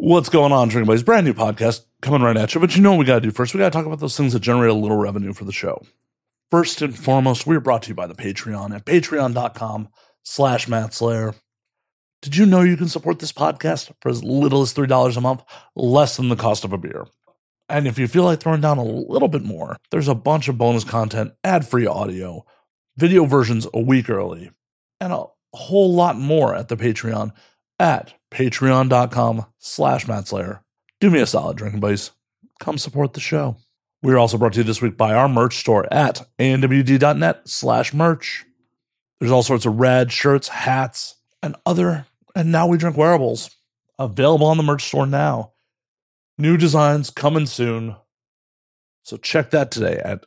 What's going on, Drinking Buddies? Brand new podcast coming right at you. But you know what we got to do first? We got to talk about those things that generate a little revenue for the show. First and foremost, we're brought to you by the Patreon at patreon.com slash Matt Slayer. Did you know you can support this podcast for as little as $3 a month, less than the cost of a beer? And if you feel like throwing down a little bit more, there's a bunch of bonus content, ad free audio, video versions a week early, and a whole lot more at the Patreon at patreon.com slash mattslayer. Do me a solid, drinking buddies. Come support the show. We're also brought to you this week by our merch store at anwd.net slash merch. There's all sorts of rad shirts, hats, and other, and now we drink wearables available on the merch store now. New designs coming soon. So check that today at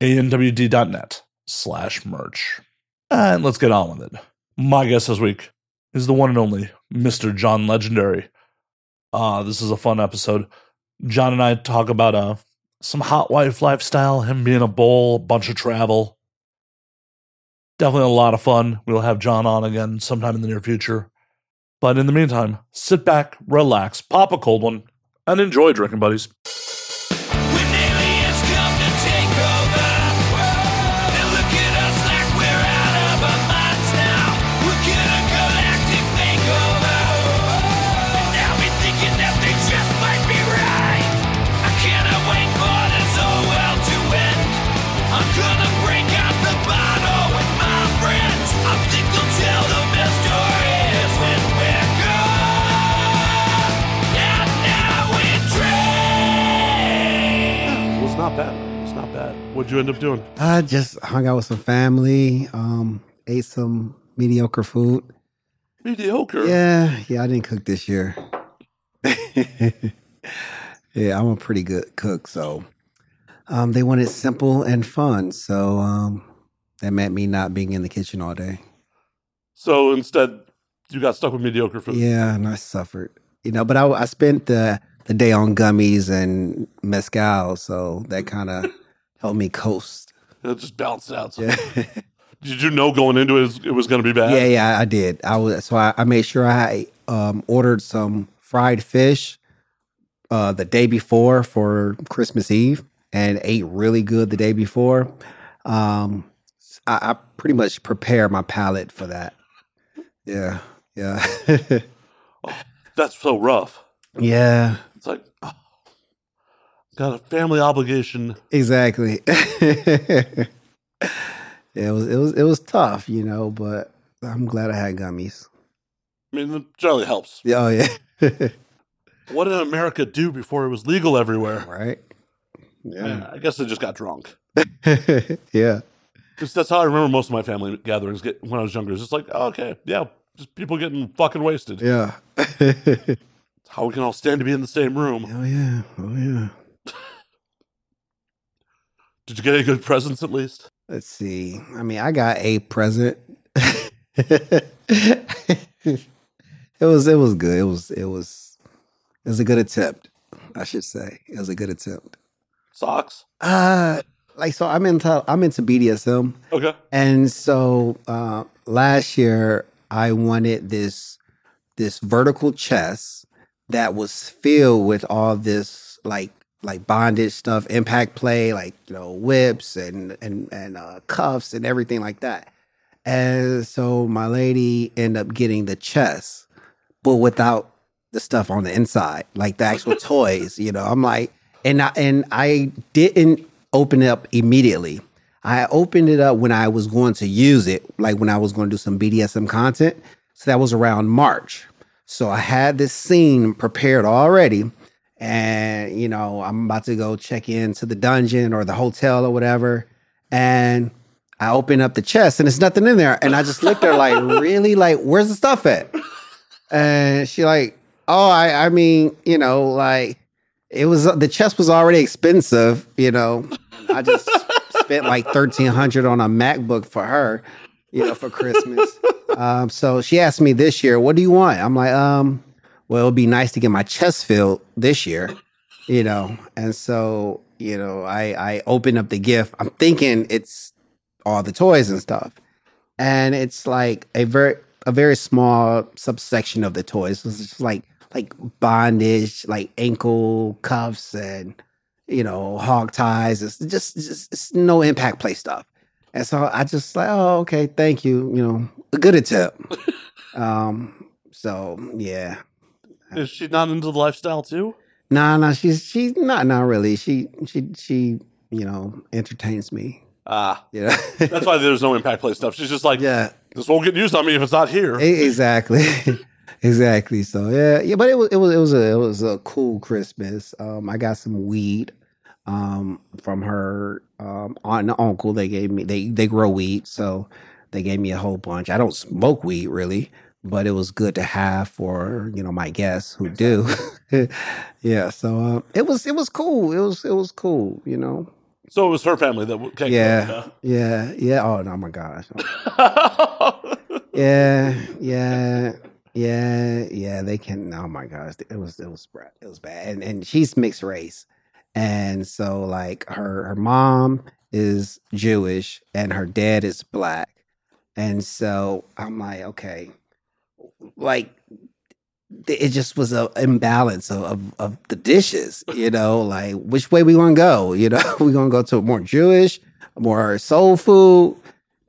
anwd.net slash merch. And let's get on with it. My guest this week is the one and only Mr. John Legendary. Uh, this is a fun episode. John and I talk about uh, some hot wife lifestyle, him being a bull, bunch of travel. Definitely a lot of fun. We'll have John on again sometime in the near future. But in the meantime, sit back, relax, pop a cold one, and enjoy drinking buddies. Not bad. It was not bad. What'd you end up doing? I just hung out with some family, um, ate some mediocre food. Mediocre. Yeah, yeah, I didn't cook this year. yeah, I'm a pretty good cook, so um, they wanted simple and fun. So um, that meant me not being in the kitchen all day. So instead, you got stuck with mediocre food. Yeah, and I suffered, you know. But I, I spent the the day on gummies and mezcal, so that kind of helped me coast. It just balanced it out. So Yeah. Did you know going into it, it was going to be bad? Yeah, yeah, I did. I was so I, I made sure I um, ordered some fried fish uh, the day before for Christmas Eve and ate really good the day before. Um, I, I pretty much prepare my palate for that. Yeah, yeah, That's so rough. yeah. Got a family obligation. Exactly. yeah, it was it was it was tough, you know, but I'm glad I had gummies. I mean, it generally helps. Yeah, oh yeah. What did America do before it was legal everywhere? right. Yeah. I guess they just got drunk. yeah. Just that's how I remember most of my family gatherings get, when I was younger. It's just like, oh, okay, yeah, just people getting fucking wasted. Yeah. It's how we can all stand to be in the same room. oh yeah. Oh yeah. Did you get any good presents at least? Let's see. I mean, I got a present. it was it was good. It was it was it was a good attempt, I should say. It was a good attempt. Socks. Uh like so I'm into I'm into BDSM. Okay. And so uh, last year I wanted this this vertical chest that was filled with all this like like bondage stuff, impact play, like you know whips and and and uh, cuffs and everything like that. And so my lady ended up getting the chest, but without the stuff on the inside, like the actual toys. You know, I'm like, and I and I didn't open it up immediately. I opened it up when I was going to use it, like when I was going to do some BDSM content. So that was around March. So I had this scene prepared already. And, you know, I'm about to go check into the dungeon or the hotel or whatever. And I open up the chest and there's nothing in there. And I just looked there like, really? Like, where's the stuff at? And she like, oh, I, I mean, you know, like it was the chest was already expensive, you know. I just spent like thirteen hundred on a MacBook for her, you know, for Christmas. Um, so she asked me this year, "What do you want?" I'm like, um, well, it'd be nice to get my chest filled this year, you know. And so, you know, I I open up the gift. I'm thinking it's all the toys and stuff, and it's like a very a very small subsection of the toys. It's just like like bondage, like ankle cuffs and you know hog ties. It's just, just it's no impact play stuff. And so I just like, oh, okay, thank you. You know, a good attempt. um, so yeah, Is she not into the lifestyle too? no, no, she's she's not not really. She she she you know entertains me. Ah, Yeah, that's why there's no impact play stuff. She's just like, yeah, this won't get used on me if it's not here. exactly, exactly. So yeah, yeah, but it was it was it was a it was a cool Christmas. Um, I got some weed um from her um aunt and uncle. They gave me they they grow weed, so they gave me a whole bunch. I don't smoke weed really, but it was good to have for you know my guests who do. yeah, so uh, it was it was cool. It was it was cool. You know. So it was her family that came. Yeah, yeah, yeah. Oh no, my gosh. Yeah, yeah, yeah, yeah. They can. Oh my gosh, it was it was bad. It was bad. And and she's mixed race, and so like her her mom is Jewish and her dad is black, and so I'm like, okay, like it just was a imbalance of, of of the dishes, you know, like which way we gonna go? You know, we gonna go to more Jewish, more soul food,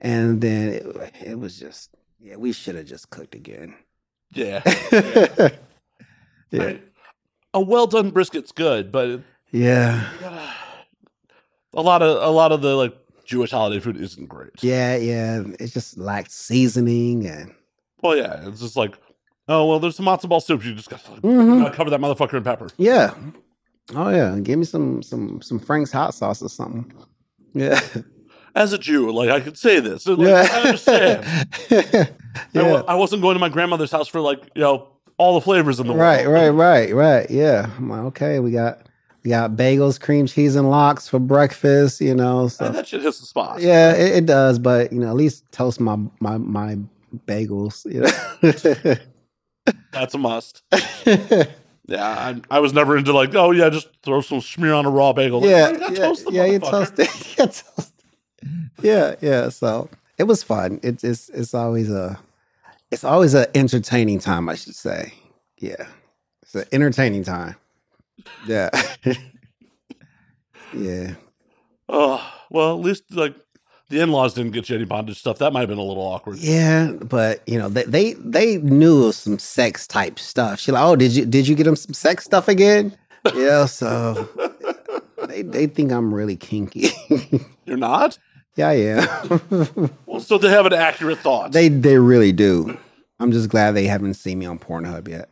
and then it, it was just yeah, we should have just cooked again. yeah. yeah, I- a well done brisket's good, but yeah, a lot of a lot of the like Jewish holiday food isn't great. yeah, yeah. It just lacked seasoning and Well, yeah, it's just like, oh well, there's some matzo ball soup. You just got to Mhm. cover that motherfucker in pepper. yeah. Oh yeah, give me some some some Frank's hot sauce or something. Yeah, As a Jew, like I could say this. Like, yeah. I understand. Yeah. I wasn't going to my grandmother's house for like you know all the flavors in the Right, world. right, right, right. right. Yeah. I'm like, okay, we got we got bagels, cream cheese, and lox for breakfast. You know, And that shit hits the spot. yeah, it, it does. But you know, at least toast my my my bagels. You know. that's a must. Yeah, I, I was never into like, oh yeah, just throw some smear on a raw bagel. Like, yeah, yeah, toast yeah, you toast it. Gotta toast. Yeah, yeah. So it was fun. It, it's it's always a it's always an entertaining time. I should say. Yeah, it's an entertaining time. Yeah, yeah. Oh well, at least like the in laws didn't get you any bondage stuff. That might have been a little awkward. Yeah, but you know they they, they knew of some sex type stuff. She like, oh, did you did you get them some sex stuff again? Yeah, so they they think I'm really kinky. You're not. yeah, yeah. Well, so they have an accurate thought. they they really do. I'm just glad they haven't seen me on Pornhub yet.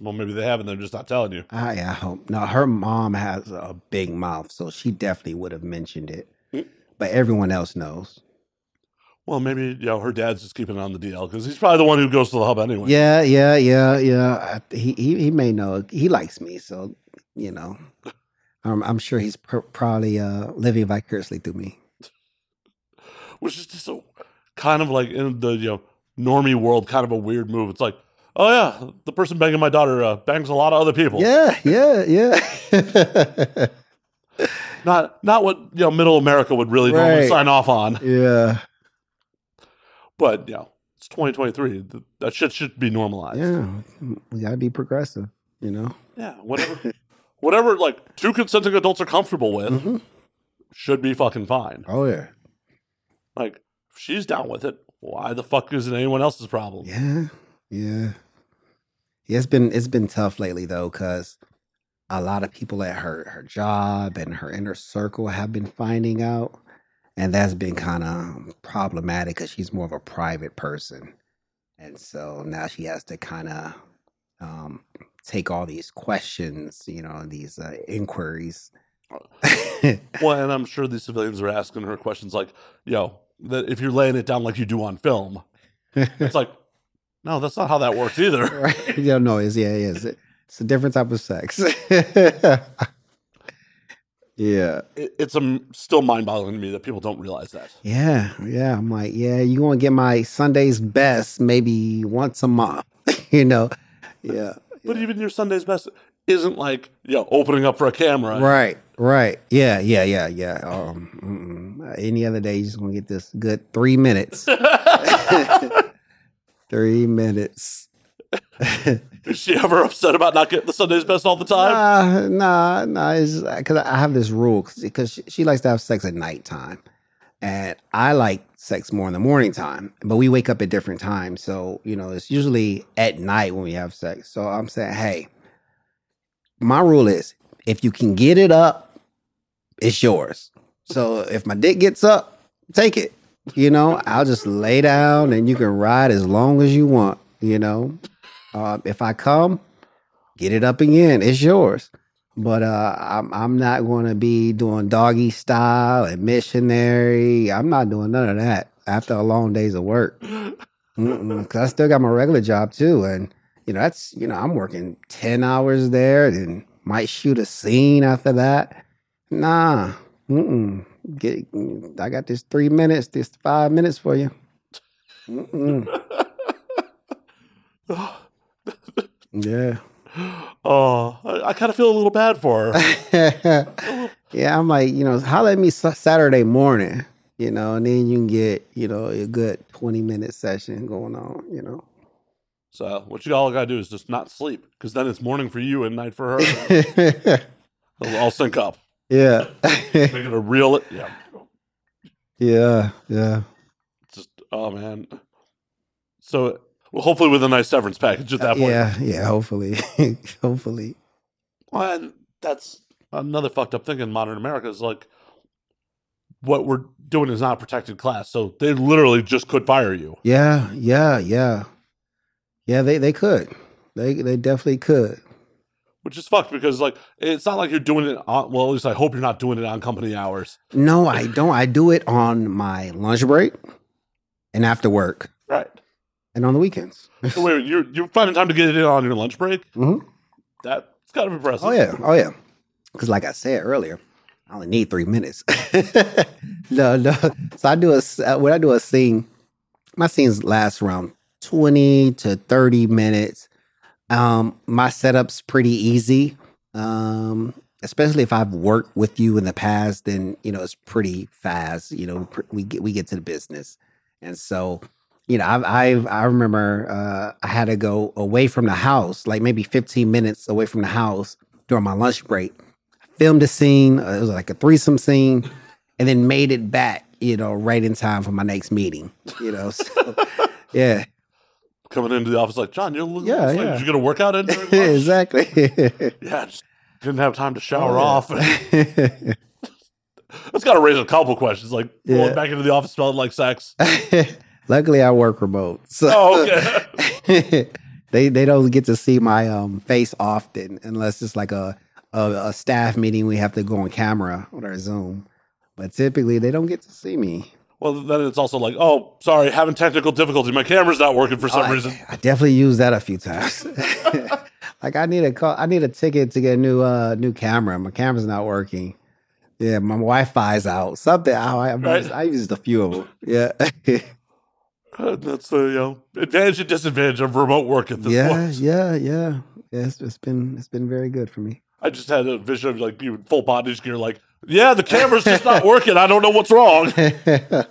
well, maybe they haven't. They're just not telling you. I, I hope. No, her mom has a big mouth, so she definitely would have mentioned it. But everyone else knows. Well, maybe you know her dad's just keeping it on the DL because he's probably the one who goes to the hub anyway. Yeah, yeah, yeah, yeah. I- He he he may know. He likes me, so you know. I'm I'm sure he's pr- probably uh, living vicariously through me. which is just a kind of like in the you know normie world, kind of a weird move. It's like, oh yeah, the person banging my daughter uh, bangs a lot of other people. Yeah, yeah, yeah. Not not what you know middle America would really normally Right. sign off on. yeah, But you know, it's 2023. That shit should be normalized. yeah. We gotta be progressive, you know. Yeah, whatever, whatever. Like two consenting adults are comfortable with Mhm. should be fucking fine. Oh yeah, Like if she's down with it, why the fuck is it anyone else's problem? yeah, yeah. Yeah, it's been it's been tough lately though, because a lot of people at her her job and her inner circle have been finding out, and that's been kind of problematic because she's more of a private person, and so now she has to kind of um, take all these questions, you know, these uh, inquiries. Well, and I'm sure these civilians are asking her questions like, yo, that if you're laying it down like you do on film, it's like, no, that's not how that works either. right? Yeah, no, it's yeah, it is. It's a different type of sex. yeah. It, it's um, still mind boggling to me that people don't realize that. Yeah, yeah. I'm like, yeah, you gonna get my Sunday's best maybe once a month, you know? Yeah. But even your Sunday's best isn't like, you know, opening up for a camera. Right, right. Yeah, yeah, yeah, yeah. Um, mm-mm. any other day, you're just gonna get this good three minutes. three minutes. Is she ever upset about not getting the Sunday's best all the time? Nah, nah, nah. Because I have this rule because she, she likes to have sex at nighttime, and I like sex more in the morning time. But we wake up at different times, so you know it's usually at night when we have sex. So I'm saying, hey, my rule is if you can get it up, it's yours. So if my dick gets up, take it. You know, I'll just lay down and you can ride as long as you want. You know, uh, if I come, get it up again. It's yours. But uh, I'm I'm not going to be doing doggy style and missionary. I'm not doing none of that after a long days of work. Because I still got my regular job too, and you know that's you know I'm working ten hours there, and might shoot a scene after that. Nah, mm-mm. Get, I got this three minutes, this five minutes for you. Yeah. Oh, I, I kind of feel a little bad for her. yeah, I'm like, you know, holler at me Saturday morning, you know, and then you can get, you know, a good 20 minute session going on, you know. So what you all gotta do is just not sleep, because then it's morning for you and night for her. It'll all sync up. yeah. Make it a real. Yeah. yeah, yeah. Just oh man. So well, hopefully with a nice severance package at that point. Yeah, yeah, hopefully. hopefully. Well, and that's another fucked up thing in modern America is like what we're doing is not a protected class. So they literally just could fire you. Yeah, yeah, yeah. Yeah, they, they could. They they definitely could. Which is fucked because like it's not like you're doing it on well, at least I hope you're not doing it on company hours. No, I don't. I do it on my lunch break and after work Right. And on the weekends. So wait, you're you're finding time to get it in on your lunch break? Mhm. That's kind of impressive. Oh yeah, oh yeah. Because like I said earlier, I only need three minutes. no, no. So I do a uh, when I do a scene, my scenes last around twenty to thirty minutes. Um, my setup's pretty easy. Um, especially if I've worked with you in the past, then you know it's pretty fast. You know, pr- we get we get to the business, and so you know, I've, I've I remember uh, I had to go away from the house, like maybe 15 minutes away from the house during my lunch break. Filmed a scene, uh, it was like a threesome scene, and then made it back, you know, right in time for my next meeting. You know, so yeah, Coming into the office like, John, you're looking Yeah, like, yeah. Did you get a workout in exactly. Yeah, just didn't have time to shower Oh, off. yeah. That's got to raise a couple questions, like Yeah. going back into the office smelling like sex. Luckily, I work remote, so Oh, okay. they they don't get to see my um face often unless it's like a, a a staff meeting. We have to go on camera on our Zoom, but typically they don't get to see me. Well, then it's also like, oh, sorry, having technical difficulty. My camera's not working for some I, reason. I definitely use that a few times. like I need a call, I need a ticket to get a new uh new camera. My camera's not working. Yeah, my Wi-Fi's out. Something. I, I, Right. I used a few of them. Yeah. Uh, That's the you know advantage and disadvantage of remote work at this yeah, point. yeah, yeah. Yeah, it's, it's been it's been very good for me. I just had a vision of like you in full bondage gear, like, yeah, the camera's just not working. I don't know what's wrong.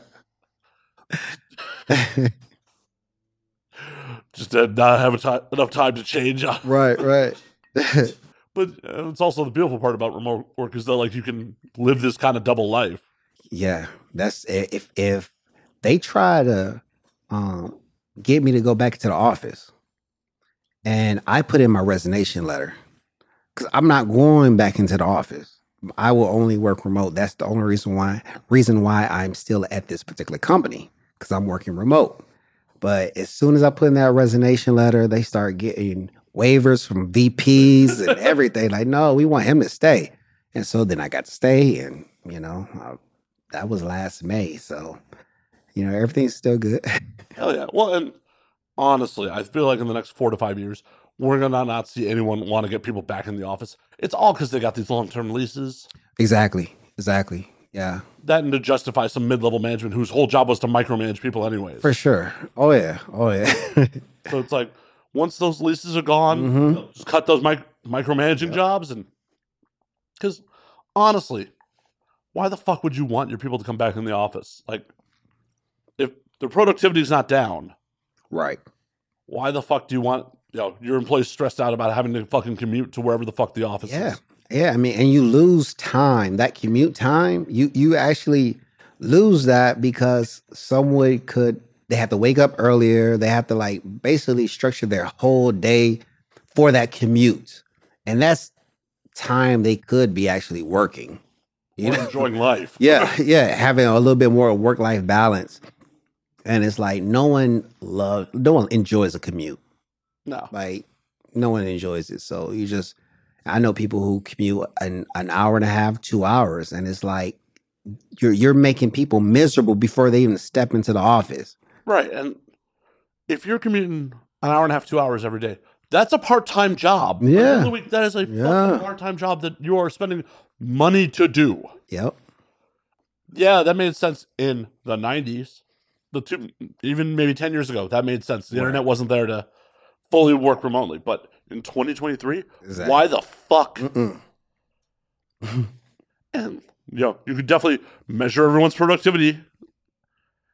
Just not have a enough time to change. right, right. But uh, it's also the beautiful part about remote work is that like you can live this kind of double life. yeah, that's if if they try to um get me to go back to the office, and I put in my resignation letter because I'm not going back into the office. I will only work remote. That's the only reason why reason why I'm still at this particular company because I'm working remote. But as soon as I put in that resignation letter, they start getting waivers from VPs and everything. like, no, we want him to stay. And so then I got to stay, and you know, I, that was last May. So, you know, everything's still good. Hell yeah. Well, and honestly, I feel like in the next four to five years, we're gonna not see anyone want to get people back in the office. It's all because they got these long term leases. exactly, exactly. Yeah, That and to justify some mid level management whose whole job was to micromanage people anyways. for sure. Oh yeah, oh yeah. So it's like once those leases are gone, Mhm. just cut those mic- micromanaging jobs and because honestly, why the fuck would you want your people to come back in the office? Like, their productivity is not down, right. why the fuck do you want you know, your employees stressed out about having to fucking commute to wherever the fuck the office Yeah. is. Yeah, Yeah. I mean, and you lose time. That commute time, you you actually lose that because someone could they have to wake up earlier. They have to like basically structure their whole day for that commute, and that's time they could be actually working. You know? enjoying life. yeah, yeah, having a little bit more work life balance. And it's like no one loves, no one enjoys a commute. No. Like no one enjoys it. So you just I know people who commute an, an hour and a half, two hours, and it's like you're you're making people miserable before they even step into the office. Right. And if you're commuting an hour and a half, two hours every day, that's a part time job. At the end of Yeah. week, that is a Yeah. fucking part time job that you are spending money to do. Yep. Yeah, that made sense in the 90s. The two, even maybe 10 years ago, that made sense. The Right. internet wasn't there to fully work remotely. But in 2023, Exactly. why the fuck? And, you know, you could definitely measure everyone's productivity.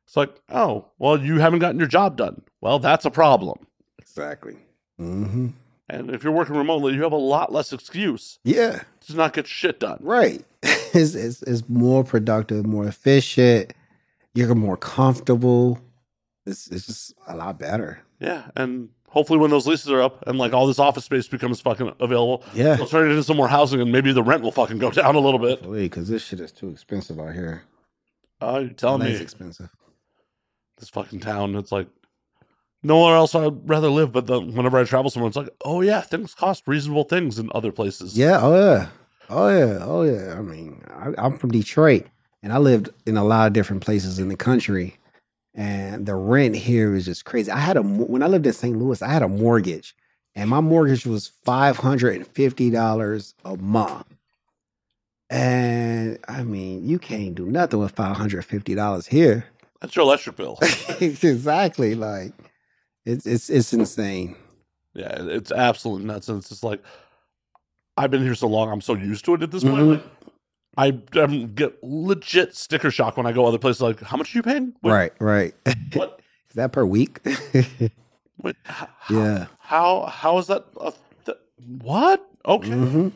It's like, oh, well, you haven't gotten your job done. Well, that's a problem. Exactly. hmm And if you're working remotely, you have a lot less excuse Yeah. to not get shit done. Right. it's, it's it's more productive, more efficient. You're more comfortable. It's it's just a lot better. Yeah. And hopefully, when those leases are up and like all this office space becomes fucking available, Yeah. they'll turn it into some more housing and maybe the rent will fucking go down a little bit. because this shit is too expensive out here. Oh, you're telling LA is me expensive. this fucking town, it's like nowhere else I'd rather live. But the, whenever I travel somewhere, it's like, oh, yeah, things cost reasonable things in other places. Yeah. Oh yeah. Oh yeah. Oh yeah. I mean, I, I'm from Detroit, and I lived in a lot of different places in the country, and the rent here is just crazy. I had a when I lived in St. Louis, I had a mortgage, and my mortgage was five hundred and fifty dollars a month. And I mean, you can't do nothing with five hundred fifty dollars here. That's your electric bill. exactly. Like it's it's it's insane. yeah, it's absolutely nuts. And it's just like, I've been here so long, I'm so used to it at this point. Mhm. Like, I um, get legit sticker shock when I go other places. Like, how much are you paying? Wait, right. Right. What? Is that per week? Wait, how, yeah. How how is that? Th- what? Okay. hmm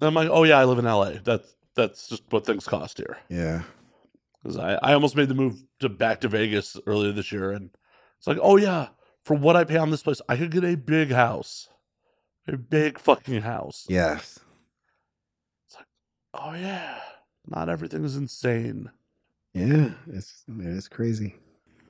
I'm like, oh yeah, I live in LA. That's that's just what things cost here. Yeah. Because I, I almost made the move to back to Vegas earlier this year, and it's like, oh yeah, for what I pay on this place, I could get a big house, a big fucking house. Yes. Oh yeah, not everything is insane. Yeah. It's it's crazy.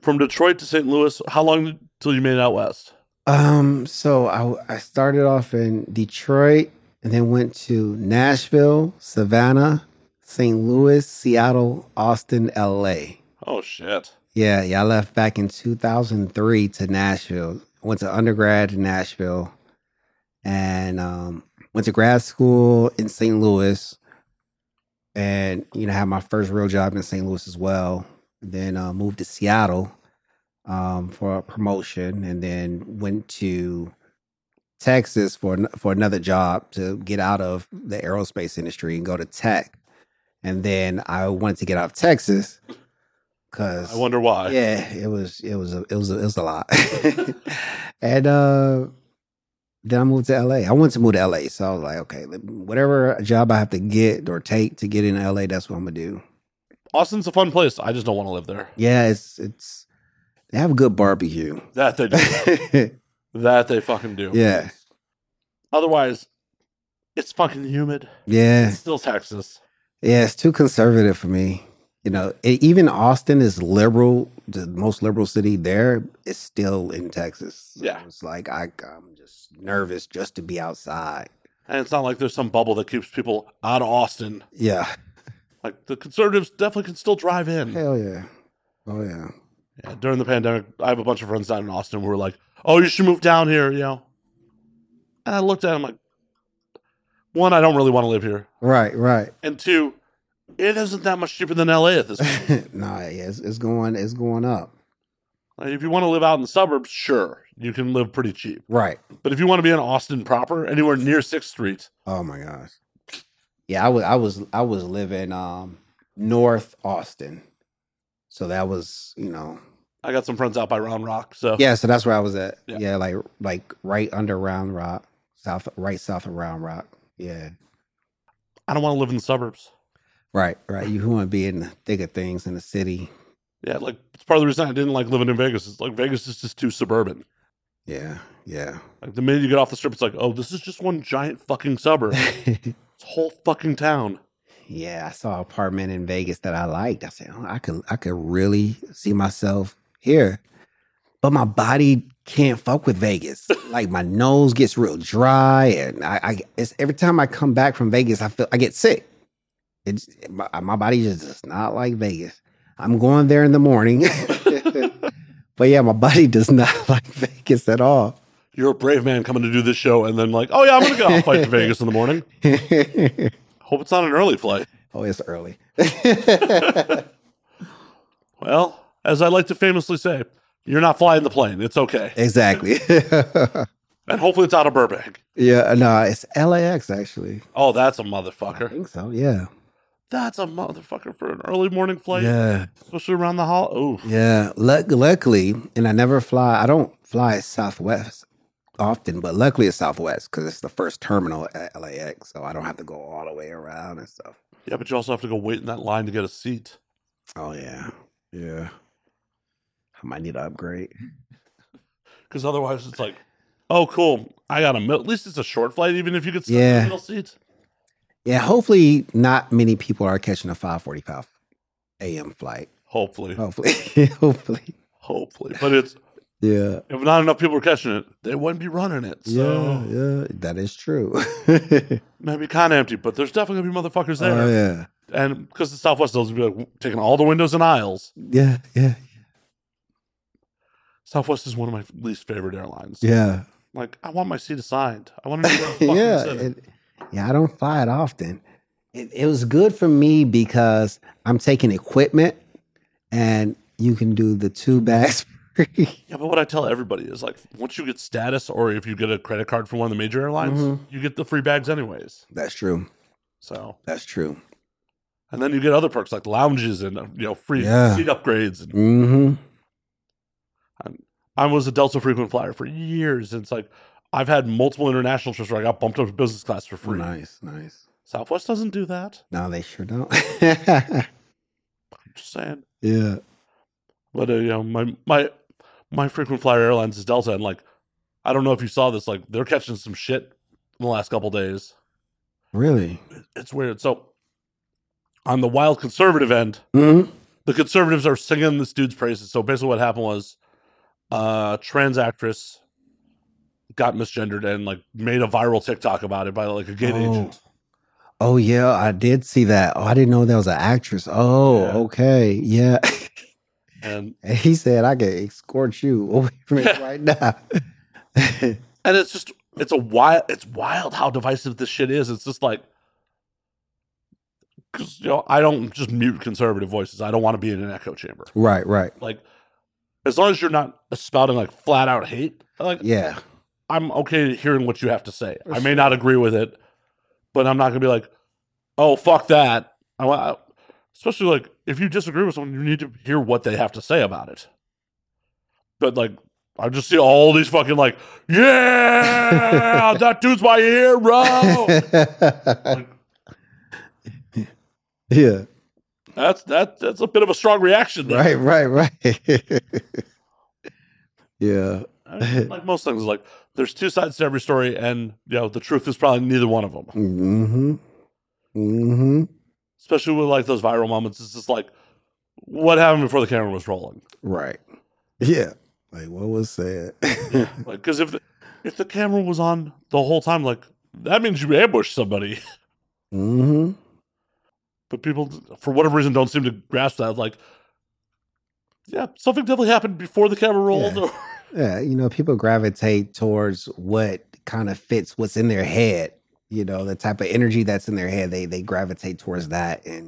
From Detroit to St. Louis, how long till you made it out west? Um. So I I started off in Detroit and then went to Nashville, Savannah, St. Louis, Seattle, Austin, L.A. Oh shit. Yeah. Yeah. I left back in 2003 to Nashville. Went to undergrad in Nashville, and um, went to grad school in St. Louis. And you know, had my first real job in St. Louis as well. Then uh, moved to Seattle um, for a promotion, and then went to Texas for for another job to get out of the aerospace industry and go to tech. And then I wanted to get out of Texas because I wonder why. yeah, it was it was a, it was a, it was a lot. and uh then I moved to LA. I wanted to move to LA, so I was like, okay, whatever job I have to get or take to get in LA, that's what I'm gonna do. Austin's a fun place. I just don't want to live there. Yeah, it's it's they have good barbecue. That they do. that they fucking do. yeah, Otherwise, it's fucking humid. yeah, It's still Texas. yeah. It's too conservative for me. You know, even Austin is liberal, the most liberal city there is still in Texas. So Yeah. it's like I, I'm just nervous just to be outside. And it's not like there's some bubble that keeps people out of Austin. Yeah, Like the conservatives definitely can still drive in. hell yeah, oh yeah. Yeah, during the pandemic, I have a bunch of friends down in Austin who were like, "Oh, you should move down here," you know. And I looked at them like, one, I don't really want to live here, Right, right. and two, it isn't that much cheaper than LA at this point. nah, yeah, it's, it's going, it's going up. like, if you want to live out in the suburbs, sure, you can live pretty cheap. Right. But if you want to be in Austin proper, anywhere near Sixth Street, Oh my gosh. Yeah, I was, I was, I was living um North Austin, so that was, you know, I got some friends out by Round Rock, so Yeah, so that's where I was at. Yeah. Yeah, like like right under Round Rock, south, right south of Round Rock. Yeah, I don't want to live in the suburbs. Right, right. You want to be in the thick of things in the city. Yeah, like it's part of the reason I didn't like living in Vegas. It's like Vegas is just too suburban. Yeah, yeah. Like the minute you get off the strip, it's like, oh, this is just one giant fucking suburb. it's a whole fucking town. yeah, I saw an apartment in Vegas that I liked. I said, oh, I could, I could really see myself here, but my body can't fuck with Vegas. like my nose gets real dry, and I, I it's every time I come back from Vegas, I feel I get sick. It's my, my body just does not like Vegas. I'm going there in the morning, but yeah, my body does not like Vegas at all. You're a brave man coming to do this show, and then like, oh yeah, I'm gonna go I'll flight to Vegas in the morning. Hope it's not an early flight. oh, it's early. Well, as I like to famously say, you're not flying the plane. It's okay, exactly. and hopefully it's out of Burbank. yeah, no, it's LAX actually. Oh, that's a motherfucker. I think so. Yeah. That's a motherfucker for an early morning flight, Yeah. especially around the hall. Oh, Yeah. Luck- luckily, and I never fly. I don't fly Southwest often, but luckily it's Southwest because it's the first terminal at LAX, so I don't have to go all the way around and stuff. yeah, but you also have to go wait in that line to get a seat. Oh yeah, yeah. I might need to upgrade. because otherwise it's like, oh, cool. I got a mil- at least it's a short flight, even if you could sit in the middle seat. Yeah. Hopefully, not many people are catching a five forty-five a.m. flight. Hopefully, Hopefully, hopefully. hopefully, but it's Yeah. if not enough people are catching it, they wouldn't be running it. So Yeah. Yeah. That is true. maybe kind of empty, but there's definitely gonna be motherfuckers there. Oh yeah. And because the Southwest does be like taking all the windows and aisles. Yeah. Yeah. Southwest is one of my least favorite airlines. Yeah. Like I want my seat assigned. I want to know where yeah, sitting. it, yeah, I don't fly it often. It, it was good for me because I'm taking equipment, and you can do the two bags. Yeah, but what I tell everybody is like, once you get status, or if you get a credit card from one of the major airlines, Mhm. you get the free bags anyways. That's true. So, That's true. and then you get other perks like lounges and you know free Yeah. seat upgrades. And Mm-hmm. I was a Delta frequent flyer for years, and it's like I've had multiple international trips where I got bumped up to business class for free. Nice, nice. Southwest doesn't do that. No, they sure don't. I'm just saying. yeah. But uh, you know, my my my frequent flyer airlines is Delta, and like I don't know if you saw this, like they're catching some shit in the last couple days. Really? It's weird. So on the wild conservative end, Mm-hmm. the conservatives are singing this dude's praises. So basically, what happened was, uh, trans actress got misgendered and like made a viral TikTok about it by like a gay Oh. agent. Oh yeah, I did see that. Oh, I didn't know that was an actress. Oh, Yeah. okay, yeah. And And he said, "I can escort you away from it right now." and it's just it's a wild it's wild how divisive this shit is. It's just like because you know I don't just mute conservative voices. I don't want to be in an echo chamber. right, right. Like as long as you're not spouting like flat out hate, like Yeah. I'm okay hearing what you have to say. I may not agree with it, but I'm not gonna be like, oh fuck that. I especially like if you disagree with someone, you need to hear what they have to say about it. But like, I just see all these fucking like, yeah, that dude's my hero. Like, yeah. that's that. That's a bit of a strong reaction. There. Right, right, right. yeah. I mean, like most things, like there's two sides to every story, and you know the truth is probably neither one of them. Mm-hmm. Mm-hmm. Especially with like those viral moments, it's just like, what happened before the camera was rolling? Right. Yeah. Like what was said. Like, because if the, if the camera was on the whole time, like that means you ambushed somebody. mm-hmm. But people, for whatever reason, don't seem to grasp that. Like, yeah, something definitely happened before the camera rolled. Yeah. Yeah, you know, people gravitate towards what kind of fits what's in their head. You know, the type of energy that's in their head, they they gravitate towards that, and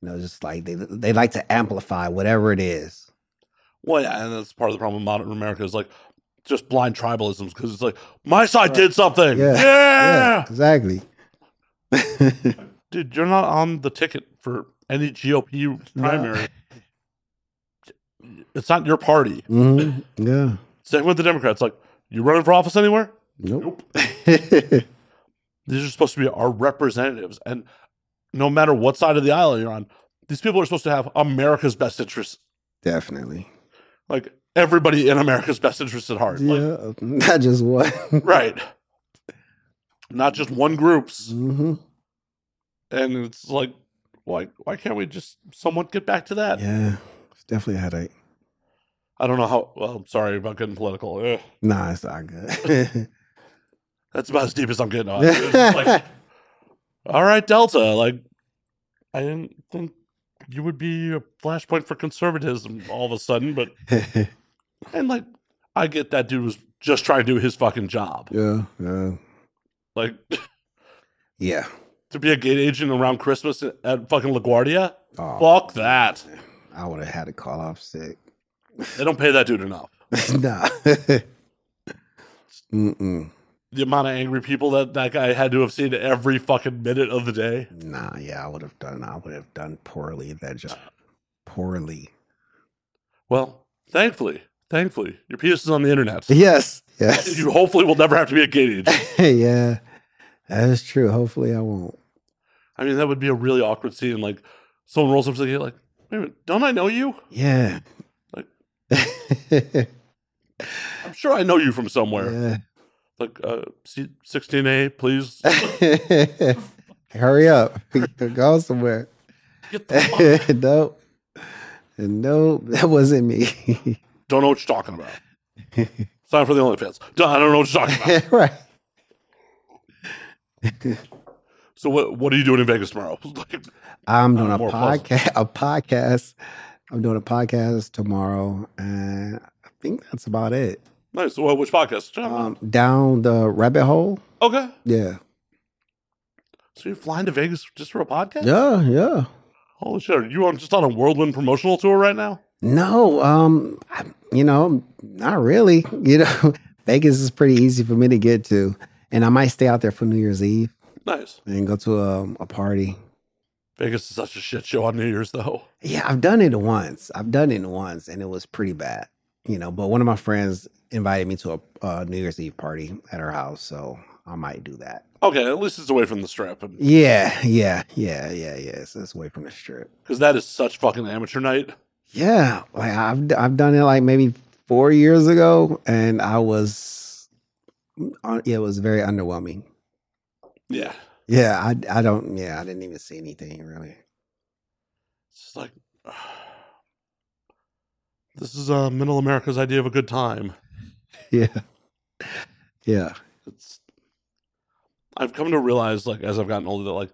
you know, just like they they like to amplify whatever it is. well, yeah, and that's part of the problem with modern America is like just blind tribalisms because it's like my side Right. did something. Yeah. Yeah. Yeah, exactly. dude, you're not on the ticket for any GOP primary. It's not your party. hmm Yeah. Same with the Democrats. Like, you running for office anywhere? Nope. These are supposed to be our representatives. And no matter what side of the aisle you're on, these people are supposed to have America's best interests. Definitely. Like, everybody in America's best interests at heart. Like, Yeah. Not just one. right. Not just one group's. hmm And it's like, why, why can't we just somewhat get back to that? Yeah. It's definitely a headache. I don't know how. Well, I'm sorry about getting political. Eh, Nah, it's not good. that's about as deep as I'm getting on. Like, all right, Delta. Like, I didn't think you would be a flashpoint for conservatism all of a sudden, but and like, I get that dude was just trying to do his fucking job. yeah. Yeah. Like, Yeah. to be a gate agent around Christmas at fucking LaGuardia, Oh, fuck that. I would have had to call off sick. They don't pay that dude enough. nah. Mm-mm. The amount of angry people that that guy had to have seen every fucking minute of the day. Nah, yeah, I would have done I would have done poorly at that job. Poorly. Well, thankfully, thankfully, your piece is on the internet. Yes. Yes. You hopefully will never have to be a gate agent. yeah. That is true. Hopefully I won't. I mean, that would be a really awkward scene. Like, someone rolls up to the gate, like, minute, don't I know you? Yeah. Like- I'm sure I know you from somewhere. Like, uh, 16A, please. Hurry up. Go somewhere. Get the fuck. nope. Nope. That wasn't me. Don't know what you're talking about. Sign for the OnlyFans. I don't know what you're talking about. right. So, what what are you doing in Vegas tomorrow? Like, I'm doing a podcast. A podcast. I'm doing a podcast tomorrow, and I think that's about it. nice. Well, which podcast? Um, down the rabbit hole. okay. Yeah. So you're flying to Vegas just for a podcast? Yeah. Yeah. Holy shit! Are you on just on a whirlwind promotional tour right now? No, um, I- you know, not really. You know, Vegas is pretty easy for me to get to, and I might stay out there for New Year's Eve Nice. and go to a, a party. Vegas is such a shit show on New Year's, though. Yeah, I've done it once. I've done it once, and it was pretty bad. You know, but one of my friends invited me to a, a New Year's Eve party at her house, so I might do that. Okay, at least it's away from the strip, because Yeah, yeah, yeah, yeah, yeah. So it's away from the strip. Because that is such fucking amateur night. Yeah, like I've I've done it like maybe four years ago, and I was, uh, yeah, it was very underwhelming. Yeah, Yeah, I I don't. Yeah, I didn't even see anything really. it's like this is uh, Middle America's idea of a good time. Yeah, yeah, It's I've come to realize, like as I've gotten older, that like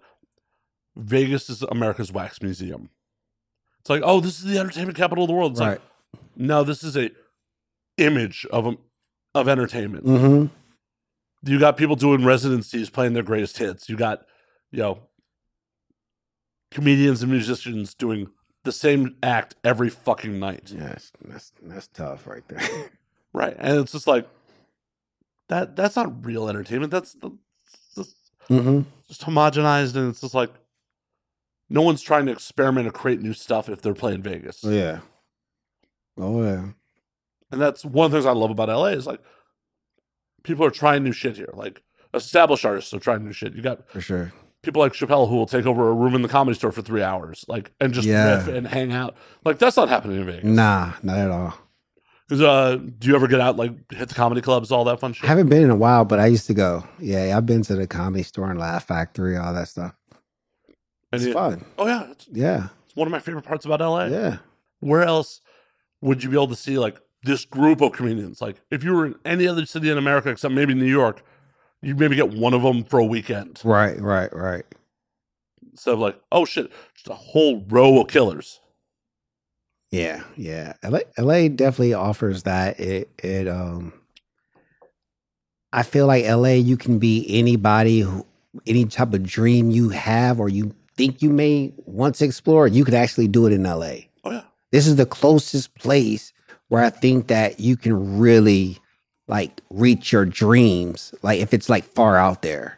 Vegas is America's wax museum. It's like, oh, this is the entertainment capital of the world. It's right. like, no, this is a image of a, of entertainment. mm-hmm. You got people doing residencies playing their greatest hits. You got, you know, comedians and musicians doing the same act every fucking night. Yeah, that's that's, that's tough right there. Right. And it's just like that that's not real entertainment. That's that's mm-hmm. just homogenized and it's just like no one's trying to experiment or create new stuff if they're playing Vegas. Yeah. Oh yeah. And that's one of the things I love about LA is like people are trying new shit here. Like established artists are trying new shit. You got For sure. people like Chappelle who will take over a room in the comedy store for three hours, like and just Yeah. riff and hang out. Like that's not happening in Vegas. Nah, not at all. 'Cause, uh, do you ever get out like hit the comedy clubs, all that fun I haven't been in a while, but I used to go. Yeah, I've been to the comedy store and Laugh Factory, all that stuff. And It's you- fun. Oh yeah, it's, Yeah. it's one of my favorite parts about LA. Yeah. Where else would you be able to see like this group of comedians? Like if you were in any other city in America except maybe New York, you maybe get one of them for a weekend Right, right, right. instead of like oh shit, just a whole row of killers. Yeah, yeah. LA, LA definitely offers that. It it um I feel like LA you can be anybody who any type of dream you have or you think you may want to explore, you could actually do it in LA. Oh yeah, This is the closest place where I think that you can really like reach your dreams, like if it's like far out there.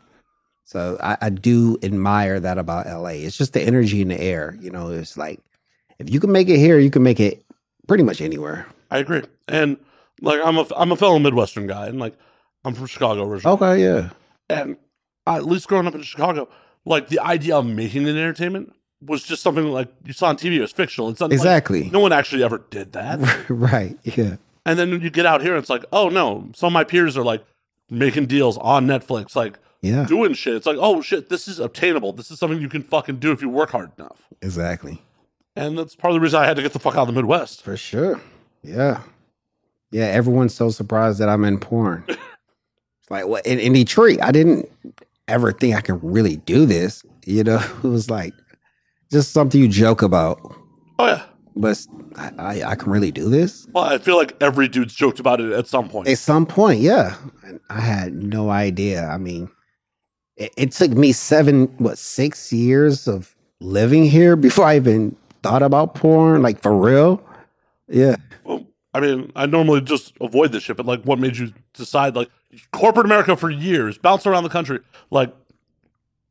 So I, I do admire that about LA. It's just the energy in the air. You know, it's like if you can make it here, you can make it pretty much anywhere. I agree. And like I'm a I'm a fellow Midwestern guy, and like I'm from Chicago originally. Okay, yeah. And I, at least growing up in Chicago, like the idea of making an entertainment was just something like you saw on TV. It was fictional. It's not like- Exactly. no one actually ever did that. right. Yeah. and then you get out here, it's like, oh no, some of my peers are like making deals on Netflix, like Yeah. doing shit. It's like, oh shit, this is obtainable. This is something you can fucking do if you work hard enough. Exactly. And that's part of the reason I had to get the fuck out of the Midwest. For sure. Yeah. Yeah. Everyone's so surprised that I'm in porn. it's like, what? In, in Detroit, I didn't ever think I could really do this. You know, it was like just something you joke about, Oh yeah. but I, I, I can really do this. Well, I feel like every dude's joked about it at some point. At some point, yeah. I had no idea. I mean, it, it took me seven, what, six years of living here before I even thought about porn, like for real. Yeah. Well, I mean, I normally just avoid this shit, but like, what made you decide? Like, corporate America for years, bounce around the country. Like,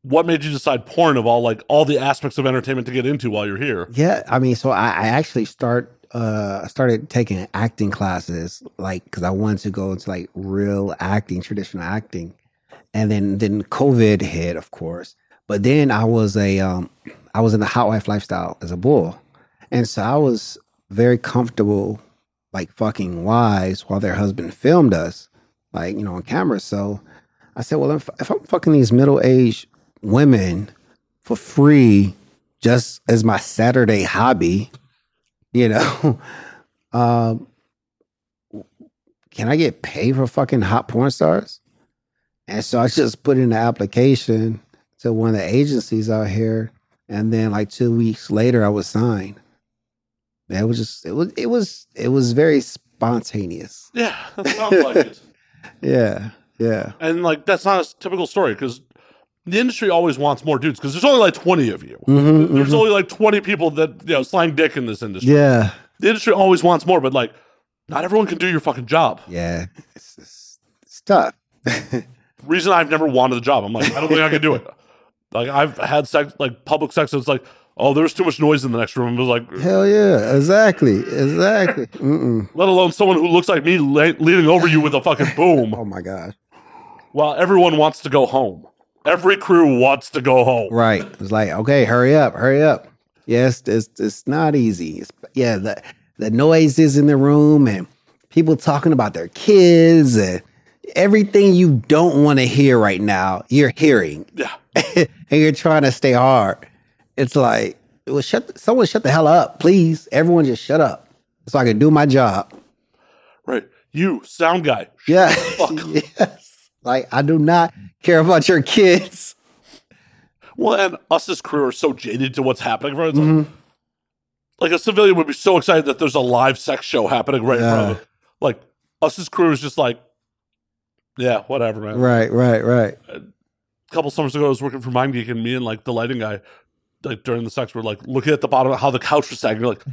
what made you decide porn of all like all the aspects of entertainment to get into while you're here? Yeah, I mean, so I, I actually start uh I started taking acting classes like because I wanted to go into like real acting, traditional acting, and then then COVID hit, of course. But then I was a um I was in the hot wife lifestyle as a bull, and so I was very comfortable like fucking wives while their husband filmed us, like you know on camera. So I said, well, if, if I'm fucking these middle aged women for free just as my Saturday hobby, you know, um, can I get paid for fucking hot porn stars? And so I just put in the application to one of the agencies out here, and then like two weeks later, I was signed. It was just it was it was it was very spontaneous. Yeah, that sounds like it. Yeah, yeah, And like, that's not a typical story because the industry always wants more dudes because there's only like 20 of you. Mhm, There's mhm. only like 20 people that, you know, slang dick in this industry. yeah, The industry always wants more, but like, not everyone can do your fucking job. yeah. It's, it's, it's tough. reason I've never wanted the job. I'm like, I don't think I can do it. Like I've had sex, like public sex. It's like, oh, there's too much noise in the next room. It was like, Hell yeah, exactly, exactly. Mm-mm. let alone someone who looks like me le- leaning over you with a fucking boom. Oh my god. While everyone wants to go home. Every crew wants to go home. Right. It's like, okay, hurry up, hurry up. Yes, it's it's not easy. It's, yeah, the the noises in the room and people talking about their kids and everything you don't want to hear right now, you're hearing, Yeah. and you're trying to stay hard. It's like, well, shut someone shut the hell up, please. Everyone just shut up so I can do my job. Right. You, sound guy. Yeah. Fuck. yes. Like I do not care about your kids. Well, and us as crew are so jaded to what's happening. Right? It's like, like a civilian would be so excited that there's a live sex show happening right in front of Yeah. it. Like us as crew is just like, yeah, whatever, man. Right, right, right. a couple summers ago, I was working for MindGeek, and me and like the lighting guy, like during the sex, were like looking at the bottom of how the couch was sagging. You're like,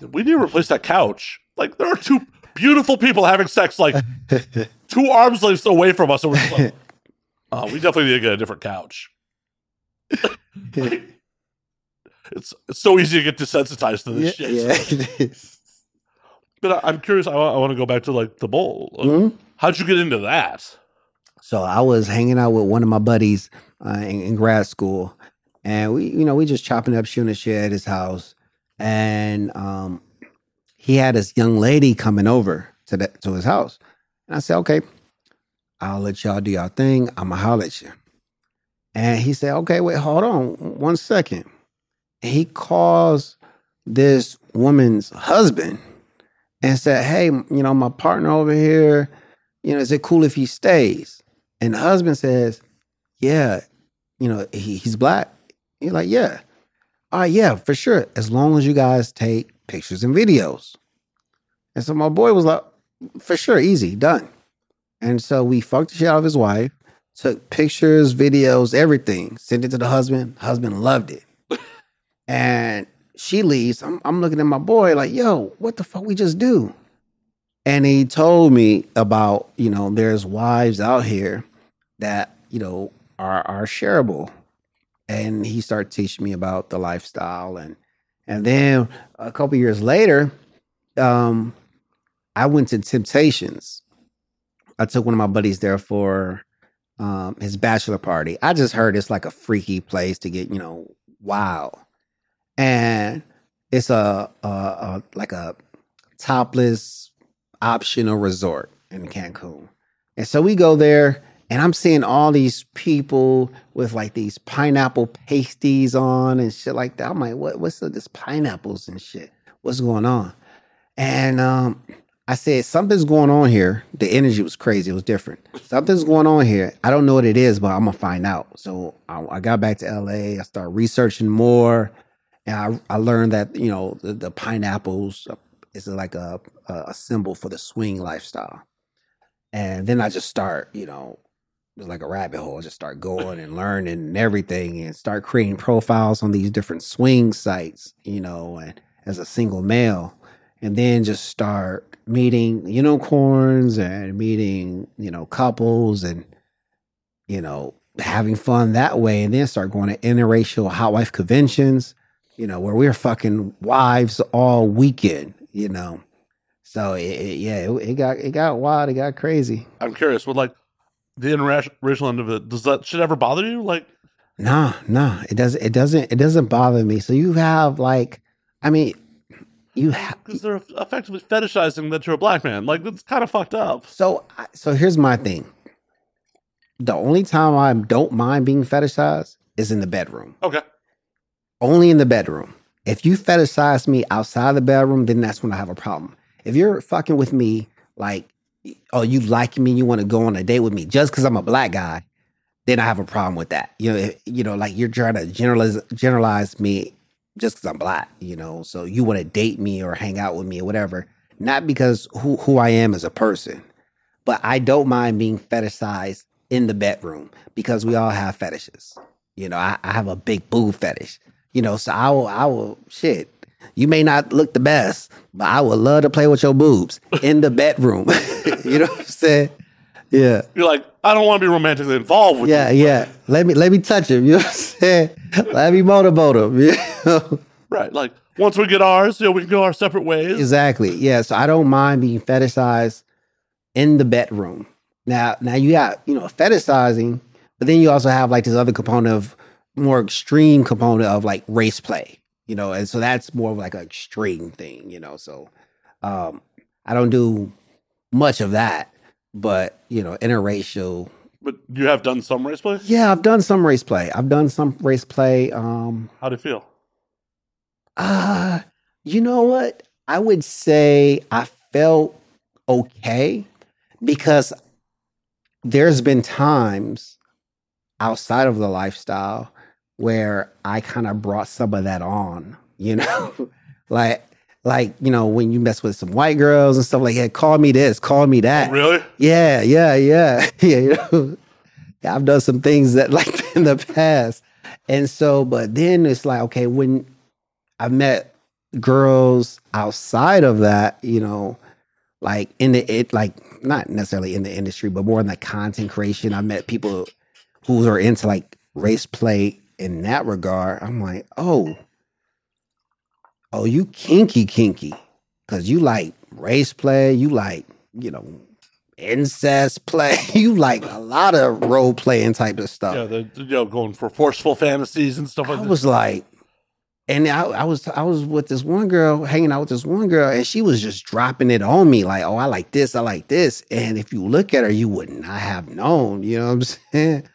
we need to replace that couch. Like there are two beautiful people having sex, like two arms lengths away from us, and we're just like, oh, we definitely need to get a different couch. It's it's so easy to get desensitized to yeah, this shit. yeah, it is. But I, I'm curious. I, I want to go back to like the bull. Mhm. How'd you get into that? So I was hanging out with one of my buddies uh, in, in grad school, and we, you know, we just chopping up shooting shit at his house, and um, he had this young lady coming over to the, to his house, and I said, okay, I'll let y'all do y'all thing. I'ma holler at you. And he said, okay, wait, hold on one second. And he calls this woman's husband and said, hey, you know, my partner over here, you know, is it cool if he stays? And the husband says, Yeah, you know, he, he's black. You're like, Yeah. All right, yeah, for sure. As long as you guys take pictures and videos. And so my boy was like, For sure, easy, done. And so we fucked the shit out of his wife, took pictures, videos, everything, sent it to the husband. Husband loved it. and she leaves. I'm, I'm looking at my boy like, Yo, what the fuck we just do? And he told me about, you know, there's wives out here that, you know, are are shareable. And he started teaching me about the lifestyle and and then a couple years later, um, I went to Temptations. I took one of my buddies there for um, his bachelor party. I just heard it's like a freaky place to get, you know, wild, and it's a, a, a like a topless optional resort in Cancun. And so we go there, and I'm seeing all these people with like these pineapple pasties on and shit like that. I'm like, what? What's this pineapples and shit? What's going on? And um, I said, something's going on here. The energy was crazy. It was different. Something's going on here. I don't know what it is, but I'm gonna find out. So I, I got back to LA. I started researching more, and I, I learned that you know the, the pineapples uh, is like a, a a symbol for the swing lifestyle. And then I just start, you know, it was like a rabbit hole. I just start going and learning and everything, and start creating profiles on these different swing sites, you know, and as a single male and then just start meeting unicorns and meeting you know couples and you know having fun that way and then start going to interracial hot wife conventions you know where we're fucking wives all weekend you know so it, it- yeah it, it got it got wild it got crazy I'm curious. With like the interracial end of it, does that shit ever bother you? Like, Nah, nah, it doesn't. It doesn't. It doesn't bother me. So you have like, I mean, you have. because they're effectively fetishizing that you're a black man. Like, that's kind of fucked up. So, so here's my thing. The only time I don't mind being fetishized is in the bedroom. Okay. Only in the bedroom. If you fetishize me outside the bedroom, then that's when I have a problem. If you're fucking with me, like, oh, you like me, you want to go on a date with me just because I'm a black guy, then I have a problem with that. You know, if- you know, like you're trying to generalize generalize me just because I'm black. You know, so you want to date me or hang out with me or whatever, not because who who I am as a person, but I don't mind being fetishized in the bedroom because we all have fetishes. You know, I, I have a big boob fetish. You know, so I will, I will, shit. You may not look the best, but I would love to play with your boobs in the bedroom. you know what I'm saying? Yeah, You're like, I don't want to be romantically involved with yeah, you. yeah. yeah. Let me let me touch him. You know what I'm saying? Let me motorboat him. You know? Right. Like, once we get ours, you know, we can go our separate ways. Exactly. Yeah. So I don't mind being fetishized in the bedroom. Now, now you got you know fetishizing, but then you also have like this other component of more extreme component of like race play. You know, and so that's more of like an extreme thing. You know, so um, I don't do much of that, but you know, interracial. But you have done some race play? Yeah, I've done some race play. I've done some race play. Um, How do you feel? Uh, you know what? I would say I felt okay because there's been times outside of the lifestyle where I kind of brought some of that on, you know? like like, you know, when you mess with some white girls and stuff like that, call me this, call me that. Oh, really? Yeah, yeah, yeah. yeah, you know. Yeah, I've done some things that like in the past. And so, but then it's like, okay, when I met girls outside of that, you know, like in the it like not necessarily in the industry, but more in the content creation. I met people who are into like race play in that regard. I'm like, oh, oh, you kinky kinky. Cause you like race play, you like, you know, incest play, you like a lot of role playing type of stuff. Yeah, the, you know, going for forceful fantasies and stuff like I that. was like, and I, I was I was with this one girl, hanging out with this one girl, and she was just dropping it on me, like, oh, I like this, I like this. And if you look at her, you would not have known, you know what I'm saying?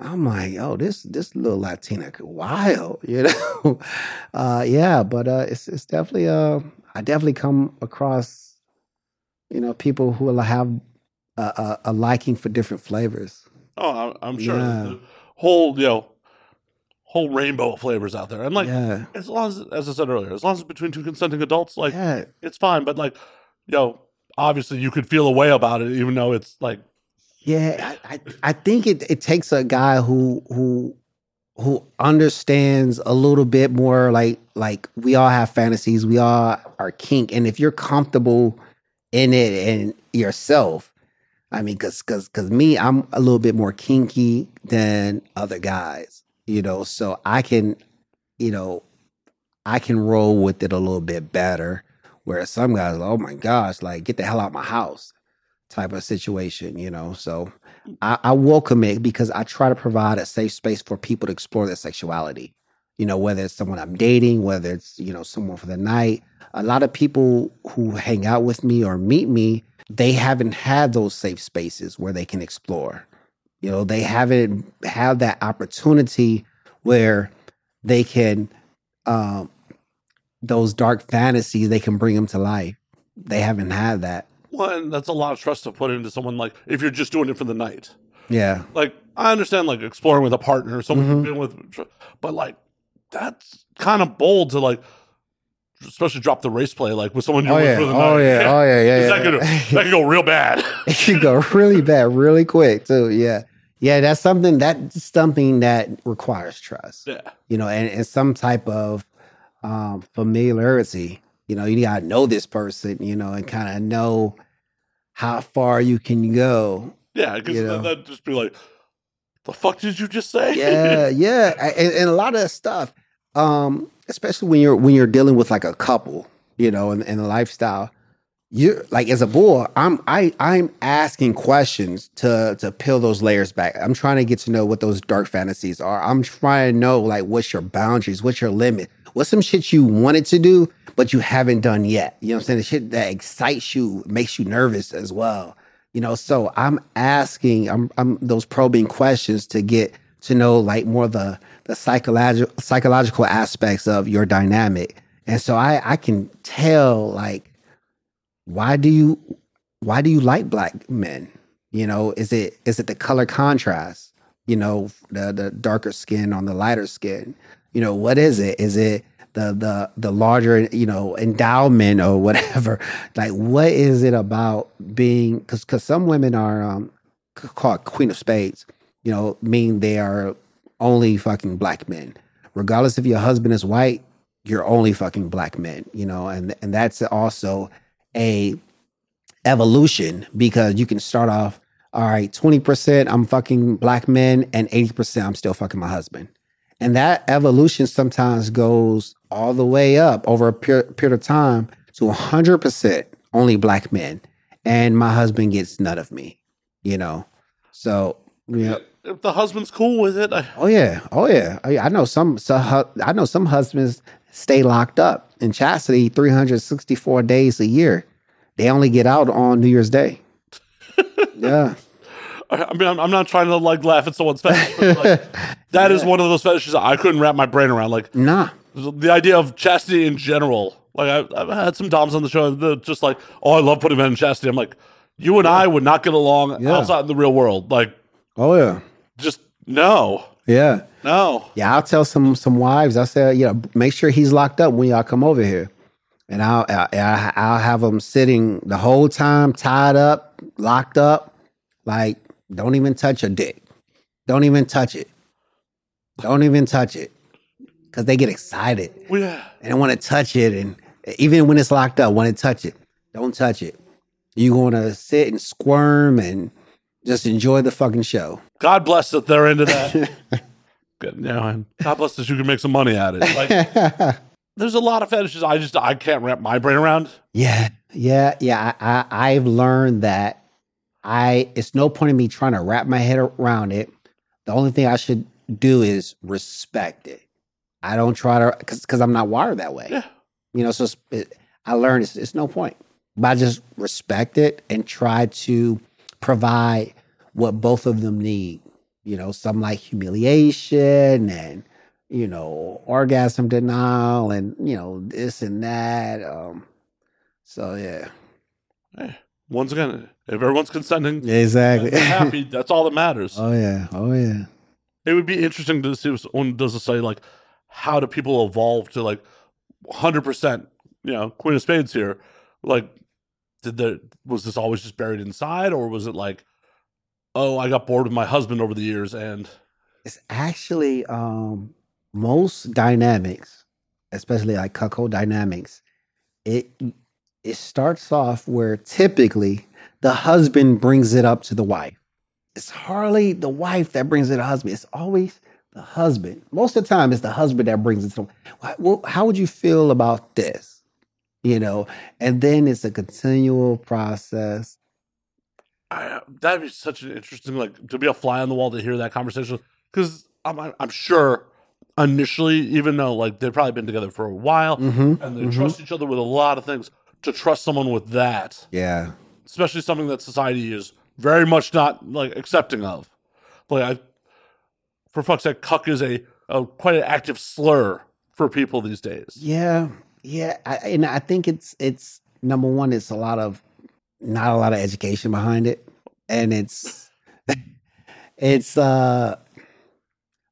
I'm like, oh, this this little Latina wild, you know? uh yeah, but uh it's it's definitely uh I definitely come across, you know, people who will have a, a, a liking for different flavors. oh, I'm, sure. Yeah. The whole, you know, whole rainbow of flavors out there. And like, yeah. as long as, as I said earlier, as long as it's between two consenting adults, like, yeah. it's fine. But like, you know, obviously you could feel a way about it, even though it's like, Yeah, I, I, I think it, it takes a guy who who who understands a little bit more like like we all have fantasies, we all are kink, and if you're comfortable in it and yourself, I mean, cause cause cause me, I'm a little bit more kinky than other guys, you know, so I can, you know, I can roll with it a little bit better Whereas some guys, oh my gosh, like get the hell out of my house, type of situation, you know. So I, I welcome it because I try to provide a safe space for people to explore their sexuality. You know, whether it's someone I'm dating, whether it's you know someone for the night. A lot of people who hang out with me or meet me, they haven't had those safe spaces where they can explore. You know, they haven't had that opportunity where they can um those dark fantasies they can bring them to life. They haven't had that. One, that's a lot of trust to put into someone like if you're just doing it for the night. Yeah. Like I understand like exploring with a partner or someone Mhm. you've been with, but like that's kind of bold to like, especially drop the race play like with someone you're Oh with yeah. for the night. Oh night. yeah. Oh yeah. Yeah. yeah. That, could, that could go real bad. it could go really bad really quick too. Yeah. Yeah, that's something that's something that requires trust. yeah. You know, and, and some type of um familiarity. You know, you gotta know this person, you know, and kind of know how far you can go. Yeah. Because You know. that'd just be like, the fuck did you just say? Yeah, yeah. And, and a lot of that stuff. Um, especially when you're when you're dealing with like a couple, you know, and, and a lifestyle. You like as a boy, I'm I I'm asking questions to to peel those layers back. I'm trying to get to know what those dark fantasies are. I'm trying to know like what's your boundaries, what's your limit, what's some shit you wanted to do but you haven't done yet. You know what I'm saying? The shit that excites you, makes you nervous as well. You know, so I'm asking, I'm I'm those probing questions to get to know like more the the psychological psychological aspects of your dynamic. And so I I can tell like why do you why do you like black men? You know, is it is it the color contrast? You know, the the darker skin on the lighter skin. You know, what is it? Is it the the the larger you know endowment or whatever? Like, what is it about being? Because because some women are um called queen of spades. You know, mean they are only fucking black men. Regardless if your husband is white, you're only fucking black men. You know, and and that's also a evolution because you can start off all right 20% i'm fucking black men and 80% i'm still fucking my husband and that evolution sometimes goes all the way up over a per- period of time to 100% only black men and my husband gets none of me you know so yeah If the husband's cool with it, I, Oh yeah, oh yeah. I, I know some. So hu- I know some husbands stay locked up in chastity 364 days a year. They only get out on New Year's Day. yeah, I mean, I'm, I'm not trying to like laugh at someone's fetish, but like, that is one of those fetishes I couldn't wrap my brain around. Like nah. the idea of chastity in general. Like I, I've had some doms on the show that just like, oh, I love putting men in chastity. I'm like, you and I would not get along Yeah. outside in the real world. Like, Oh yeah, just no, yeah, no. yeah. I'll tell some some wives. I say, you know, make sure he's locked up when y'all come over here, and I'll I'll, I'll have him sitting the whole time, tied up, locked up. Like, don't even touch a dick. Don't even touch it. Don't even touch it, because they get excited. Well, yeah. and want to touch it. And even when it's locked up, want to touch it. Don't touch it. You want to sit and squirm and just enjoy the fucking show. God bless that they're into that. Good, you know, and God bless that you can make some money at it. Like, there's a lot of fetishes I just I can't wrap my brain around. yeah, yeah, yeah. I, I, I've learned that I. It's no point in me trying to wrap my head around it. The only thing I should do is respect it. I don't try to because because I'm not wired that way. Yeah. You know, so it's, it, I learned it's, it's no point. But I just respect it and try to provide what both of them need. You know, some like humiliation and, you know, orgasm denial and, you know, this and that. Um, so yeah. Once again, if everyone's consenting, Exactly. happy, that's all that matters. oh yeah. Oh yeah. it would be interesting to see if someone does a study like how do people evolve to like 100% you know queen of spades here like did there was this always just buried inside or was it like oh i got bored with my husband over the years and It's actually um most dynamics, especially like cuckold dynamics, it it starts off where typically the husband brings it up to the wife. It's hardly the wife that brings it to the husband. It's always the husband. Most of the time, it's the husband that brings it to. How would you feel about this? You know, and then it's a continual process. I, that'd be such an interesting, like, to be a fly on the wall to hear that conversation. Because I'm, I'm sure initially, even though like they've probably been together for a while Mm-hmm. and they trust each other with a lot of things, to trust someone with that, Yeah. especially something that society is very much not like accepting of. Like, I, for fuck's sake, cuck is a, a quite an active slur for people these days. Yeah, yeah, I, and I think it's it's number one. It's a lot of not a lot of education behind it, and it's it's uh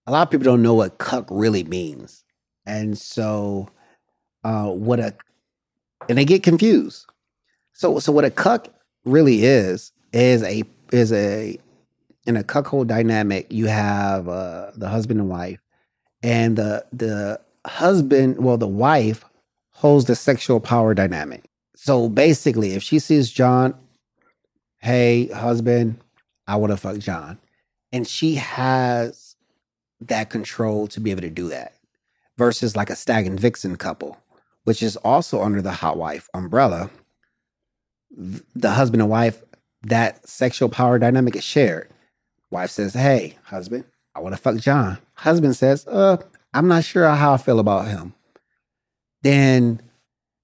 a lot of people don't know what cuck really means, and so uh what a and they get confused. So so what a cuck really is is a is a in a cuckold dynamic. You have uh the husband and wife, and the the husband, well, the wife holds the sexual power dynamic. So basically, if she sees John, hey, husband, I want to fuck John. And she has that control to be able to do that versus like a stag and vixen couple, which is also under the hot wife umbrella. The husband and wife, that sexual power dynamic is shared. Wife says, Hey, husband, I want to fuck John. Husband says, Uh, I'm not sure how I feel about him. Then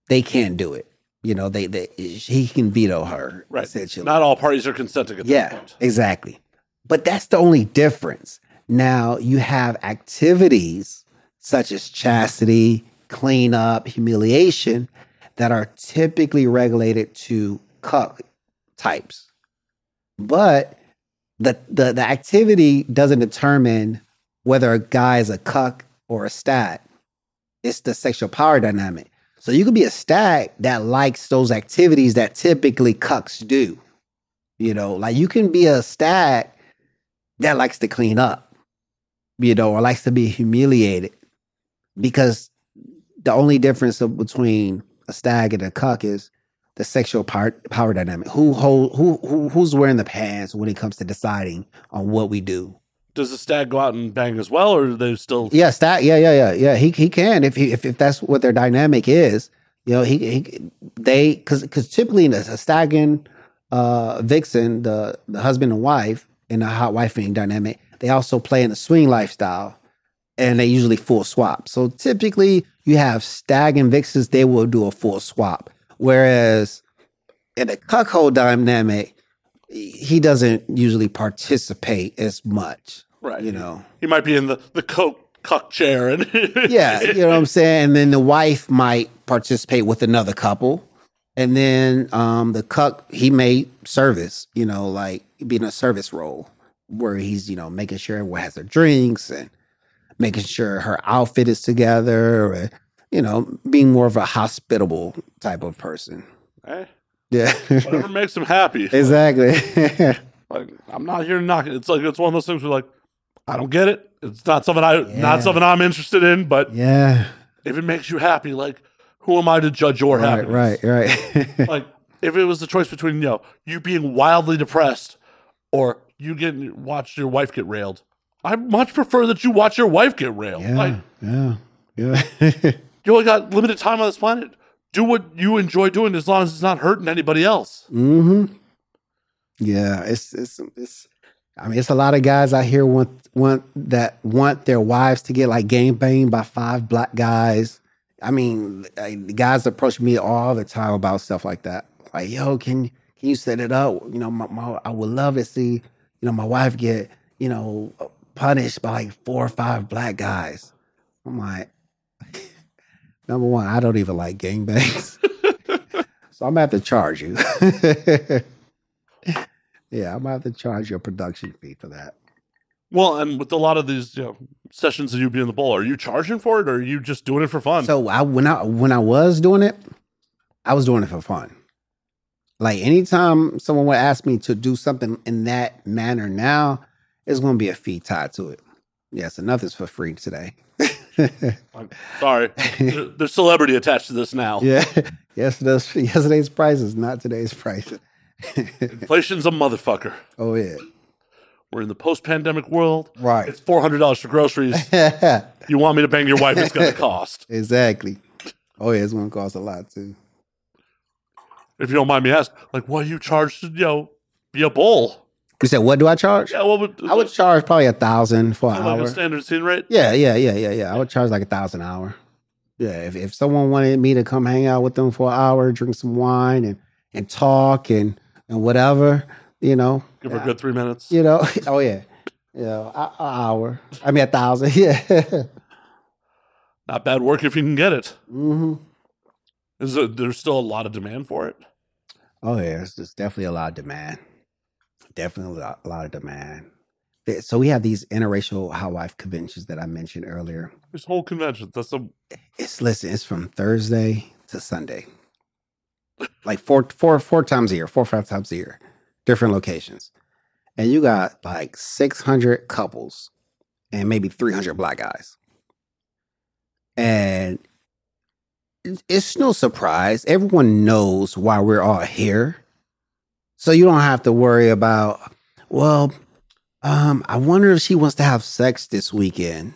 they can't do it. You know, they, they he can veto her. Right. Essentially. Not all parties are consenting at Yeah, exactly. But that's the only difference. Now you have activities such as chastity, cleanup, humiliation that are typically regulated to cuck types. But the, the the activity doesn't determine whether a guy is a cuck or a stag. It's the sexual power dynamic. So you could be a stag that likes those activities that typically cucks do. You know, like you can be a stag that likes to clean up, you know, or likes to be humiliated. Because the only difference between a stag and a cuck is the sexual power, power dynamic. Who hold who, who who's wearing the pants when it comes to deciding on what we do? Does the stag go out and bang as well, or do they still? Yeah, stag. Yeah, yeah, yeah, yeah. He he can if he if, if that's what their dynamic is. You know, he, he they because because typically in a, a stag and uh, vixen, the the husband and wife in a hot wifing dynamic, they also play in the swing lifestyle, and they usually full swap. So typically, you have stag and vixens; they will do a full swap. Whereas in a cuckold dynamic, he doesn't usually participate as much. Right. You know. He might be in the the coke cuck chair, and yeah, you know what I'm saying? And then the wife might participate with another couple. And then um the cuck, he may service, you know, like be in a service role where he's, you know, making sure everyone has their drinks and making sure her outfit is together, or, you know, being more of a hospitable type of person. Eh, Yeah. whatever makes him happy. exactly. Like I'm not here to knock it. It's like it's one of those things where like I don't get it. It's not something I Yeah. not something I'm interested in. But yeah. if it makes you happy, like who am I to judge your Right, happiness? right, right. Like if it was the choice between you know you being wildly depressed or you getting watch your wife get railed, I much prefer that you watch your wife get railed. yeah. Like yeah. Yeah. you only got limited time on this planet. Do what you enjoy doing as long as it's not hurting anybody else. hmm Yeah, it's it's it's. I mean, it's a lot of guys out here want want that want their wives to get like game banged by five black guys. I mean, guys approach me all the time about stuff like that. Like, yo, can can you set it up? You know, my, my I would love to see you know my wife get you know punished by like four or five black guys. I'm like, number one, I don't even like gangbangs. So I'm gonna have to charge you. yeah, I'm gonna have to charge you a production fee for that. Well, and with a lot of these you know, sessions that you being in the bull, are you charging for it or are you just doing it for fun? So I when I when I was doing it, I was doing it for fun. Like anytime someone would ask me to do something in that manner now, it's gonna be a fee tied to it. Yes, and nothing's for free today. I'm sorry. There's celebrity attached to this now. yeah. Yesterday's yesterday's price is not today's price. Inflation's a motherfucker. oh yeah. We're in the post-pandemic world. Right. It's four hundred dollars for groceries. you want me to bang your wife? It's going to cost. Exactly. Oh yeah, it's gonna cost a lot too. if you don't mind me asking, like, what you charge to, you know, be a bull? You said what do I charge? Yeah, what would, I would charge probably a thousand for an like hour. a standard scene rate? Yeah, yeah, yeah, yeah, yeah. I would charge like a thousand an hour. Yeah, if if someone wanted me to come hang out with them for an hour, drink some wine and and talk and and whatever, you know, Give her a good three minutes. you know, oh yeah, you know, an hour. I mean, a thousand. Yeah. Not bad work if you can get it. hmm Is there, there's still a lot of demand for it? Oh yeah, just definitely a lot of demand. Definitely a lot, of demand. So we have these interracial housewife conventions that I mentioned earlier. This whole convention. That's a It's listen, it's from Thursday to Sunday. Like four four four times a year, four or five times a year, different locations. And you got like 600 couples and maybe 300 black guys. And it's no surprise. Everyone knows why we're all here. So you don't have to worry about, well, um, I wonder if she wants to have sex this weekend.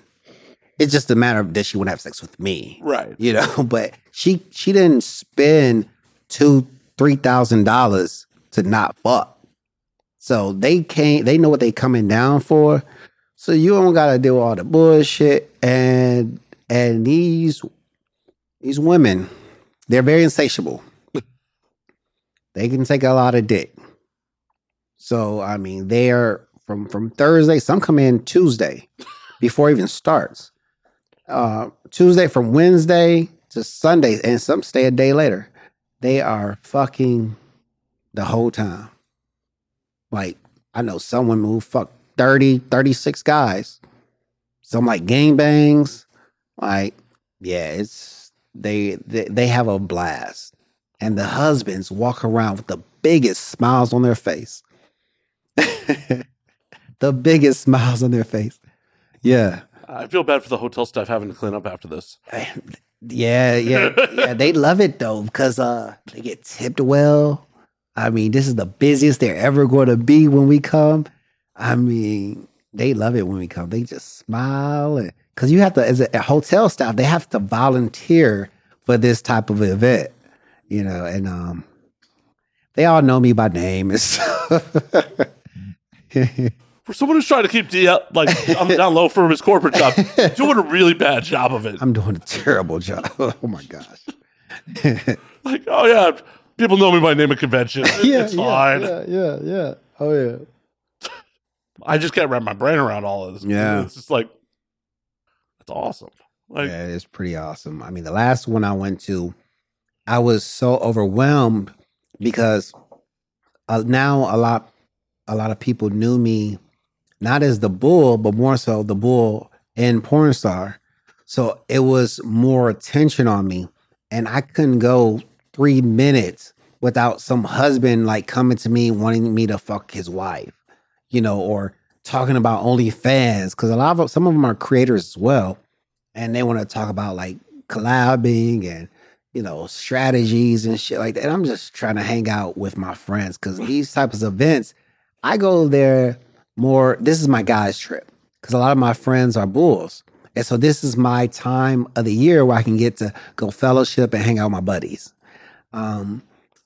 It's just a matter of does she want to have sex with me? right. you know but she she didn't spend two three thousand dollars to not fuck so they can't they know what they coming down for so you don't gotta do all the bullshit and and these these women they're very insatiable they can take a lot of dick so i mean they're from from thursday some come in tuesday before even starts uh Tuesday from Wednesday to Sunday, and some stay a day later. They are fucking the whole time. Like, I know someone who fuck 30, 36 guys. Some like gang bangs. Like, yeah, it's they they, they have a blast. And the husbands walk around with the biggest smiles on their face. the biggest smiles on their face. Yeah. I feel bad for the hotel staff having to clean up after this. Yeah, yeah, yeah. They love it though because uh they get tipped well. I mean, this is the busiest they're ever going to be when we come. I mean, they love it when we come. They just smile and because you have to, as a, hotel staff, they have to volunteer for this type of event, you know. And um, they all know me by name and stuff. For someone who's trying to keep D up, like I'm down low from his corporate job, doing a really bad job of it. I'm doing a terrible job. Oh my gosh. Like, oh yeah, people know me by name at convention. it's fine. yeah, yeah, yeah. Oh yeah. I just can't wrap my brain around all of this. Yeah. it's just like that's awesome. Like, yeah, it's pretty awesome. I mean, the last one I went to, I was so overwhelmed because uh, now a lot, a lot of people knew me, not as the bull, but more so the bull and porn star. So it was more attention on me, and I couldn't go three minutes without some husband like coming to me wanting me to fuck his wife, you know, or talking about OnlyFans because a lot of some of them are creators as well and they want to talk about like collabing and you know strategies and shit like that. And I'm just trying to hang out with my friends because these types of events, I go there more. This is my guys' trip because a lot of my friends are bulls, and so this is my time of the year where I can get to go fellowship and hang out with my buddies. Um,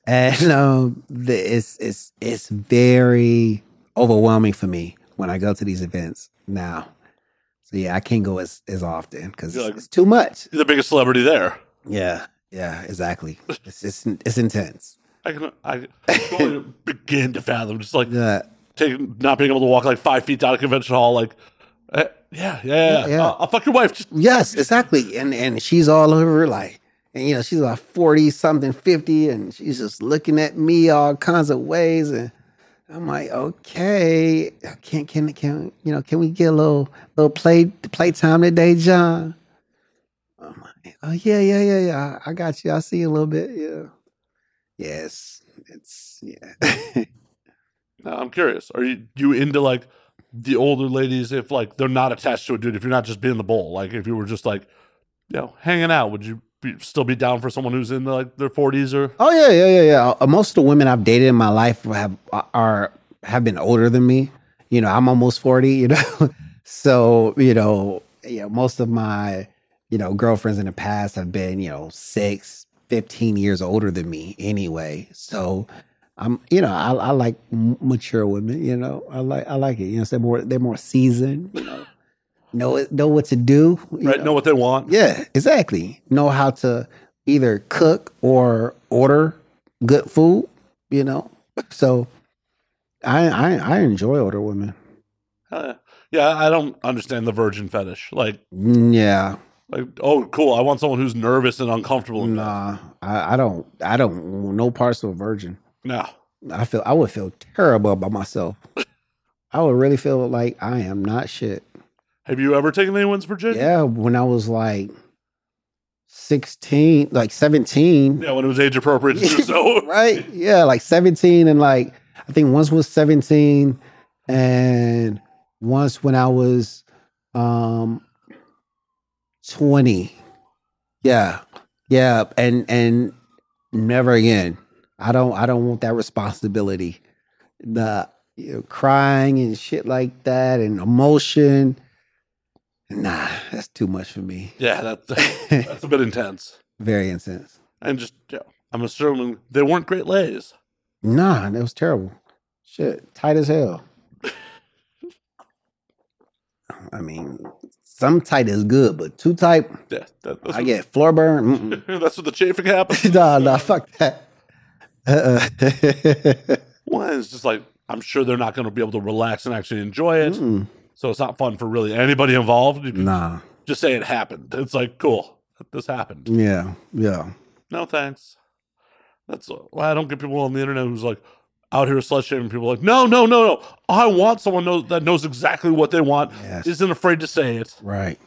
and um, the, it's it's it's very overwhelming for me when I go to these events now. So yeah, I can't go as as often because like- it's too much. you're the biggest celebrity there. Yeah, yeah, exactly. It's it's it's intense. I can I begin to fathom just like Yeah, taking not being able to walk like five feet down a convention hall. Like, eh, yeah, yeah, yeah. Yeah. I'll, I'll fuck your wife. Just yes, exactly. And and she's all over like, and you know, she's like forty something, fifty, and she's just looking at me all kinds of ways, and I'm like, okay, can can can you know, can we get a little little play play time today, John? I'm like, oh yeah, yeah, yeah, yeah. I got you. I see you a little bit. Yeah. Yes, it's yeah. Now, I'm curious. Are you you into like the older ladies if like they're not attached to a dude? If you're not just being the bull, like if you were just like, you know, hanging out, would you be, still be down for someone who's in like their 40s or? Oh yeah, yeah, yeah, yeah. Uh, Most of the women I've dated in my life have are have been older than me. You know, I'm almost forty. You know, so you know, yeah, most of my you know girlfriends in the past have been you know six, 15 years older than me anyway. So I'm, you know, I, I like mature women. You know, I like I like it. You know, they're more they're more seasoned. You know, know know what to do. Right? Know what they want. Yeah, exactly. Know how to either cook or order good food. You know, so I I, I enjoy older women. Uh, yeah, I don't understand the virgin fetish. Like, Mm, Yeah, like, oh, cool. I want someone who's nervous and uncomfortable. nah, I, I don't I don't no parts of a virgin. No. I feel I would feel terrible about myself. I would really feel like I am not shit. Have you ever taken anyone's virginity? Yeah, when I was like sixteen, like seventeen, Yeah, when it was age appropriate to do so. right? Yeah, like 17 and like I think once was 17 and once when I was um 20. Yeah. Yeah, and and never again. I don't I don't want that responsibility. The you know, crying and shit like that and emotion. Nah, that's too much for me. Yeah, that, that's a bit intense. Very intense. And just, yeah, I'm assuming they weren't great lays. Nah, that was terrible. Shit, tight as hell. I mean, some tight is good, but too tight, Yeah, that, I what, get floor burn. That's what the chafing happens. nah, nah, fuck that. Uh-uh. Well, it's just like, I'm sure they're not going to be able to relax and actually enjoy it. Mm-mm. So it's not fun for really anybody involved. You nah, just say it happened. It's like, cool, this happened. yeah, yeah. No thanks. That's why I don't get people on the internet who's like out here slut shaming people. Like, no, no, no, no. I want someone knows, that knows exactly what they want, Yes. isn't afraid to say it. Right.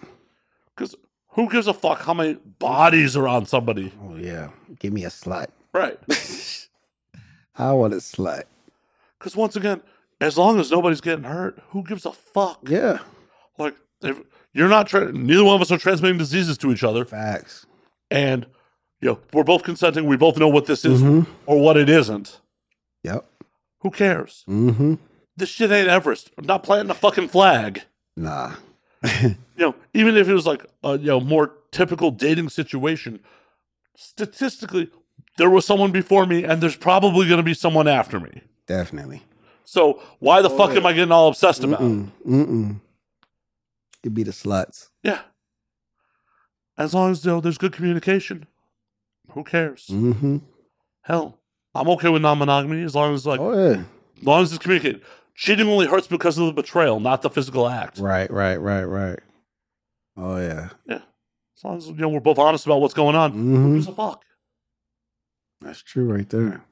Because who gives a fuck how many bodies are on somebody? Oh, yeah. Give me a slut. Right. I want a slut. Because once again, as long as nobody's getting hurt, who gives a fuck? Yeah. Like, if you're not, tra- neither one of us are transmitting diseases to each other, Facts. and you know we're both consenting. We both know what this is Mm-hmm. or what it isn't. Yep. Who cares? Mm-hmm. This shit ain't Everest. I'm not planting a fucking flag. Nah. You know, even if it was like a you know more typical dating situation, statistically, there was someone before me, and there's probably going to be someone after me. Definitely. So why the fuck am I getting all obsessed about? it? Mm-mm. Mm-mm. Could be the sluts. Yeah. As long as you know, there's good communication, who cares? Mm-hmm. Hell, I'm okay with non-monogamy as long as like Oh yeah. as long as it's communicated. Cheating only hurts because of the betrayal, not the physical act. Right, right, right, right. Oh yeah. Yeah. As long as you know we're both honest about what's going on, who Mhm. gives a fuck? That's true right there.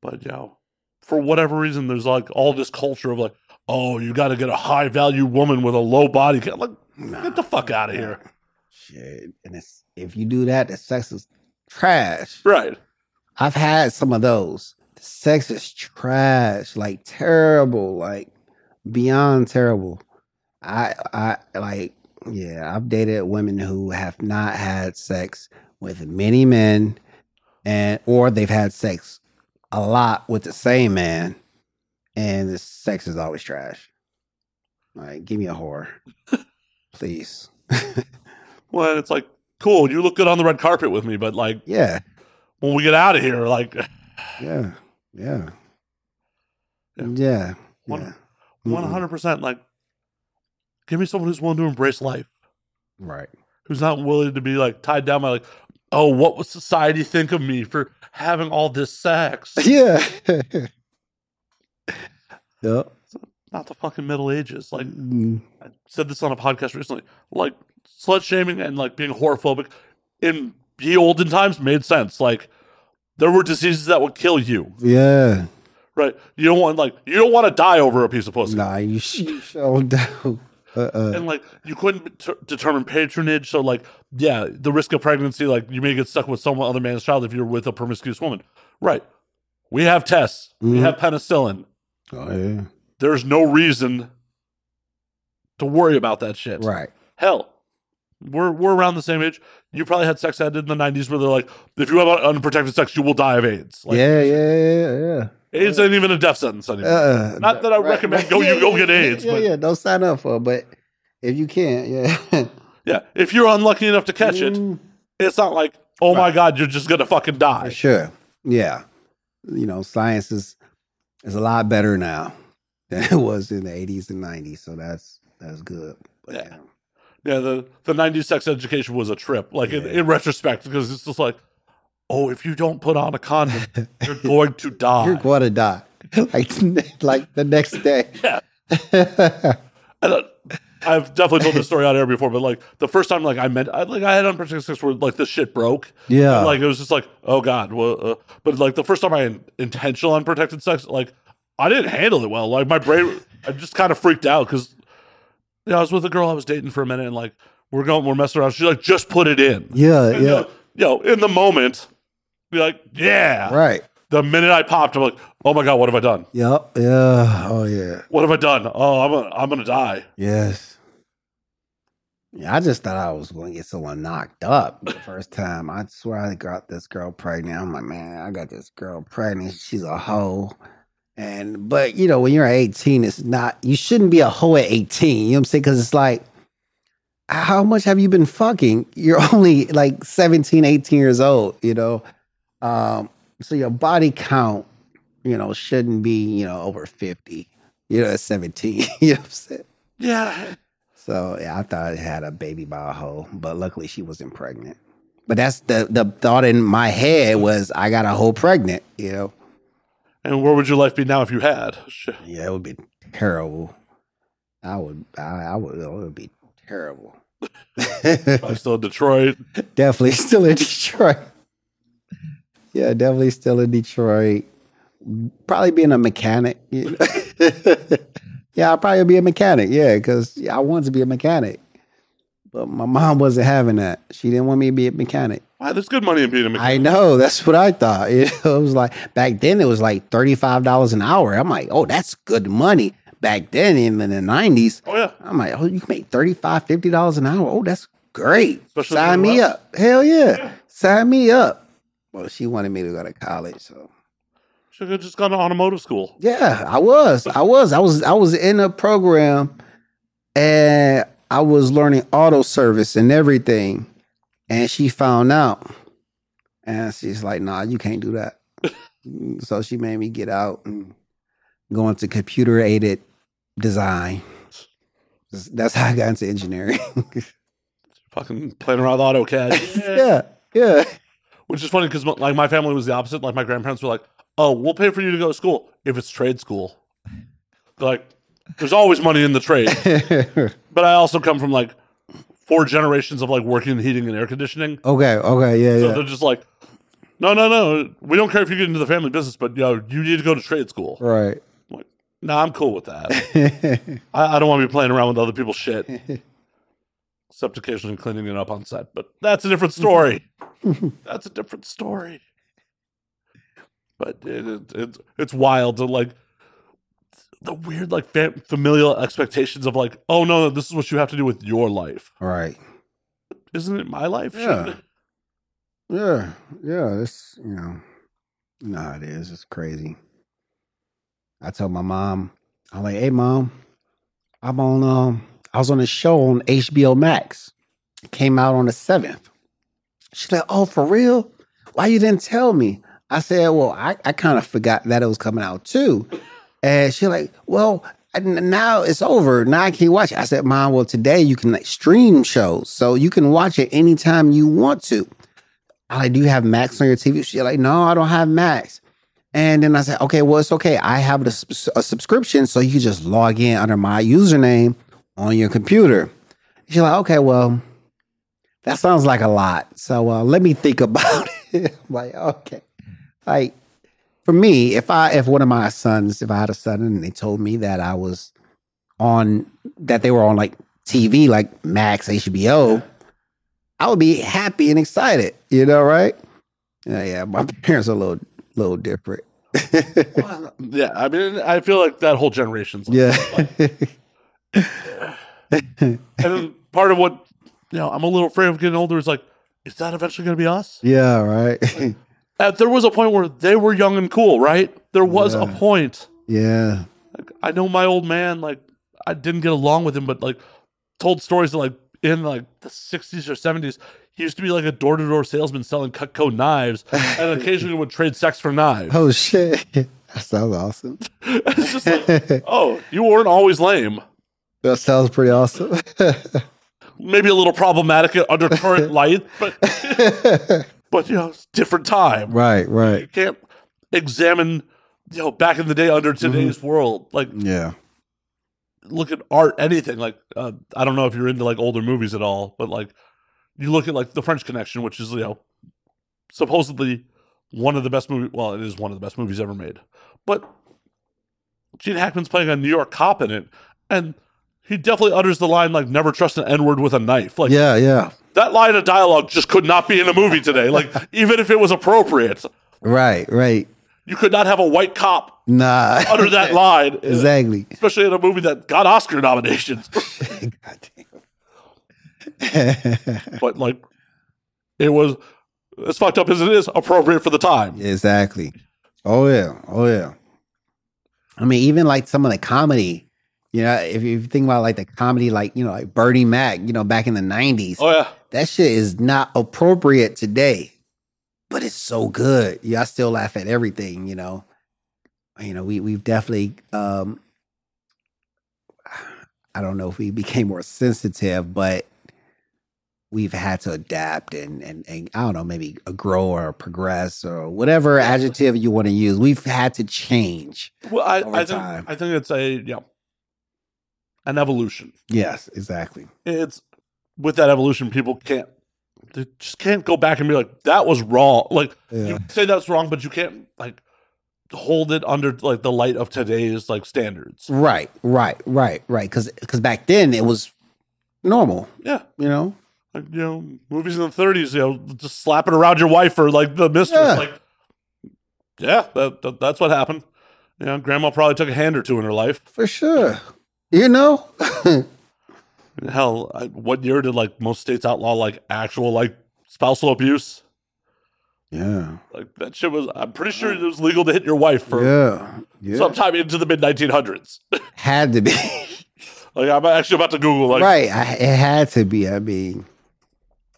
But you know, for whatever reason, there's like all this culture of like, oh, you got to get a high value woman with a low body count. Like, Nah. get the fuck out of here. Shit. And it's if you do that, the sex is trash. Right. I've had some of those. The sex is trash, like terrible, like beyond terrible. I I like yeah, I've dated women who have not had sex with many men and or they've had sex a lot with the same man and the sex is always trash. Like give me a whore. Please. Well, it's like, cool, you look good on the red carpet with me, but like Yeah. When we get out of here, like Yeah. Yeah. Yeah. Yeah. One- hundred percent, like give me someone who's willing to embrace life, Right. who's not willing to be like tied down by like, oh, what would society think of me for having all this sex? Yeah. yep. not the fucking Middle Ages. Like Mm, I said this on a podcast recently, like slut shaming and like being horophobic in the olden times made sense. Like there were diseases that would kill you, yeah. right? You don't want like you don't want to die over a piece of pussy. Nah, you sh- you show down. Uh-uh. And like you couldn't t- determine patronage, so like yeah, the risk of pregnancy, like you may get stuck with some other man's child if you're with a promiscuous woman, right? We have tests, we Mhm. have penicillin. Oh, yeah. There's no reason to worry about that shit. Right. Hell, we're we're around the same age. You probably had sex ed in the '90s where they're like, if you have unprotected sex, you will die of AIDS. Like, yeah, yeah, yeah, yeah. AIDS ain't even a death sentence anymore. Uh, Not that I recommend go- you go get AIDS, Yeah, but- yeah, don't sign up for it, but if you can't, yeah. yeah, if you're unlucky enough to catch it, Mm, it's not like, oh my god, you're just gonna fucking For die. sure. Yeah. You know, science is is a lot better now than it was in the 80s and 90s. So that's that's good. But, Yeah. Yeah, the the '90s sex education was a trip. Like in, Yeah. in retrospect, because it's just like, oh, if you don't put on a condom, you're going to die. You're going to die. Like, like the next day. Yeah. And, uh, I've definitely told this story on air before, but like the first time, like I meant, I, like I had unprotected sex where like the shit broke. Yeah. And, like it was just like, oh god. Well, uh, but like the first time I had intentional unprotected sex, like I didn't handle it well. Like my brain, I just kind of freaked out because know, I was with a girl I was dating for a minute, and like we're going, we're messing around. She's like, just put it in. yeah, And, yeah. uh, you know, in the moment, be like, yeah. Right. The minute I popped, I'm like, oh my god, what have I done? Yep. Yeah. Oh yeah. What have I done? Oh, I'm gonna, I'm gonna die. Yes. Yeah, I just thought I was going to get someone knocked up the first time. I swear I got this girl pregnant. I'm like, man, I got this girl pregnant. She's a hoe. And, but, you know, when you're at 18, it's not, you shouldn't be a hoe at 18. You know what I'm saying? Because it's like, how much have you been fucking? You're only like 17, 18 years old, you know? Um, so your body count, you know, shouldn't be, you know, over 50, you know, at 17. you know what I'm saying? Yeah. So yeah, I thought I had a baby by a hoe, but luckily she wasn't pregnant. But that's the the thought in my head was I got a hoe pregnant. You know, And where would your life be now if you had? Yeah, it would be terrible. I would, I, I would, it would be terrible. I'm still in Detroit. definitely still in Detroit. Yeah, definitely still in Detroit. Probably being a mechanic. You know? yeah, I'll probably be a mechanic. Yeah, because I wanted to be a mechanic. But my mom wasn't having that. She didn't want me to be a mechanic. Wow, there's good money in being a mechanic. I know. That's what I thought. It was like back then it was like $35 an hour. I'm like, oh, that's good money. Back then in the 90s, oh yeah. I'm like, oh, you can make $35, $50 an hour. Oh, that's great. Especially Sign me West. up. Hell yeah. Sign me up. Well, she wanted me to go to college, so Should have just gone to automotive school. yeah, I was. I was. I was I was in a program and I was learning auto service and everything. And she found out. And she's like, nah, you can't do that. so she made me get out and go into computer aided design. That's how I got into engineering. Fucking playing around with AutoCAD. yeah. Yeah. Which is funny because like my family was the opposite. Like my grandparents were like, "Oh, we'll pay for you to go to school if it's trade school." They're like, there's always money in the trade. but I also come from like four generations of like working in heating and air conditioning. okay. Okay. Yeah. So Yeah. they're just like, no, no, no. We don't care if you get into the family business, but you know, you need to go to trade school. Right. No, I'm cool with that. I, I don't want to be playing around with other people's shit. Except occasionally cleaning it up on set, but that's a different story. that's a different story. But it, it, it's it's wild to like the weird like fam- familial expectations of like, oh no, this is what you have to do with your life. right. Isn't it my life? Yeah. Yeah, yeah, it's you know, how it is. It's crazy. I told my mom, I'm like, hey mom, I'm on um I was on a show on HBO Max. It came out on the seventh. She's like, Oh, for real? Why you didn't tell me? I said, Well, I, I kind of forgot that it was coming out too. And she's like, Well, now it's over. Now I can't watch it. I said, Mom, well, today you can like stream shows. So you can watch it anytime you want to. I like, do you have Max on your TV? She's like, no, I don't have Max. And then I said, okay, well, it's okay. I have a, a subscription, so you can just log in under my username on your computer. She's like, okay, well, that sounds like a lot. So uh, let me think about it. Like, okay. Like, for me, if I if one of my sons, if I had a son and they told me that I was on that they were on like TV, like Max, HBO, I would be happy and excited, you know, right? Yeah, yeah. My parents are a little little different. Yeah, I mean, I feel like that whole generation's like, yeah. and then part of what you know, I'm a little afraid of getting older is like, is that eventually going to be us? yeah, right. Uh, there was a point where they were young and cool, right? There was a point. yeah. Like, I know my old man, like I didn't get along with him, but like told stories that like in like the 60s or 70s, he used to be like a door to door salesman selling Cutco knives and occasionally would trade sex for knives. Oh shit. That sounds awesome. it's just like, oh, you weren't always lame. That sounds pretty awesome. Maybe a little problematic under current light, but but you know, it's a different time. right, right. You can't examine, you know, back in the day under today's world. Like Yeah. look at art, anything. Like uh, I don't know if you're into like older movies at all, but like you look at like The French Connection, which is you know supposedly one of the best movies. Well, it is one of the best movies ever made. But Gene Hackman's playing a New York cop in it, and he definitely utters the line like "Never trust an N word with a knife." Like Yeah, yeah. That line of dialogue just could not be in a movie today. Like even if it was appropriate, Right, right. you could not have a white cop Nah. utter that line, exactly. especially in a movie that got Oscar nominations. but like it was as fucked up as it is appropriate for the time exactly. Oh yeah. Oh yeah. I mean, even like some of the comedy, you know, if you think about like the comedy, like, you know, like Bernie Mac, you know, back in the 90s, oh yeah that shit is not appropriate today, but it's so good. Yeah, I still laugh at everything, you know. You know, we we've definitely um I don't know if we became more sensitive, but we've had to adapt and and, and I don't know, maybe grow or progress or whatever adjective you want to use. We've had to change. well i, I think i think it's a yeah an evolution Yes, exactly. it's with that evolution people can't they just can't go back and be like that was wrong like Yeah. you say that's wrong but you can't like hold it under like the light of today's like standards Right, right, right, right. Because because back then it was normal, yeah you know. like you know movies in the 30s you know just slapping around your wife or like the mistress Yeah. like yeah that, that that's what happened you know grandma probably took a hand or two in her life For sure. You know? hell I, what year did like most states outlaw like actual like spousal abuse yeah. like that shit was i'm pretty sure it was legal to hit your wife for Yeah. Yeah. sometime into the mid 1900s had to be. like i'm actually about to google like right. I, it had to be. I mean,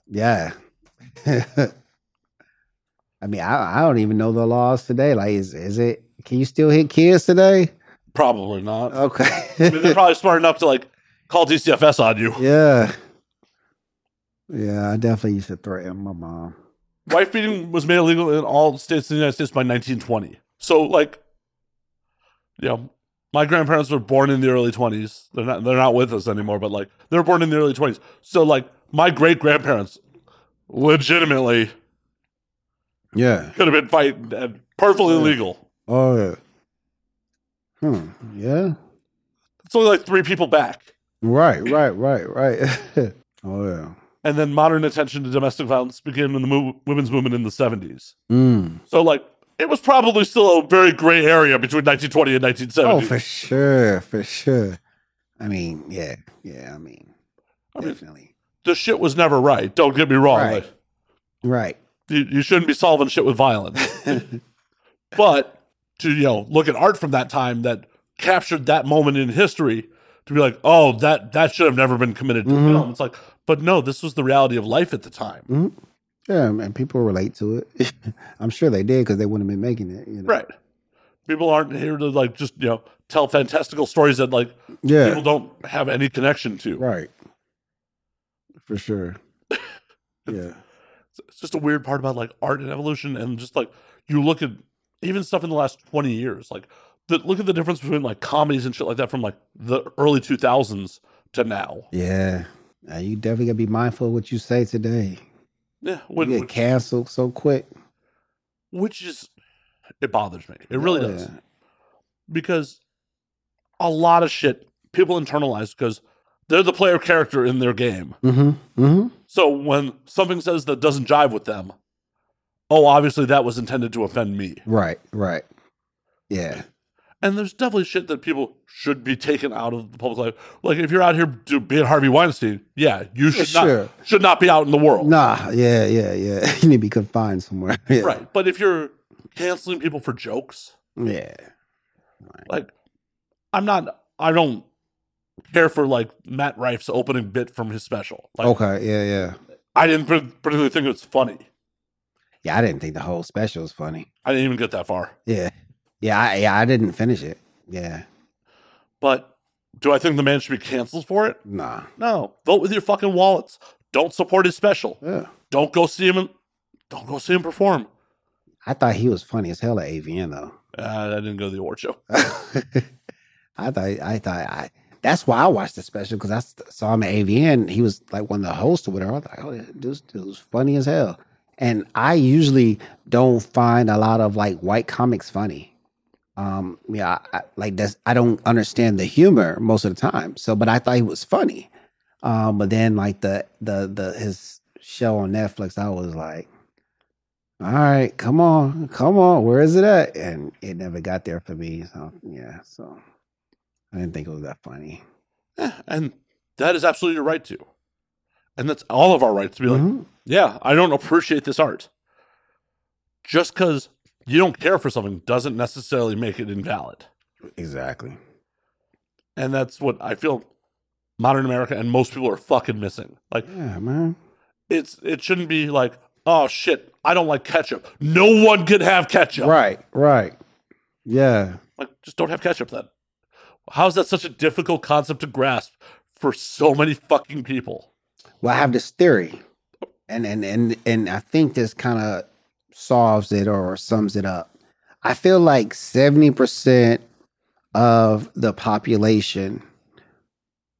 yeah. I mean, I, I don't even know the laws today. Like, is is it? Can you still hit kids today? Probably not I mean, Okay. they're probably smart enough to like call dcfs on you yeah. Yeah, I definitely used to threaten my mom. wife beating was made illegal in all states in the United States by 1920. So, like, you know, my grandparents were born in the early 20s. They're not they're not with us anymore, but like they were born in the early 20s. So, like, my great grandparents legitimately Yeah. could have been fighting and perfectly Yeah. legal. Oh yeah. Hmm. Yeah. It's only like three people back. Right. Right. Right. Right. oh yeah. And then modern attention to domestic violence began in the mo- women's movement in the 70s. Mm. So, like, it was probably still a very gray area between 1920 and 1970. Oh, for sure, for sure. I mean, yeah, yeah. I mean, I mean, definitely. the shit was never right. Don't get me wrong. Right. Like, Right. you, you shouldn't be solving shit with violence. but to you know look at art from that time that captured that moment in history to be like, oh, that that should have never been committed to Mhm. film. It's like, but no, this was the reality of life at the time. Yeah, and people relate to it. I'm sure they did because they wouldn't have been making it. You know? Right. People aren't here to like just you know tell fantastical stories that like Yeah. people don't have any connection to. Right. For sure. Yeah. It's just a weird part about like art and evolution, and just like you look at even stuff in the last twenty years, like the, look at the difference between like comedies and shit like that from like the early two thousands to now. Yeah. Uh, you definitely gotta be mindful of what you say today. Yeah, You when, get canceled so quick. which is it bothers me. It really Oh, does yeah. because a lot of shit people internalize because they're the player character in their game. Mm-hmm. Mm-hmm. So when something says that doesn't jive with them, oh, obviously that was intended to offend me. Right. Right. Yeah. And there's definitely shit that people should be taken out of the public life. Like if you're out here do, being Harvey Weinstein, yeah, you should sure. not should not be out in the world, Nah. Yeah. Yeah. Yeah. you need to be confined somewhere. Yeah. right? But if you're canceling people for jokes, Yeah. like I'm not, I don't care for like Matt Rife's opening bit from his special. Like, Okay, yeah, yeah, I didn't particularly think it was funny. Yeah. I didn't think the whole special was funny. I didn't even get that far. Yeah, yeah, I, yeah. I didn't finish it. Yeah, But do I think the man should be canceled for it? nah. No. Vote with your fucking wallets. Don't support his special. Yeah. Don't go see him. Don't go see him perform. I thought he was funny as hell at AVN though. Uh, I didn't go to the award show. I thought I thought I that's why I watched the special because I saw him at AVN. He was like one of the hosts or whatever. I was like, oh, this dude was funny as hell. And I usually don't find a lot of like white comics funny. Um, yeah, I, I- like that's I don't understand the humor most of the time. So, but I thought he was funny. Um, but then like the the the his show on Netflix, I was like, all right, come on, come on, where is it at? And it never got there for me. So yeah, so I didn't think it was that funny. Eh, and that is absolutely your right to. And that's all of our rights to be like, Mhm. yeah, I don't appreciate this art. Just because you don't care for something doesn't necessarily make it invalid. Exactly. And that's what I feel modern America and most people are fucking missing. Like Yeah, man. it's it shouldn't be like, oh shit, I don't like ketchup. No one could have ketchup. Right, right. Yeah. Like just don't have ketchup then. How is that such a difficult concept to grasp for so many fucking people? Well, I have this theory, and and and and I think this kind of solves it or sums it up. I feel like seventy percent of the population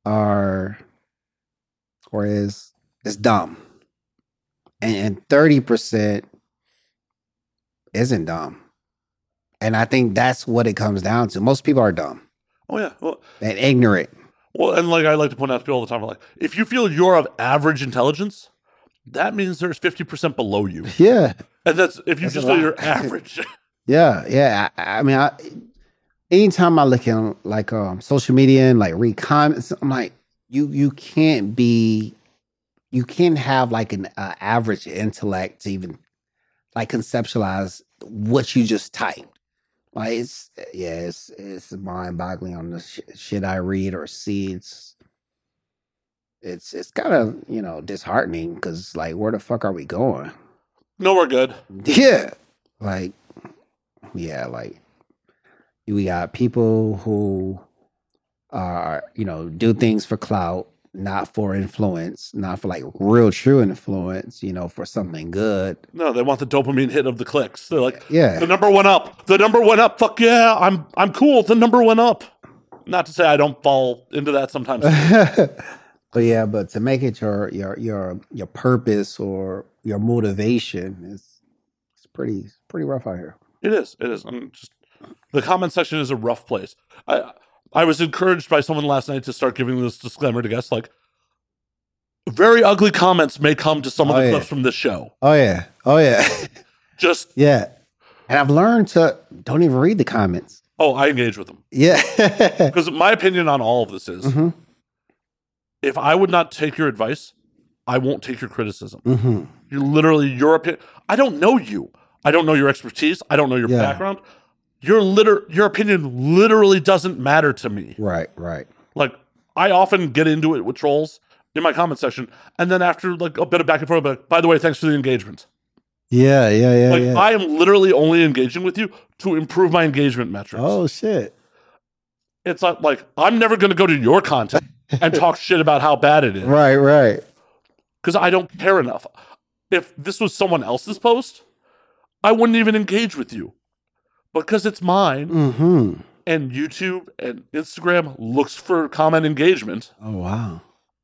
are or is is dumb, and thirty percent isn't dumb. And I think that's what it comes down to. Most people are dumb Oh yeah. Well, and ignorant. Well, and like I like to point out to people all the time, like if you feel you're of average intelligence, that means there's fifty percent below you, Yeah. and that's if you That's just feel you're average. Yeah, yeah. I, I mean, I, anytime I look at like um, social media and like read comments, I'm like, you you can't be, you can't have like an uh, average intellect to even like conceptualize what you just typed. Like it's eh, yeah, it's it's mind boggling on the sh- shit I read or see. It's it's it's kind of you know disheartening because like where the fuck are we going? no, we're good. Yeah. Like, yeah, like we got people who are, you know, do things for clout, not for influence, not for like real true influence, you know, for something good. No, they want the dopamine hit of the clicks. They're like, yeah, the number went up. The number went up. Fuck yeah, I'm I'm cool. The number went up. Not to say I don't fall into that sometimes. but yeah, but to make it your your your your purpose or your motivation is it's pretty it's pretty rough out here. It is. It is. I'm just the comment section is a rough place. I I was encouraged by someone last night to start giving this disclaimer to guests like very ugly comments may come to some of Oh, the yeah. clips from this show. Oh yeah. Oh yeah. Just yeah. And I've learned to don't even read the comments. oh, I engage with them. Yeah. Because my opinion on all of this is hmm if I would not take your advice, I won't take your criticism. hmm You're literally your opinion. I don't know you. I don't know your expertise. I don't know your Yeah. background. Your liter- your opinion literally doesn't matter to me. Right, right. Like I often get into it with trolls in my comment section, and then after like a bit of back and forth, like, by the way, thanks for the engagement. Yeah, yeah, yeah, like yeah. I am literally only engaging with you to improve my engagement metrics. oh shit. It's not like I'm never going to go to your content and talk shit about how bad it is Right, right. because I don't care enough. If this was someone else's post, I wouldn't even engage with you because it's mine. Mm-hmm. And YouTube and Instagram looks for comment engagement. Oh wow.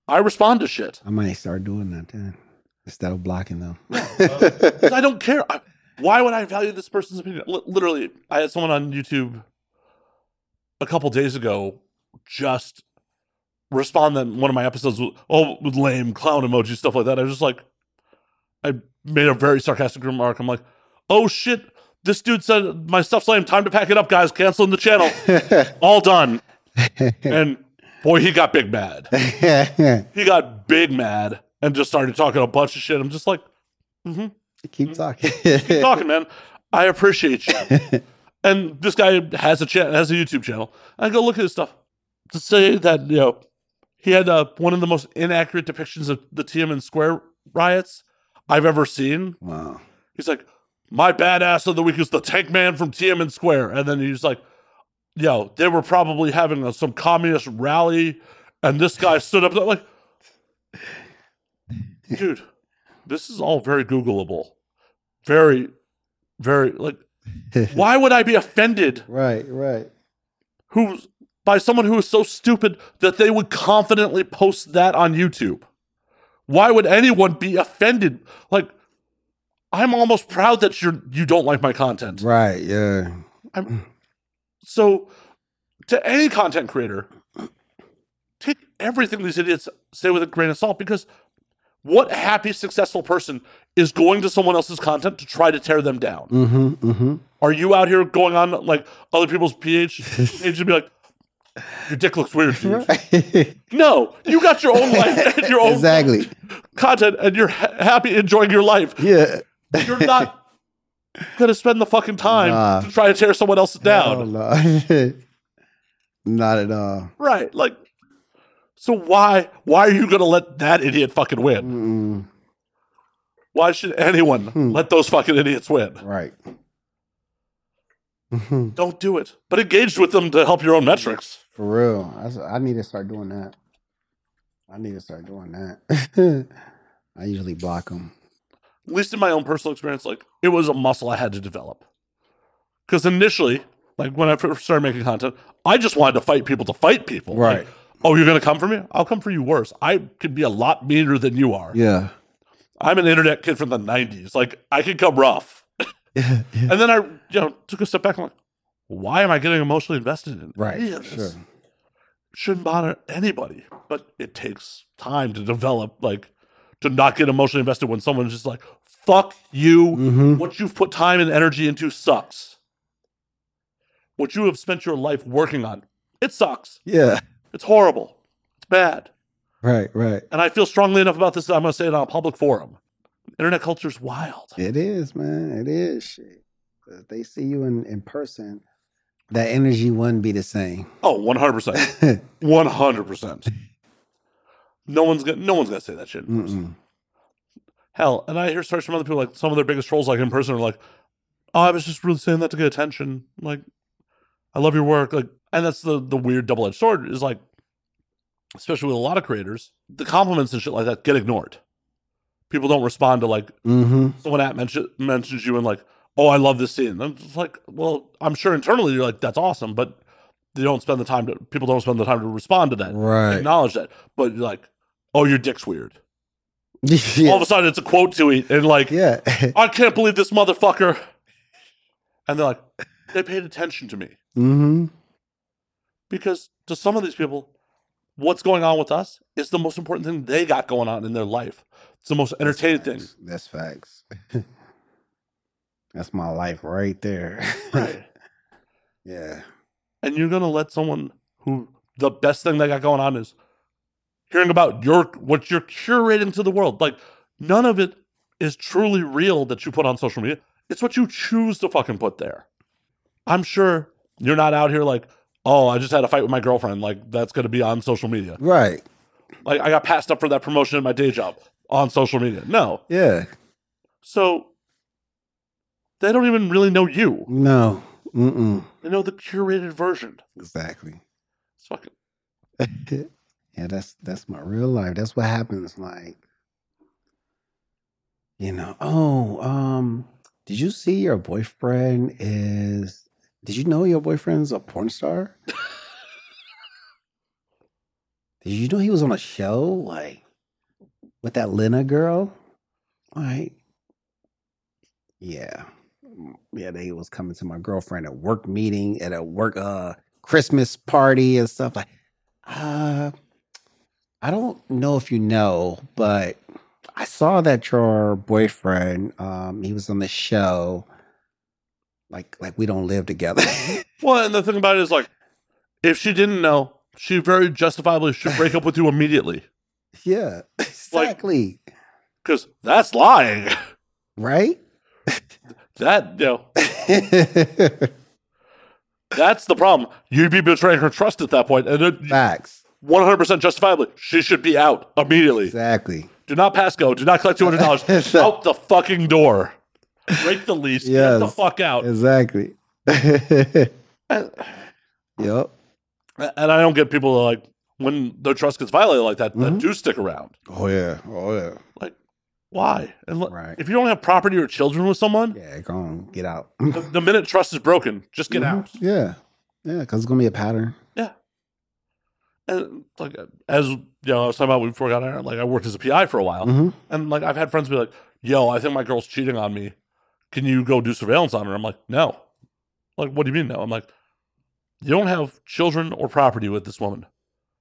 I respond to shit. I might start doing that then. Instead of blocking them. I don't care. I, why would I value this person's opinion? Li- literally, I had someone on YouTube a couple days ago just respond that one of my episodes with, oh, with lame clown emoji, stuff like that. I was just like, I made a very sarcastic remark. I'm like, oh shit, this dude said my stuff's lame. Time to pack it up, guys. Canceling the channel. All done. And boy, he got big mad. He got big mad and just started talking a bunch of shit. I'm just like, mm-hmm. Keep talking. keep talking, man. I appreciate you. and this guy has a cha- has a YouTube channel. I go look at his stuff to say that you know he had uh, one of the most inaccurate depictions of the Tiananmen Square riots I've ever seen. Wow. He's like, my badass of the week is the tank man from Tiananmen Square. And then he's like, yo, they were probably having a, some communist rally. And this guy stood up like, dude, this is all very Googleable. Very, very, like, why would I be offended Right, right. who's by someone who is so stupid that they would confidently post that on YouTube? Why would anyone be offended? Like, I'm almost proud that you're you don't like my content. Right, yeah. I'm so to any content creator, take everything these idiots say with a grain of salt because what happy, successful person is going to someone else's content to try to tear them down? Mm-hmm. Mm-hmm. Are you out here going on like other people's PH and be like, your dick looks weird, dude? No, you got your own life and your own exactly. content, and you're ha- happy enjoying your life. Yeah. You're not gonna spend the fucking time Nah. to try to tear someone else down. No. Not at all. Right. Like, so why why are you gonna let that idiot fucking win? Mm-mm. Why should anyone Hmm. let those fucking idiots win? Right. Don't do it. But engage with them to help your own metrics. For real. I need to start doing that. I need to start doing that. I usually block them. At least in my own personal experience, like it was a muscle I had to develop. Because initially, like when I first started making content, I just wanted to fight people to fight people. Like, Right. oh, you're gonna come for me? I'll come for you worse. I could be a lot meaner than you are. Yeah. I'm an internet kid from the '90s. Like I could come rough. Yeah. And then I, you know, took a step back and like, why am I getting emotionally invested in Right. any of this? Sure. Shouldn't bother anybody, but it takes time to develop, like, to not get emotionally invested when someone's just like, "Fuck you." Mm-hmm. What you've put time and energy into sucks. What you have spent your life working on, it sucks. Yeah. It's horrible. It's bad. Right. Right. And I feel strongly enough about this that I'm going to say it on a public forum. Internet culture is wild. It is, man. It is. Shit. If they see you in, in person, that energy wouldn't be the same. Oh, 100%. 100%. No one's gonna no one's gonna say that shit in person. Mm-mm. Hell, and I hear stories from other people like some of their biggest trolls like in person are like, Oh, I was just really saying that to get attention. Like, I love your work. Like and that's the the weird double edged sword is like especially with a lot of creators, the compliments and shit like that get ignored. People don't respond to like Mm-hmm. someone at mention, mentions you and like, oh, I love this scene. I'm just like, well, I'm sure internally you're like, that's awesome, but they don't spend the time to people don't spend the time to respond to that, Right. acknowledge that. But like, oh, your dick's weird. All of a sudden, it's a quote to tweet and like, yeah. I can't believe this motherfucker. And they're like, they paid attention to me mm-hmm. because to some of these people, what's going on with us is the most important thing they got going on in their life. It's the most entertaining thing. That's facts. That's my life right there. Right. yeah. and you're gonna let someone who the best thing they got going on is hearing about your what you're curating to the world. Like none of it is truly real that you put on social media. It's what you choose to fucking put there. I'm sure you're not out here like, oh, I just had a fight with my girlfriend. Like that's gonna be on social media. Right. Like I got passed up for that promotion in my day job on social media. No. Yeah. So they don't even really know you. No. Mm-mm. They know the curated version. Exactly. It's fucking yeah, that's that's my real life. That's what happens. Like, you know, oh, um, did you see your boyfriend is did you know your boyfriend's a porn star? did you know he was on a show like with that Lena girl? Like, yeah. Yeah, they was coming to my girlfriend at work meeting at a work uh Christmas party and stuff like uh I don't know if you know, but I saw that your boyfriend, um, he was on the show. Like like we don't live together. Well, and the thing about it is, like, if she didn't know, she very justifiably should break up with you immediately yeah. Exactly. because that's lying. right? That, you know, that's the problem. You'd be betraying her trust at that point. And it, Facts. 100% justifiably, she should be out immediately. Exactly. Do not pass go. Do not collect $200. out the fucking door. Break the lease. Get the fuck out. Exactly. And, yep. and I don't get people like, when their trust gets violated like that, that Mhm. do stick around. Oh yeah. Oh yeah. Like, why? And l- Right. if you don't have property or children with someone, Yeah. Go on. Get out. the, the minute trust is broken, just get Mhm. out. Yeah. Yeah. Because it's gonna be a pattern. And like as you know, I was talking about before we got on, like I worked as a PI for a while, Mhm. and like I've had friends be like, "Yo, I think my girl's cheating on me. Can you go do surveillance on her?" I'm like, "No." Like, what do you mean no? I'm like, you don't have children or property with this woman.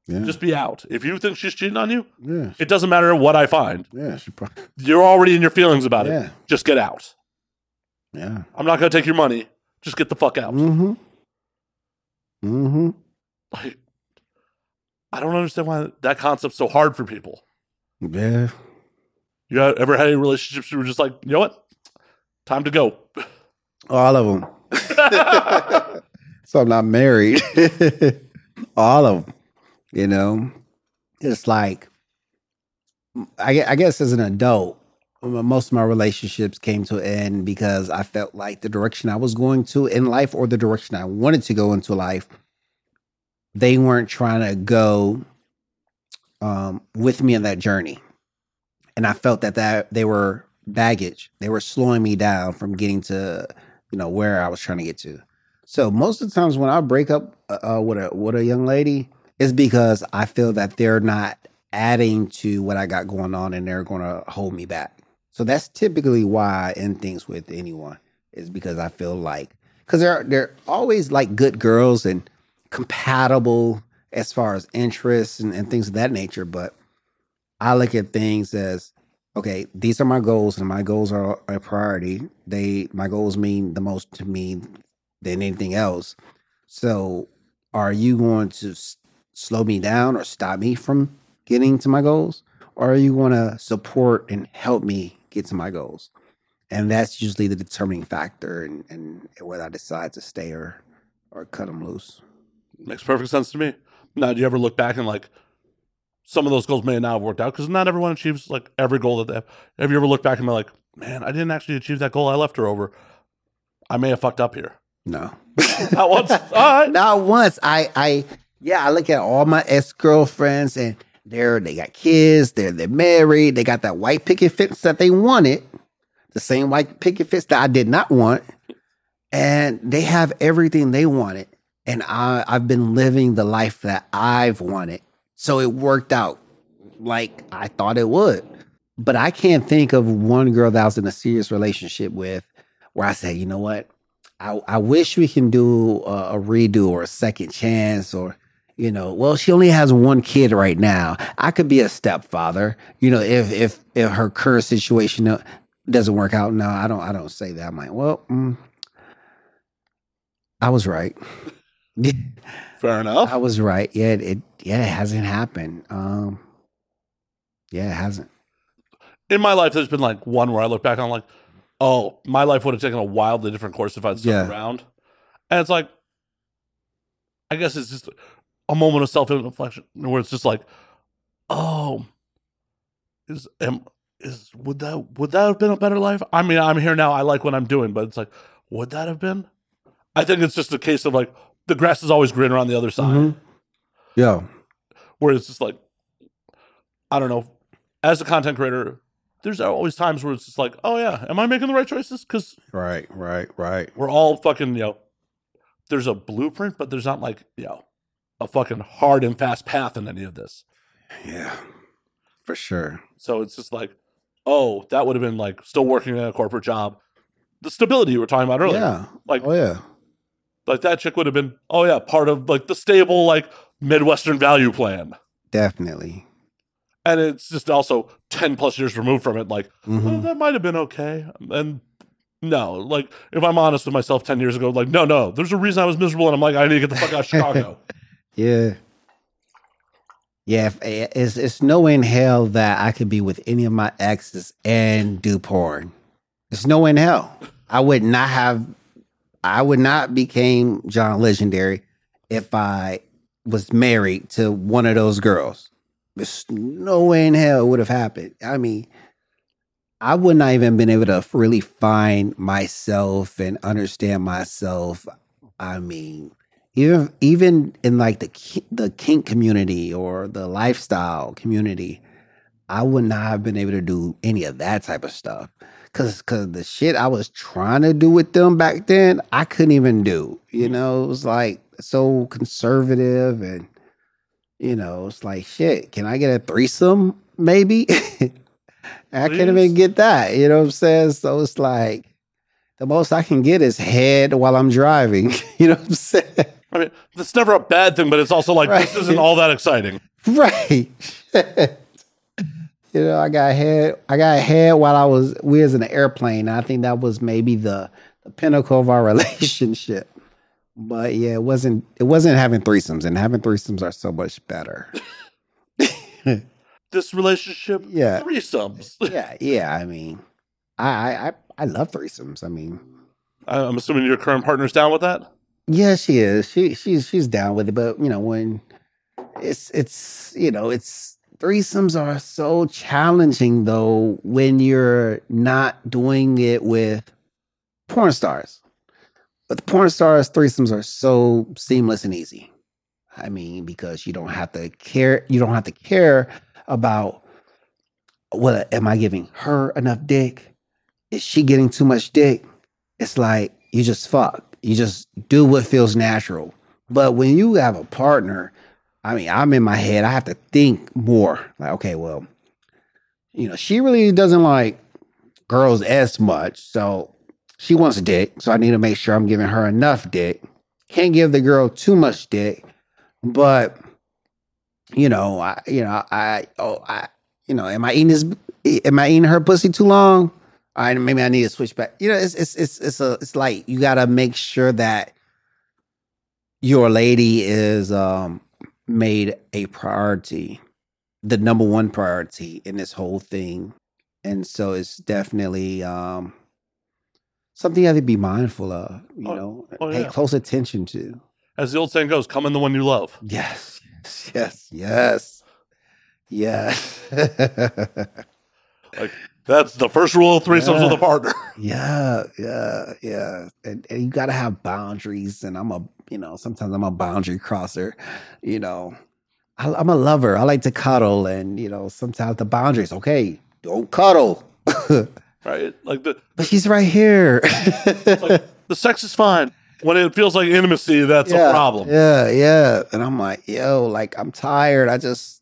Yeah. Just be out. If you think she's cheating on you, yeah. it doesn't matter what I find. Yeah. Probably. You're already in your feelings about it. Just get out. Yeah. I'm not going to take your money. Just get the fuck out. Mm-hmm. Mm-hmm. Like, I don't understand why that concept's so hard for people. Yeah. You ever had any relationships where you were just like, you know what? Time to go. Oh, all of them. so I'm not married. All of them. You know, it's like, I, I guess as an adult, most of my relationships came to an end because I felt like the direction I was going to in life or the direction I wanted to go into life, they weren't trying to go um, with me on that journey. And I felt that, that they were baggage. They were slowing me down from getting to, you know, where I was trying to get to. So most of the times when I break up uh, with a with a young lady, it's because I feel that they're not adding to what I got going on, and they're going to hold me back. So that's typically why I end things with anyone is because I feel like because they're they're always like good girls and compatible as far as interests and, and things of that nature, but I look at things as okay, these are my goals, and my goals are a priority. They my goals mean the most to me than anything else. So, are you going to s- slow me down or stop me from getting to my goals, or are you going to support and help me get to my goals? And that's usually the determining factor, and and whether I decide to stay or or cut them loose. Makes perfect sense to me. Now, do you ever look back and like some of those goals may not have worked out because not everyone achieves like every goal that they have. Have you ever looked back and been like, man, I didn't actually achieve that goal I left her over. I may have fucked up here. No, Not once. Right. Not once. I, I, yeah, I look at all my ex girlfriends and they're they got kids. They're they're married. They got that white picket fence that they wanted, the same white picket fence that I did not want, and they have everything they wanted. And I, I've been living the life that I've wanted, so it worked out like I thought it would. But I can't think of one girl that I was in a serious relationship with where I said, you know what, I, I wish we can do a, a redo or a second chance or you know well she only has one kid right now. I could be a stepfather. You know if if if her current situation uh, doesn't work out no i don't i don't say that. I'm like well mm, i was right Fair enough. i was right yeah it, it yeah it hasn't happened um yeah it hasn't In my life, there's been like one where I look back on like, oh, my life would have taken a wildly different course if I'd stuck Yeah. around. And it's like, I guess it's just a moment of self reflection where it's just like, oh, is am is would that would that have been a better life? I mean, I'm here now. I like what I'm doing, but it's like, would that have been? I think it's just a case of like the grass is always greener on the other side. Mhm. yeah Where it's just like, I don't know. As a content creator, there's always times where it's just like, oh yeah, am I making the right choices? Because right right right we're all fucking, you know, there's a blueprint, but there's not like, you know, a fucking hard and fast path in any of this. yeah for sure So it's just like, oh, that would have been like still working in a corporate job. The stability you were talking about earlier. yeah Like, oh yeah like that chick would have been, oh yeah, part of like the stable, like Midwestern value plan. definitely And it's just also 10 plus years removed from it. Like, Mhm. well, that might have been okay. And no, like if I'm honest with myself 10 years ago, like, no, no, there's a reason I was miserable. And I'm like, I need to get the fuck out of Chicago. Yeah. Yeah, if- eh, it's it's no in hell that I could be with any of my exes and do porn. It's no in hell. I would not have I would not became John Legendary if I was married to one of those girls. There's no way in hell would have happened. I mean, I would not even been able to really find myself and understand myself. I mean, even even in like the the kink community or the lifestyle community, I would not have been able to do any of that type of stuff. Cause, cause the shit I was trying to do with them back then, I couldn't even do. You mm. know, it was like so conservative, and you know, it's like shit. Can I get a threesome? Maybe. I can't even get that. You know what I'm saying? So it's like the most I can get is head while I'm driving. you know what I'm saying? I mean, that's never a bad thing, but it's also like this isn't all that exciting. Right. You know, I got head. I got head while I was we was in an airplane. I think that was maybe the the pinnacle of our relationship. But yeah, it wasn't. It wasn't having threesomes, and having threesomes are so much better. This relationship, Yeah. threesomes. yeah, yeah. I mean, I I I, I love threesomes. I mean, I- I'm assuming your current partner's down with that. Yeah, she is. She she's she's down with it, but you know when it's it's you know it's threesomes are so challenging though when you're not doing it with porn stars. But the porn stars threesomes are so seamless and easy. I mean, because you don't have to care. You don't have to care about what am I giving her enough dick? Is she getting too much dick? It's like you just fuck. You just do what feels natural. But when you have a partner, I mean, I'm in my head. I have to think more. Like, okay, well, you know, she really doesn't like girls as much. So she wants dick. So I need to make sure I'm giving her enough dick. Can't give the girl too much dick. But you know, I you know, I oh I you know, am I eating this am I eating her pussy too long? All right, maybe I need to switch back. You know, it's it's it's it's a it's like you gotta make sure that your lady is um made a priority, the number one priority in this whole thing. And so it's definitely um something you have to be mindful of, you Oh, know, oh, pay yeah. close attention to. As the old saying goes, come in the one you love. Yes, yes, yes, yes, yes. That's the first rule of threesomes Yeah. with a partner. Yeah, yeah, yeah. And, and you got to have boundaries. And I'm a, you know, sometimes I'm a boundary crosser. You know, I, I'm a lover. I like to cuddle. And, you know, sometimes the boundaries, okay, don't cuddle. right? Like the But she's right here. like, the sex is fine. When it feels like intimacy, that's yeah, a problem. Yeah, yeah. And I'm like, yo, like, I'm tired. I just,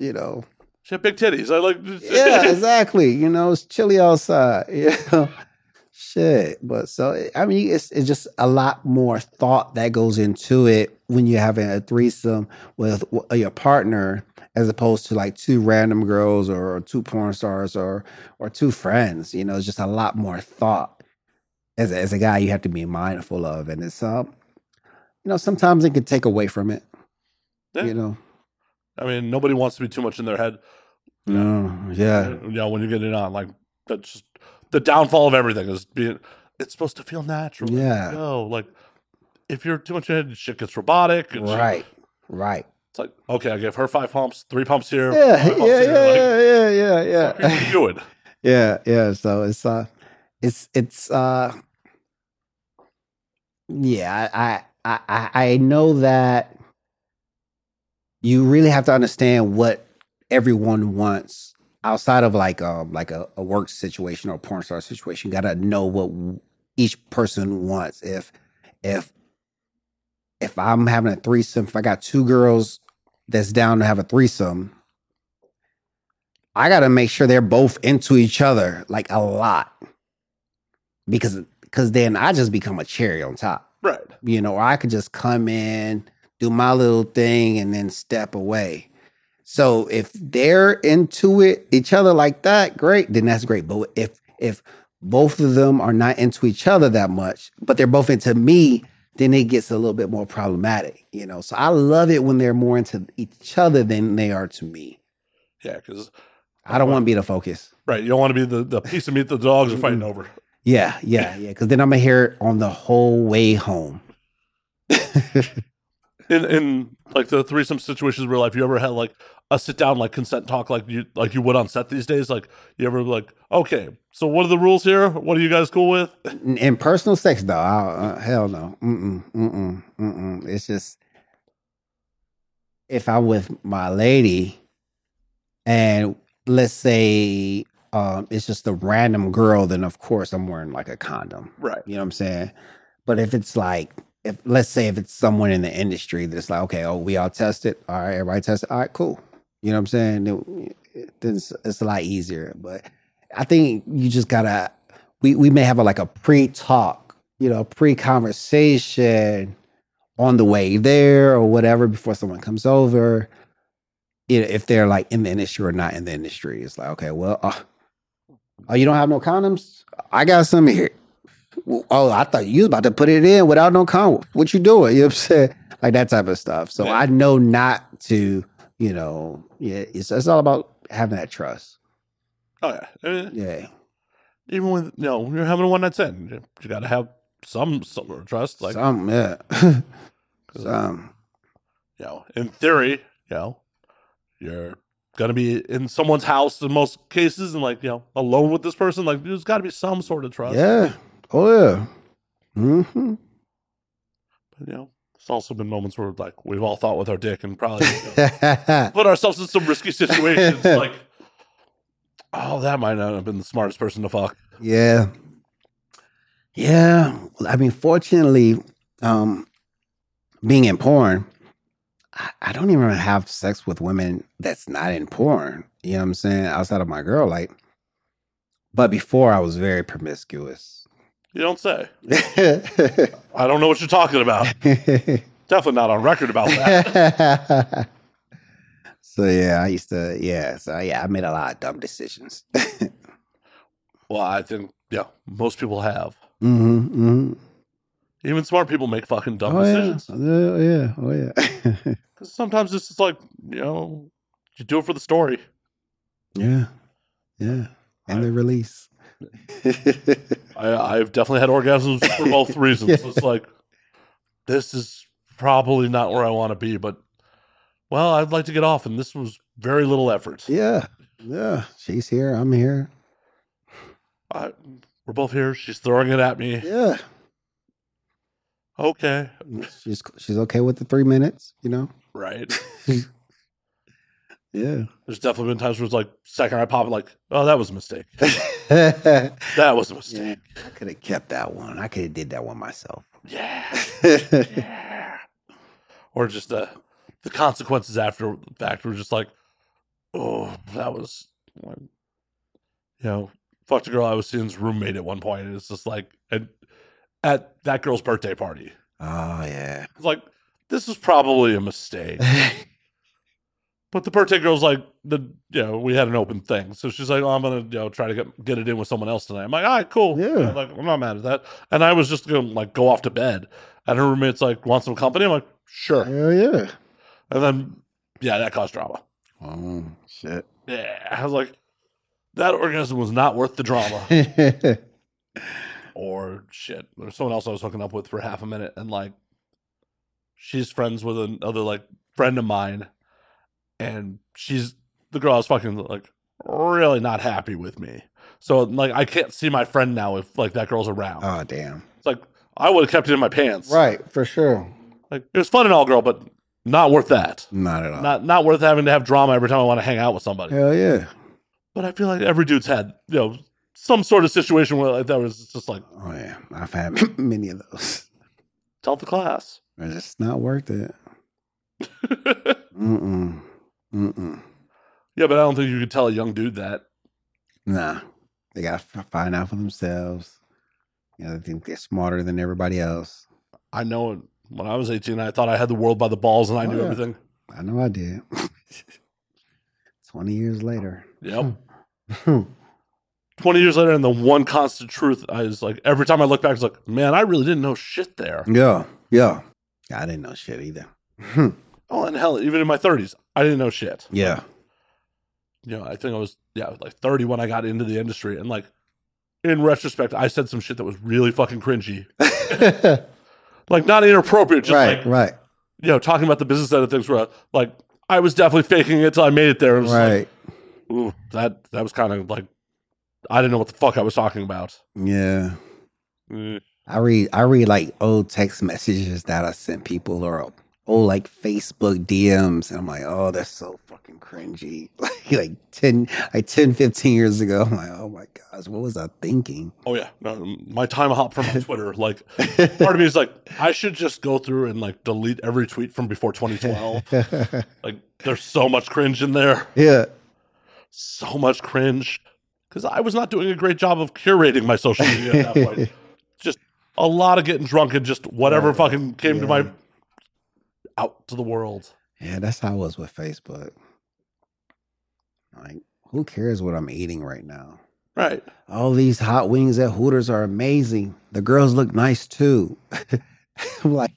you know, She had big titties. I like. yeah, exactly. You know, it's chilly outside. You know, shit. But so I mean, it's it's just a lot more thought that goes into it when you're having a threesome with your partner, as opposed to like two random girls or two porn stars or or two friends. You know, it's just a lot more thought. As a, as a guy, you have to be mindful of, and it's um, you know, sometimes it can take away from it. Yeah. You know, I mean, nobody wants to be too much in their head. no, yeah, You know, when you get it on, like that's just the downfall of everything is being. It's supposed to feel natural. Yeah. Go like if you're too much it, shit gets robotic. And shit- right, right. It's like okay, I give her five pumps, three pumps here. yeah, five yeah, pumps yeah, like, yeah, yeah, yeah, yeah, doing? yeah, yeah. So it's uh, it's it's uh, yeah. I I I I know that you really have to understand what everyone wants outside of like um like a, a work situation or a porn star situation. You got to know what each person wants. If if if I'm having a threesome, if I got two girls that's down to have a threesome, I got to make sure they're both into each other like a lot. Because because then I just become a cherry on top. Right. You know, or I could just come in, do my little thing and then step away. So if they're into it each other like that, great, then that's great. But if if both of them are not into each other that much, but they're both into me, then it gets a little bit more problematic, you know. So I love it when they're more into each other than they are to me. Yeah, because I don't want to be the focus. right, you don't want to be the, the piece of meat the dogs are fighting over. Yeah, yeah, yeah. Because then I'm gonna hear it on the whole way home. in in like the threesome situations in real life, you ever had like a sit down like consent talk like you like you would on set these days? Like you ever like, okay, so what are the rules here? What are you guys cool with? In, in personal sex, though, uh, hell no. Mm-mm, mm-mm, mm-mm. It's just if I'm with my lady, and let's say um, it's just a random girl, then of course I'm wearing like a condom. Right. You know what I'm saying? But if it's like, if let's say if it's someone in the industry that's like, okay, oh, we all tested, all right, everybody tested, all right, cool. You know what I'm saying? Then, it's, it's a lot easier. But I think you just gotta. We we may have a, like a pre-talk, you know, pre-conversation on the way there or whatever before someone comes over. You know, if they're like in the industry or not in the industry, it's like, okay, well, uh, oh, you don't have no condoms? I got some here. Oh, I thought you was about to put it in without no condom. What you doing? You know what I'm saying? Like that type of stuff. So Yeah. I know not to, you know, yeah, it's it's all about having that trust. Oh yeah. I mean, uh, Yeah. even when you know you're having a one night stand, you, you got to have some sort of trust. Like Some, yeah. Some. you know, in theory, you know, you're gonna be in someone's house in most cases, and like you know, alone with this person. Like there's got to be some sort of trust. Yeah. Oh yeah. Mm-hmm. But, you know, it's also been moments where like we've all thought with our dick and probably you know, put ourselves in some risky situations. like, oh, that might not have been the smartest person to fuck. yeah. Yeah. I mean, fortunately, um, being in porn, I, I don't even have sex with women that's not in porn. You know what I'm saying? Outside of my girl, like. But before, I was very promiscuous. You don't say. I don't know what you're talking about. Definitely not on record about that. so yeah, I used to yeah. So yeah, I made a lot of dumb decisions. well, I think yeah, most people have. hmm hmm Even smart people make fucking dumb Oh yeah. decisions. oh yeah, oh yeah, sometimes it's just like you know, you do it for the story. yeah, yeah. And the release. I, I've definitely had orgasms for both reasons. It's like this is probably not where I want to be, but well, I'd like to get off, and this was very little effort. yeah, yeah. She's here. I'm here. I, we're both here. She's throwing it at me. Yeah. Okay, She's she's okay with the three minutes. You know. right. Yeah. There's definitely been times where it's like second I pop it, like, oh, that was a mistake. That was a mistake. I could have kept that one. I could have did that one myself. Yeah, yeah. Or just the the consequences after the fact were just like, oh, that was, you know, fucked a girl I was seeing's roommate at one point, and it's just like, and at that girl's birthday party, oh yeah. it's like this was probably a mistake. But the birthday girl's like the you know we had an open thing, so she's like, oh, I'm gonna you know try to get get it in with someone else tonight. I'm like, all right, cool. Yeah. Know, like I'm not mad at that. And I was just gonna like go off to bed, and her roommate's like, want some company? I'm like, sure. Hell yeah. And then yeah, that caused drama. Oh shit. Yeah, I was like, that orgasm was not worth the drama. or shit, there's someone else I was hooking up with for half a minute, and like, she's friends with another like friend of mine, and she's the girl I was fucking like really not happy with me. So like, I can't see my friend now if like that girl's around. Oh damn. it's like I would have kept it in my pants. Right, for sure. Like it was fun and all, girl, but not worth that. Not at all. Not not worth having to have drama every time I want to hang out with somebody. Hell yeah. But I feel like every dude's had you know some sort of situation where like that was just like Oh yeah. I've had many of those. tell the class. It's just not worth it. Mm-mm. Mm-mm. Yeah, but I don't think you could tell a young dude that. Nah. They gotta find out for themselves. You know, they think they're smarter than everybody else. I know. When I was 18, I thought I had the world by the balls and I Oh, knew yeah. everything. I know I did. Twenty years later. Yep. 20 years later, and the one constant truth I was like, every time I look back, it's like, man, I really didn't know shit there. yeah. Yeah. I didn't know shit either. Oh, and hell, even in my 30s, I didn't know shit. yeah. You know, I think I was, yeah, like 30 when I got into the industry. And like, in retrospect, I said some shit that was really fucking cringy. like, not inappropriate, just right, like, right. you know, talking about the business side of things where like I was definitely faking it till I made it there. And was like, Right. Ooh, that that was kind of like I didn't know what the fuck I was talking about. Yeah. Mm, I read I read like old text messages that I sent people or old like Facebook DMs and I'm like, oh, that's so fucking cringy. Like like 10 like 10, 15 years ago. I'm like, oh my gosh, what was I thinking? Oh yeah, no, my Timehop from Twitter. Like part of me is like I should just go through and like delete every tweet from before 2012. like there's so much cringe in there, yeah. so much cringe because I was not doing a great job of curating my social media at that point. Just a lot of getting drunk and just whatever Right. fucking came to my out to the world. Yeah, that's how I was with Facebook. Like, who cares what I'm eating right now? Right. All these hot wings at Hooters are amazing. The girls look nice too. I'm like,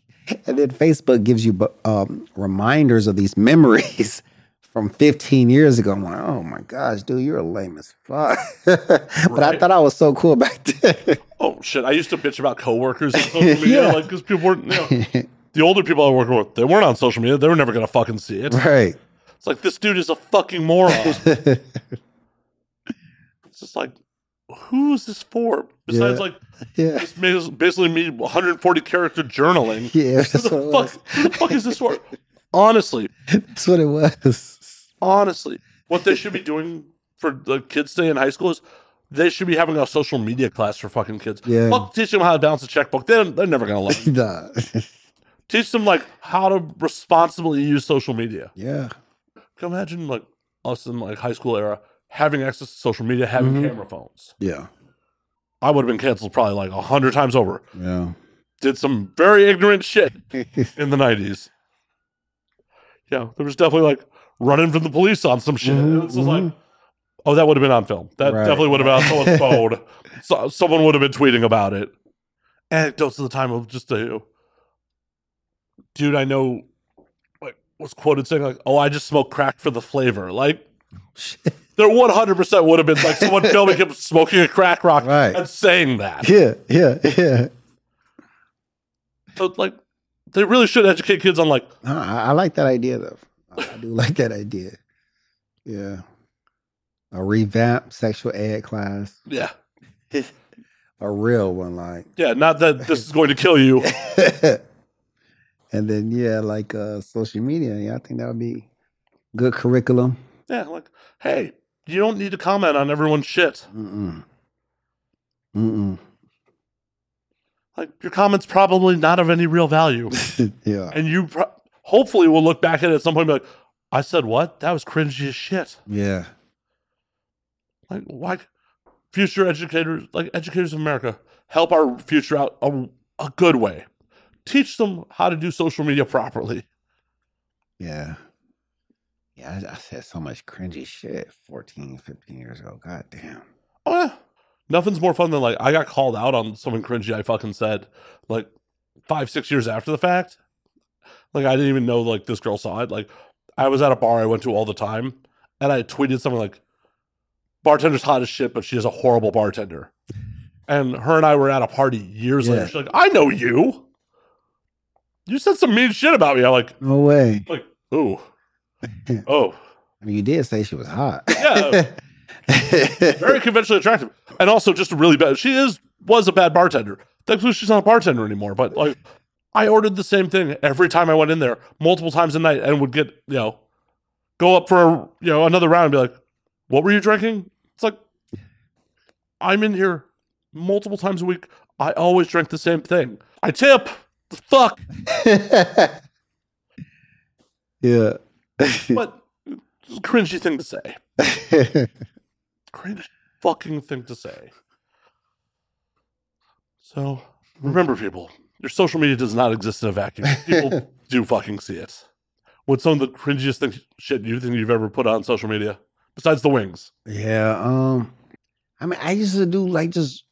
and then Facebook gives you um, reminders of these memories from 15 years ago. I'm like, oh my gosh, dude, you're lame as fuck. but I thought I was so cool back then. Oh shit! I used to bitch about coworkers on social media, Yeah. like because people weren't. You know, the older people I work with, they weren't on social media. They were never gonna fucking see it. right. It's like this dude is a fucking moron. it's just like, who's this for? Besides, Yeah. like, yeah. this is basically me 140 character journaling. Yeah, Who that's what, the fuck? Who the fuck is this for? Honestly, that's what it was. honestly, what they should be doing for the kids staying in high school is they should be having a social media class for fucking kids. Yeah. Fuck teach them how to balance a checkbook. They're, they're never gonna learn. Nah. Teach them like how to responsibly use social media. yeah. Can imagine like us in like high school era having access to social media, having Mhm. camera phones. Yeah. I would have been canceled probably like a hundred times over. Yeah. Did some very ignorant shit in the nineties. Yeah, there was definitely like running from the police on some shit. Mhm, It's just like, mhm. oh, that would have been on film. That Right. definitely would have been on someone's phone. So, someone would have been tweeting about it. Anecdotes of the time of just a dude I know, like was quoted saying like, "Oh, I just smoke crack for the flavor." Like Shit. there one hundred percent would have been like someone filming him smoking a crack rock Right. and saying that. Yeah. Yeah. Yeah. So like, they really should educate kids on like, No, I, I like that idea though. I, do like that idea. Yeah. A revamped sexual ed class. yeah, A real one, like. yeah, not that this is going to kill you. And then yeah, like uh social media. Yeah, I think that would be good curriculum. Yeah, like, hey, you don't need to comment on everyone's shit. Mm-mm. Mm-mm. Like your comments probably not of any real value, yeah. and you pro- hopefully will look back at it at some point and be like, "I said what? That was cringy as shit." Yeah. Like, why? Future educators, like educators of America, help our future out a, a good way. Teach them how to do social media properly. Yeah. Yeah, I, I said so much cringy shit 14, 15 years ago. God damn. Oh yeah. Nothing's more fun than like I got called out on something cringy I fucking said like five, six years after the fact. Like I didn't even know like this girl saw it. Like I was at a bar I went to all the time and I tweeted something like bartender's hot as shit, but she is a horrible bartender. And her and I were at a party years later. She's like, I know you. You said some mean shit about me. I'm like, No way. like, ooh. Oh. I mean, you did say she was hot. Yeah. very conventionally attractive, and also just really bad. She is was a bad bartender. Thankfully, she's not a bartender anymore. But like, I ordered the same thing every time I went in there, multiple times a night, and would get you know, go up for a, you know another round and be like, "What were you drinking?" It's like, I'm in here multiple times a week. I always drink the same thing. I tip. The fuck, yeah. a cringy thing to say. Cringe fucking thing to say. So remember, people, your social media does not exist in a vacuum. People do fucking see it. What's some of the cringiest thing, shit you think you've ever put on social media besides the wings? yeah. Um, I mean, I used to do like just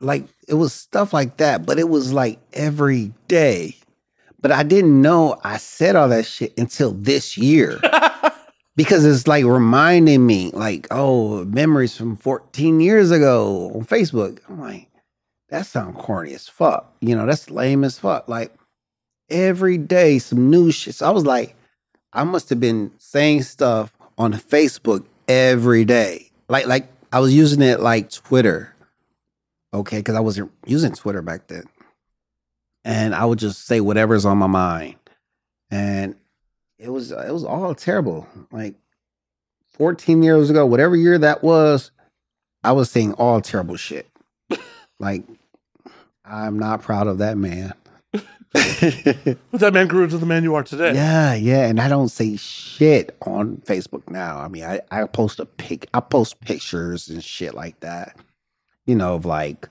like it was stuff like that, but it was like every day. But I didn't know I said all that shit until this year. because it's like reminding me, like, oh, memories from 14 years ago on Facebook. I'm like, that sounds corny as fuck. You know, that's lame as fuck. Like, every day some new shit. So I was like, I must have been saying stuff on Facebook every day. Like like I was using it like Twitter. Okay, because I wasn't using Twitter back then. And I would just say whatever's on my mind. And it was uh, it was all terrible. Like 14 years ago, whatever year that was, I was saying all terrible shit. like I'm not proud of that man. But that man grew into the man you are today. Yeah, yeah, and I don't say shit on Facebook now. I mean, I I post a pic, I post pictures and shit like that. You know, of like,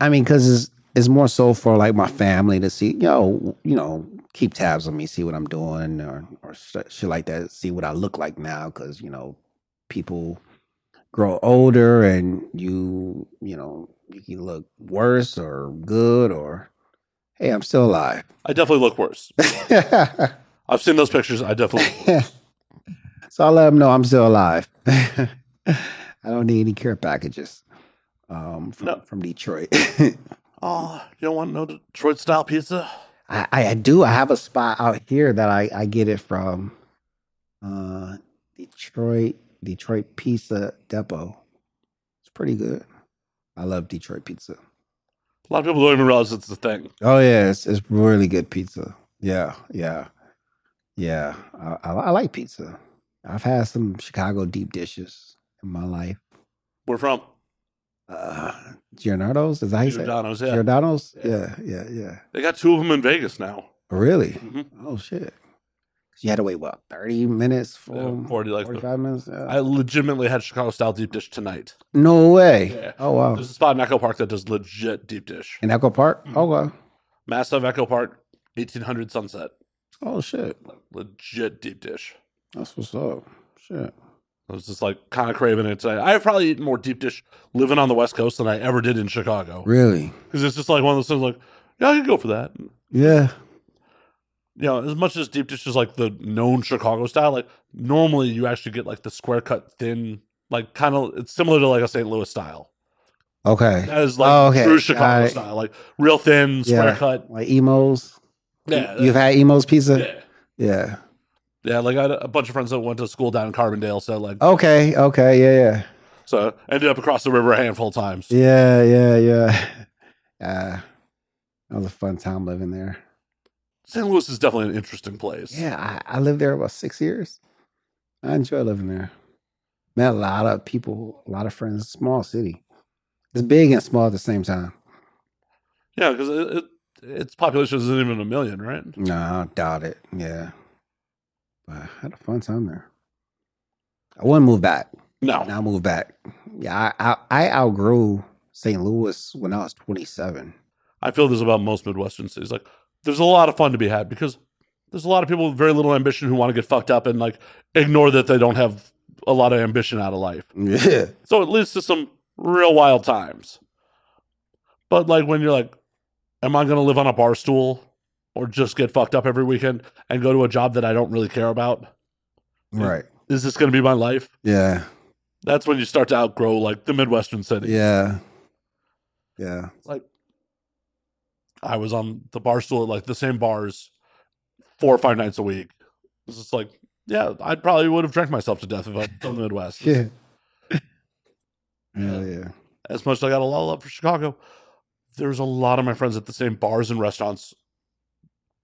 I mean, because it's it's more so for like my family to see, yo, you know, keep tabs on me, see what I'm doing, or or shit like that, see what I look like now, because you know, people grow older and you you know you can look worse or good or hey, I'm still alive. I definitely look worse. I've seen those pictures. I definitely. so I'll let them know I'm still alive. I don't need any care packages um, from, No. from Detroit. Oh, you don't want no Detroit style pizza? I, I, do. I have a spot out here that I, I get it from uh, Detroit Detroit Pizza Depot. It's pretty good. I love Detroit pizza. A lot of people don't even realize it's a thing. Oh yeah, it's, it's really good pizza. Yeah, yeah, yeah. I, I, I like pizza. I've had some Chicago deep dishes in my life. We're from Uh, Giordano's, is that how you say? Giordano's. Yeah, Giordano's. Yeah. Yeah, yeah, yeah. they got two of them in Vegas now. Really? Mhm. Oh shit! You had to wait what thirty minutes for Yeah, 40, like forty-five minutes. Yeah. I legitimately had Chicago style deep dish tonight. no way. Yeah. Oh wow. There's a spot in Echo Park that does legit deep dish. In Echo Park. Mm-hmm. Oh wow. Masa of Echo Park, 1800 Sunset. Oh shit. Legit deep dish. That's what's up. Shit. I was just like kind of craving it today. I've probably eaten more deep dish living on the West Coast than I ever did in Chicago. Really? Because it's just like one of those things like, yeah, I could go for that. Yeah. You know, as much as deep dish is like the known Chicago style, like normally you actually get like the square cut thin, like kind of, it's similar to like a St. Louis style. Okay. That is like Oh, okay. true Chicago style, like real thin, square Yeah. cut. Like Imo's. Yeah. You've had Imo's pizza. yeah. Yeah. Yeah, like I had a bunch of friends that went to school down in Carbondale, so like, Okay. Okay. Yeah. Yeah. so ended up across the river a handful of times. Yeah. Yeah. Yeah. Uh, that was a fun time living there. St. Louis is definitely an interesting place. Yeah, I, I lived there about six years. I enjoy living there. Met a lot of people, a lot of friends. Small city. It's big and small at the same time. Yeah, because it, it, its population isn't even a million, right? No, I doubt it. Yeah. I had a fun time there. I wouldn't move back. No. Now move back. Yeah, I, I, I outgrew St. Louis when I was 27. I feel this about most Midwestern cities. Like, there's a lot of fun to be had because there's a lot of people with very little ambition who want to get fucked up and like ignore that they don't have a lot of ambition out of life. Yeah. So it leads to some real wild times. But like when you're like, am I going to live on a bar stool or just get fucked up every weekend and go to a job that I don't really care about? Right. Is this going to be my life? Yeah. That's when you start to outgrow like the Midwestern city. Yeah. Yeah. like I was on the bar stool at like the same bars four or five nights a week. It's just like, yeah, I probably would have drank myself to death if I'd done the Midwest. Yeah. Hell yeah. As much as I got a lot of love for Chicago, there's a lot of my friends at the same bars and restaurants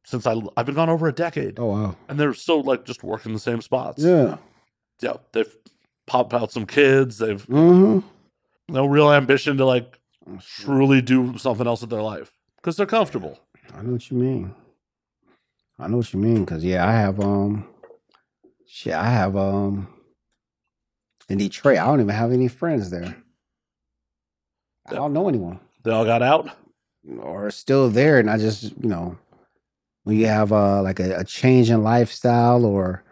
since I I've been gone over a decade, Oh wow. and they're still like just working the same spots. Yeah. yeah. They've popped out some kids. They've Mm-hmm. no real ambition to like truly do something else with their life because they're comfortable. I know what you mean. I know what you mean because yeah, I have um, shit, I have um, in Detroit, I don't even have any friends there. I don't know anyone They all got out. or still there, and I just you know, when you have uh like a, a change in lifestyle or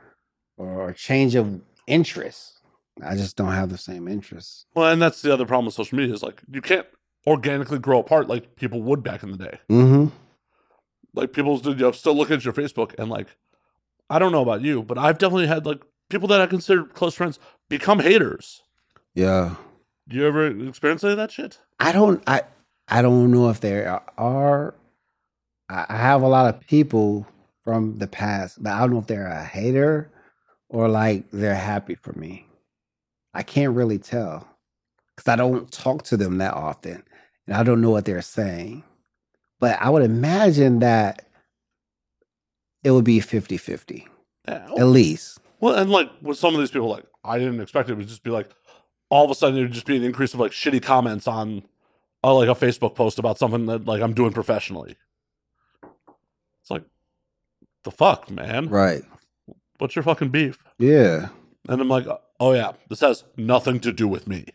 or a change of interest, I just don't have the same interests. Well, and that's the other problem with social media is like you can't organically grow apart like people would back in the day. Mm-hmm. Like people you know, still look at your Facebook and like, I don't know about you, but I've definitely had like people that I consider close friends become haters. Yeah. Do you ever experience any of that shit? I don't I I don't know if there are I have a lot of people from the past, but I don't know if they're a hater or like they're happy for me. I can't really tell because I don't talk to them that often and I don't know what they're saying. But I would imagine that it would be 50 50 Yeah. at least. Well, and like with some of these people, like I didn't expect it, it would just be like all of a sudden it would just be an increase of like shitty comments on uh, like a Facebook post about something that like I'm doing professionally. It's like the fuck, man. Right. What's your fucking beef? Yeah. And I'm like, oh yeah, this has nothing to do with me.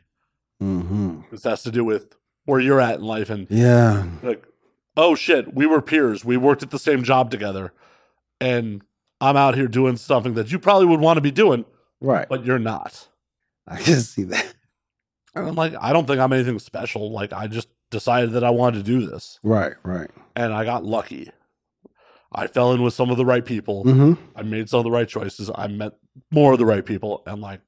hmm This has to do with where you're at in life and Yeah. like, oh shit, we were peers. We worked at the same job together. And I'm out here doing something that you probably would want to be doing, Right. but you're not. I can see that. And I'm like, I don't think I'm anything special. Like, I just decided that I wanted to do this. Right. Right. And I got lucky. I fell in with some of the right people. hmm I made some of the right choices. I met more of the right people. And like,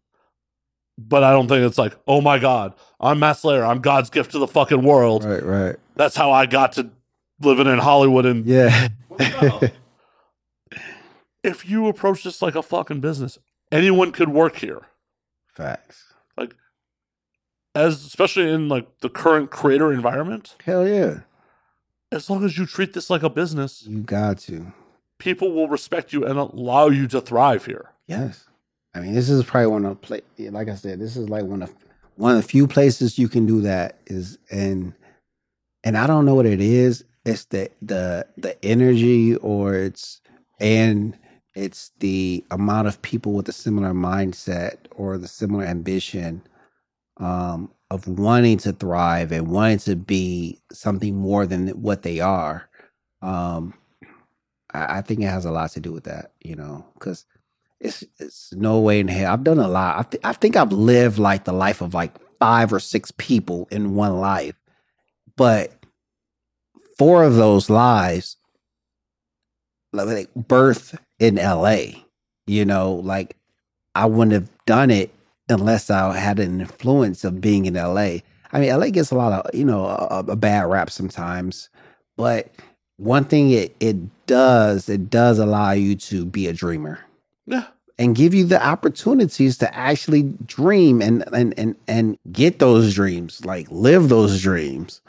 but I don't think it's like, oh my God, I'm Matt Slayer. I'm God's gift to the fucking world. Right. Right. That's how I got to living in Hollywood. And Yeah. If you approach this like a fucking business, anyone could work here. Facts. Like, as especially in like the current creator environment, Hell yeah. As long as you treat this like a business, You got to. people will respect you and allow you to thrive here. Yes. I mean, this is probably one of the play. Like I said, this is like one of one of the few places you can do that is and and I don't know what it is. It's the the the energy or it's and it's the amount of people with a similar mindset or the similar ambition um, of wanting to thrive and wanting to be something more than what they are. Um, I, I think it has a lot to do with that, you know, because it's it's no way in hell. I've done a lot. I, th- I think I've lived like the life of like five or six people in one life, but four of those lives, like birth in L.A. You know, like I wouldn't have done it unless I had an influence of being in LA. I mean, LA gets a lot of, you know, a, a bad rap sometimes, but one thing it, it does, it does allow you to be a dreamer Yeah. and give you the opportunities to actually dream and and and and get those dreams, like live those dreams.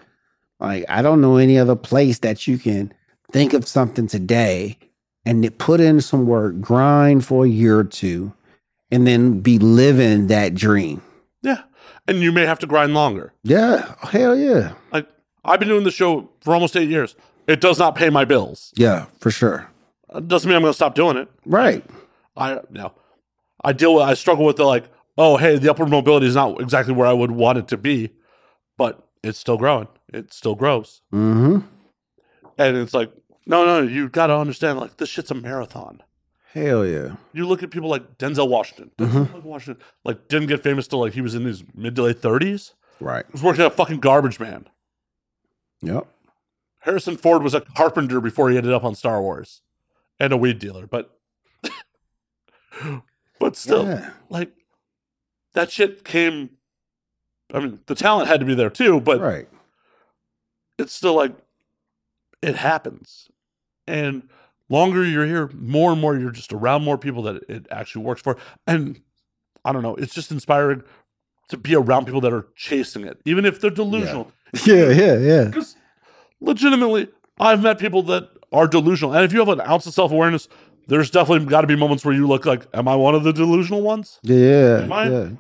Like I don't know any other place that you can think of something today and put in some work, grind for a year or two, and then be living that dream. Yeah. And you may have to grind longer. Yeah, hell yeah, Like I've been doing the show for almost eight years. It does not pay my bills. yeah, for sure. It doesn't mean I'm going to stop doing it. Right. I know, I deal with I struggle with the like, oh hey, the upward mobility is not exactly where I would want it to be, but it's still growing. It still grows. Mm-hmm. And it's like, no, no, you gotta understand, like this shit's a marathon. Hell yeah. You look at people like Denzel Washington. Denzel mm-hmm. fucking Washington, like, didn't get famous till like he was in his mid to late thirties. Right. He was working at a fucking garbage man. Yep. Harrison Ford was a carpenter before he ended up on Star Wars, and a weed dealer. But, but still, Yeah. like that shit came. I mean, the talent had to be there too, but right. it's still like it happens. And longer you're here, more and more you're just around more people that it actually works for. And I don't know, it's just inspiring to be around people that are chasing it, even if they're delusional. Yeah, yeah, yeah. Because legitimately, I've met people that are delusional. And if you have an ounce of self awareness, there's definitely got to be moments where you look like, am I one of the delusional ones? Yeah, yeah.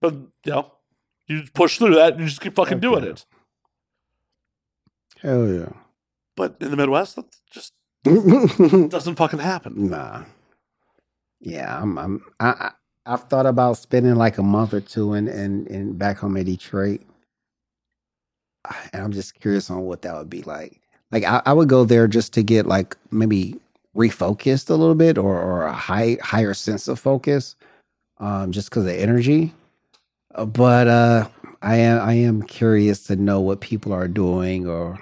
But, you know, you just push through that and you just keep fucking Heck doing it. Hell yeah. But in the Midwest, that just doesn't fucking happen. nah. Yeah, I'm. I'm. I, I. I've thought about spending like a month or two in in, in back home in Detroit, and I'm just curious on what that would be like. Like I, I would go there just to get like maybe refocused a little bit or or a high higher sense of focus, um, just because of energy. Uh, But uh, I am I am curious to know what people are doing or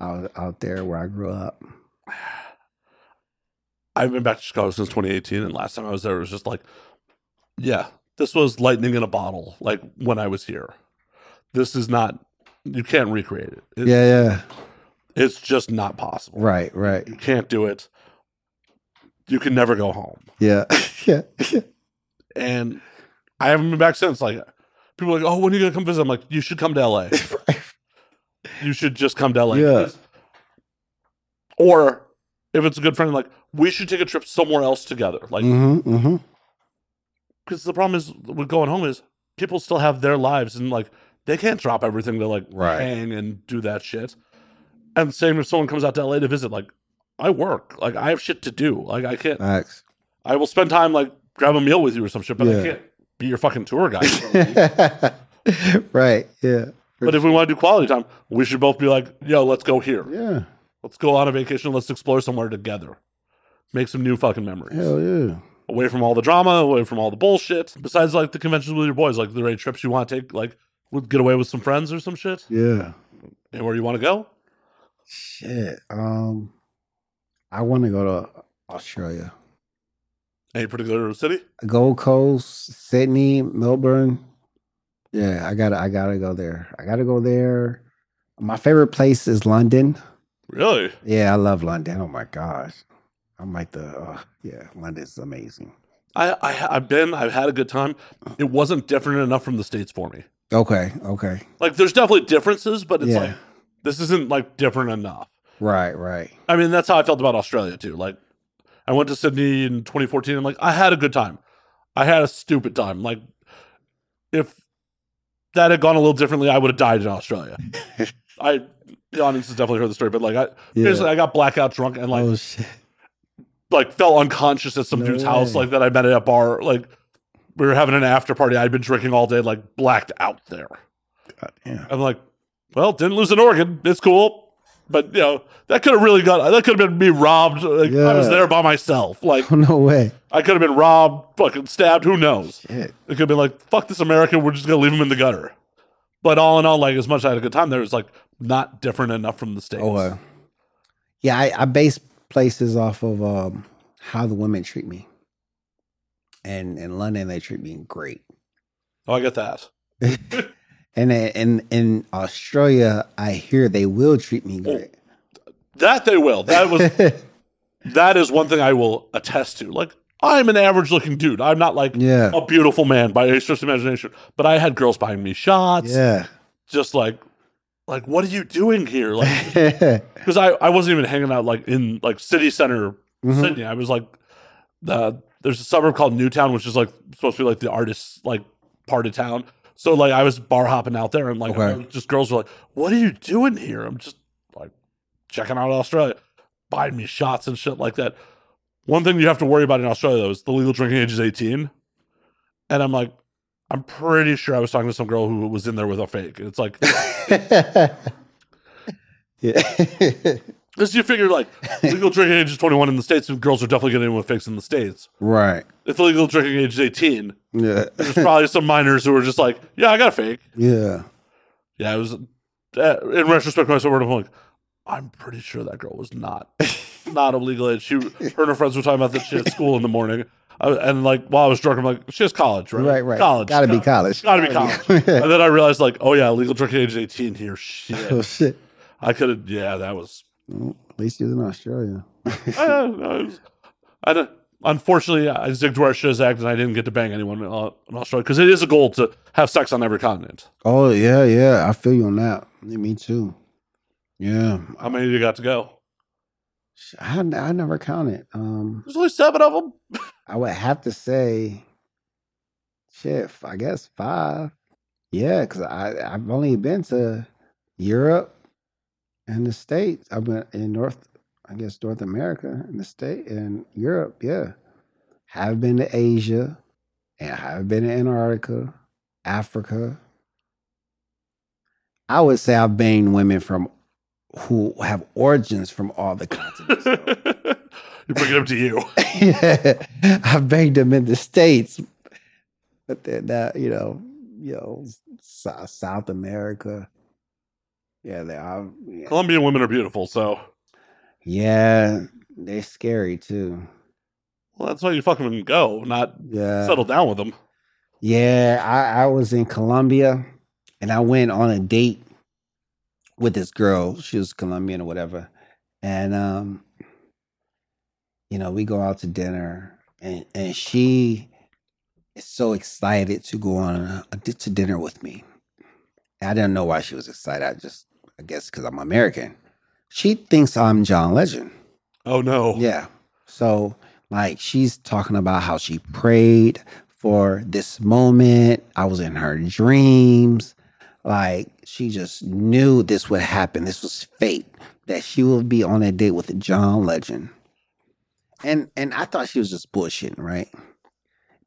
out out there where I grew up. I've been back to Chicago since 2018, and last time I was there, it was just like, yeah, this was lightning in a bottle. Like when I was here, this is not. You can't recreate it. It's- Yeah, yeah. It's just not possible. Right, right. You can't do it. You can never go home. Yeah. yeah. And I haven't been back since. Like people are like, oh, when are you gonna come visit? I'm like, you should come to LA. you should just come to LA. Yeah. Or if it's a good friend, like we should take a trip somewhere else together. Like mm-hmm, mm-hmm. because the problem is with going home is people still have their lives and like they can't drop everything to like Right. hang and do that shit. And same if someone comes out to LA to visit, like I work, like I have shit to do. Like I can't. Facts. I will spend time like grab a meal with you or some shit, but I can't be your fucking tour guide. right. Yeah. but if we want to do quality time, we should both be like, yo, let's go here. Yeah. Let's go on a vacation. Let's explore somewhere together. Make some new fucking memories. Hell yeah. Away from all the drama, away from all the bullshit. Besides, like the conventions with your boys, like the right trips you want to take, like get away with some friends or some shit. Yeah. Anywhere you want to go? Shit. Um, I want to go to Australia, Any particular city? Gold Coast, Sydney, Melbourne. Yeah, I gotta, I gotta go there. I gotta go there. My favorite place is London. Really? Yeah, I love London. Oh my gosh, I'm like the, uh, yeah, London's amazing. I, I I've been. I've had a good time. It wasn't different enough from the states for me. Okay, okay, Like, there's definitely differences, but it's Yeah. like this isn't like different enough. right, right. I mean, that's how I felt about Australia too. Like, I went to Sydney in 2014. and like, I had a good time. I had a stupid time. Like, if that had gone a little differently, I would have died in Australia. I, the audience has definitely heard the story, but like, I Yeah. basically I got blackout drunk and like, oh shit. like fell unconscious at some No dude's house, like that I met at a bar. Like, we were having an after party. I'd been drinking all day, like blacked out there. God. I'm like, well, didn't lose an organ. It's cool. But you know, that could have really got that could have been me robbed. Like, I was there by myself. Like Oh no way. I could have been robbed, fucking stabbed, who knows? Shit. It could have been like, fuck this American, we're just gonna leave him in the gutter. But all in all, like as much as I had a good time there, it's like not different enough from the States. Oh, uh, yeah. I, I base places off of um, how the women treat me. And in London, they treat me great. Oh, I get that. And in, in in Australia, I hear they will treat me great. That they will. That was that is one thing I will attest to. Like I'm an average looking dude. I'm not like yeah, a beautiful man by any stretch of imagination. But I had girls buying me shots. yeah, just like like what are you doing here like because I, I wasn't even hanging out like in like city center Mhm. sydney i was like the there's a suburb called newtown which is like supposed to be like the artist like part of town so like i was bar hopping out there and like Okay. just girls were like what are you doing here i'm just like checking out australia buying me shots and shit like that one thing you have to worry about in australia though is the legal drinking age is 18 and i'm like i'm pretty sure i was talking to some girl who was in there with a fake it's like yeah. Because you figure like legal drinking age is 21 in the States, and girls are definitely getting in with fakes in the States. right. If the legal drinking age is 18, Yeah. there's probably some minors who are just like, yeah, I got a fake. yeah. Yeah, it was, uh, in retrospect, when I sobered up, I'm like, I'm pretty sure that girl was not, not of legal age. She, her and her friends were talking about that she had school in the morning. I, and like, while I was drunk, I'm like, she has college, right? Right. Right. College. Gotta be college. Gotta be college. and then I realized, like, oh yeah, legal drinking age is 18 here. oh Shit. shit. I could have, yeah, that was, Well, at least you're in Australia. I, don't know, it was- I don't, unfortunately, I zigged where I should have zagged, and I didn't get to bang anyone uh, in Australia because it is a goal to have sex on every continent. oh yeah, yeah. I feel you on that. Me too. Yeah. How many you got to go? I I never counted. Um, There's only seven of them. I would have to say, shit. I guess five. Yeah, because I I've only been to Europe and the States. I've been in North, I guess North America and the state and Europe. Yeah, have been to Asia, and have been to Antarctica, Africa. I would say I've banged women from who have origins from all the continents. you bring it up to you. yeah, I've banged them in the states, but they're not, you know, you know, South, South America. Yeah, they are. Yeah, Colombian women are beautiful, so yeah they're scary too. well, that's why you fucking go, not Yeah, settle down with them. yeah. I, I was in Colombia, and I went on a date with this girl. She was Colombian or whatever. And um, you know, we go out to dinner and and she is so excited to go on a, a to dinner with me. I didn't know why she was excited. I just I guess because I'm American. She thinks I'm John Legend. Oh no. Yeah. So like she's talking about how she prayed for this moment. I was in her dreams. Like she just knew this would happen. This was fate that she would be on a date with a John Legend. And and I thought she was just bullshitting, right?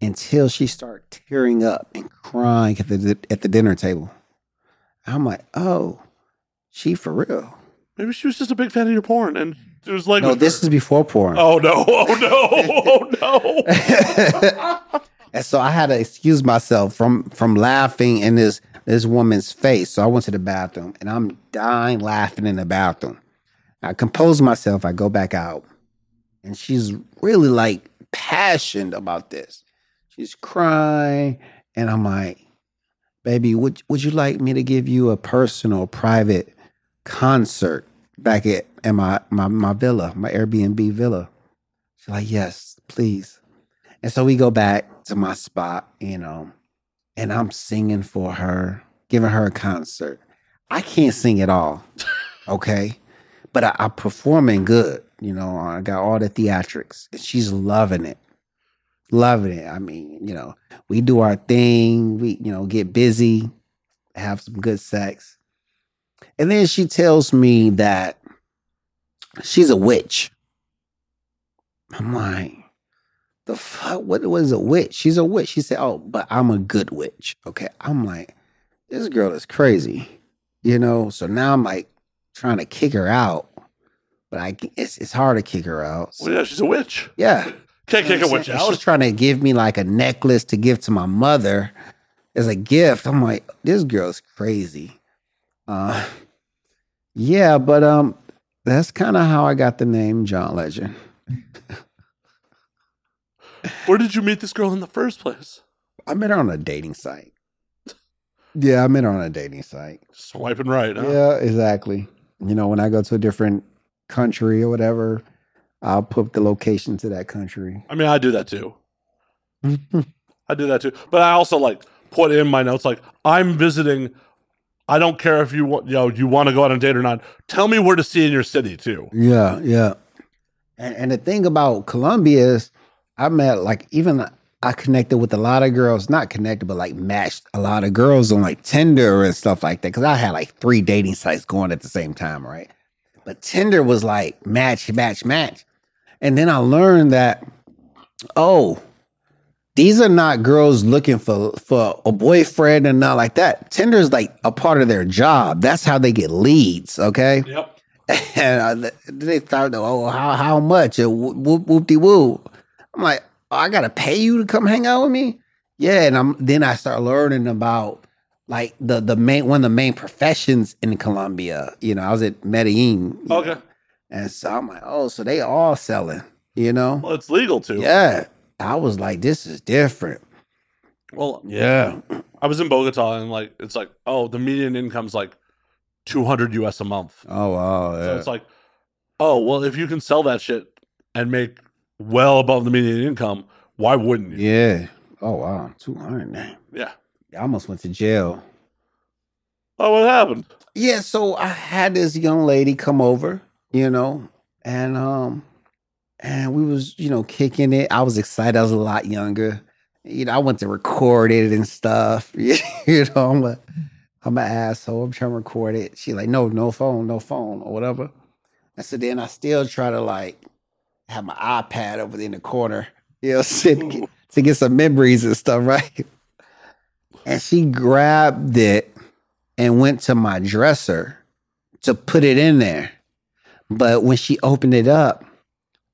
Until she started tearing up and crying at the at the dinner table. I'm like, oh, she for real. Maybe she was just a big fan of your porn, and it was like, No, this is before porn. Oh no! Oh no! Oh no! and so I had to excuse myself from from laughing in this this woman's face. So I went to the bathroom and I'm dying laughing in the bathroom. I compose myself. I go back out, and she's really like passionate about this. She's crying, and I'm like, "Baby, would would you like me to give you a personal, private concert back at, at my, my my villa, my Airbnb villa?" She's like, "Yes, please." And so we go back to my spot, you know, and I'm singing for her, giving her a concert. I can't sing at all, okay? But I, I'm performing good, you know. I got all the theatrics. And she's loving it, loving it. I mean, you know, we do our thing. We, you know, get busy, have some good sex, and then she tells me that she's a witch. I'm like, the fuck? What was a witch? She's a witch. She said, "Oh, but I'm a good witch." Okay, I'm like, this girl is crazy, you know. So now I'm like trying to kick her out, but I it's it's hard to kick her out. well, yeah, she's a witch. Yeah, Can't kick a witch She's was trying to give me like a necklace to give to my mother as a gift. I'm like, this girl's crazy. Uh, yeah, but um, that's kind of how I got the name John Legend. Where did you meet this girl in the first place? I met her on a dating site. Yeah, I met her on a dating site. Swiping right. Huh? Yeah, exactly. You know, when I go to a different country or whatever, I'll put the location to that country. I mean, I do that too. I do that too. But I also like put in my notes like I'm visiting. I don't care if you want, you know, you want to go on a date or not. Tell me where to see in your city too. Yeah, yeah. And and the thing about Colombia is I met like even I connected with a lot of girls, not connected, but like matched a lot of girls on like Tinder and stuff like that. Cause I had like three dating sites going at the same time, right? But Tinder was like match, match, match. And then I learned that, oh, these are not girls looking for for a boyfriend and not like that. Tinder is like a part of their job. That's how they get leads, okay? Yep. and uh, they thought, oh, how how much? Whoop whoop de woo. I'm like, oh, I gotta pay you to come hang out with me. Yeah, and I'm then I start learning about like the the main one of the main professions in Colombia. You know, I was at Medellin. Okay. know, and so I'm like, oh, so they all selling. You know, Well, it's legal too. yeah. I was like, this is different. Well, Yeah, I was in Bogota and like it's like oh the median income's like 200 US a month. Oh wow, So it's like oh well if you can sell that shit and make well above the median income, why wouldn't you? yeah. Oh wow, two hundred. Yeah. I almost went to jail. Oh, what happened? Yeah, so I had this young lady come over, you know, and um and we was, you know, kicking it. I was excited. I was a lot younger. You know, I went to record it and stuff. you know, I'm a I'm an asshole. I'm trying to record it. She like, no, no phone, no phone, or whatever. And so then I still try to like have my iPad over in the corner, you know, sit, to get some memories and stuff, right? And she grabbed it and went to my dresser to put it in there. But when she opened it up,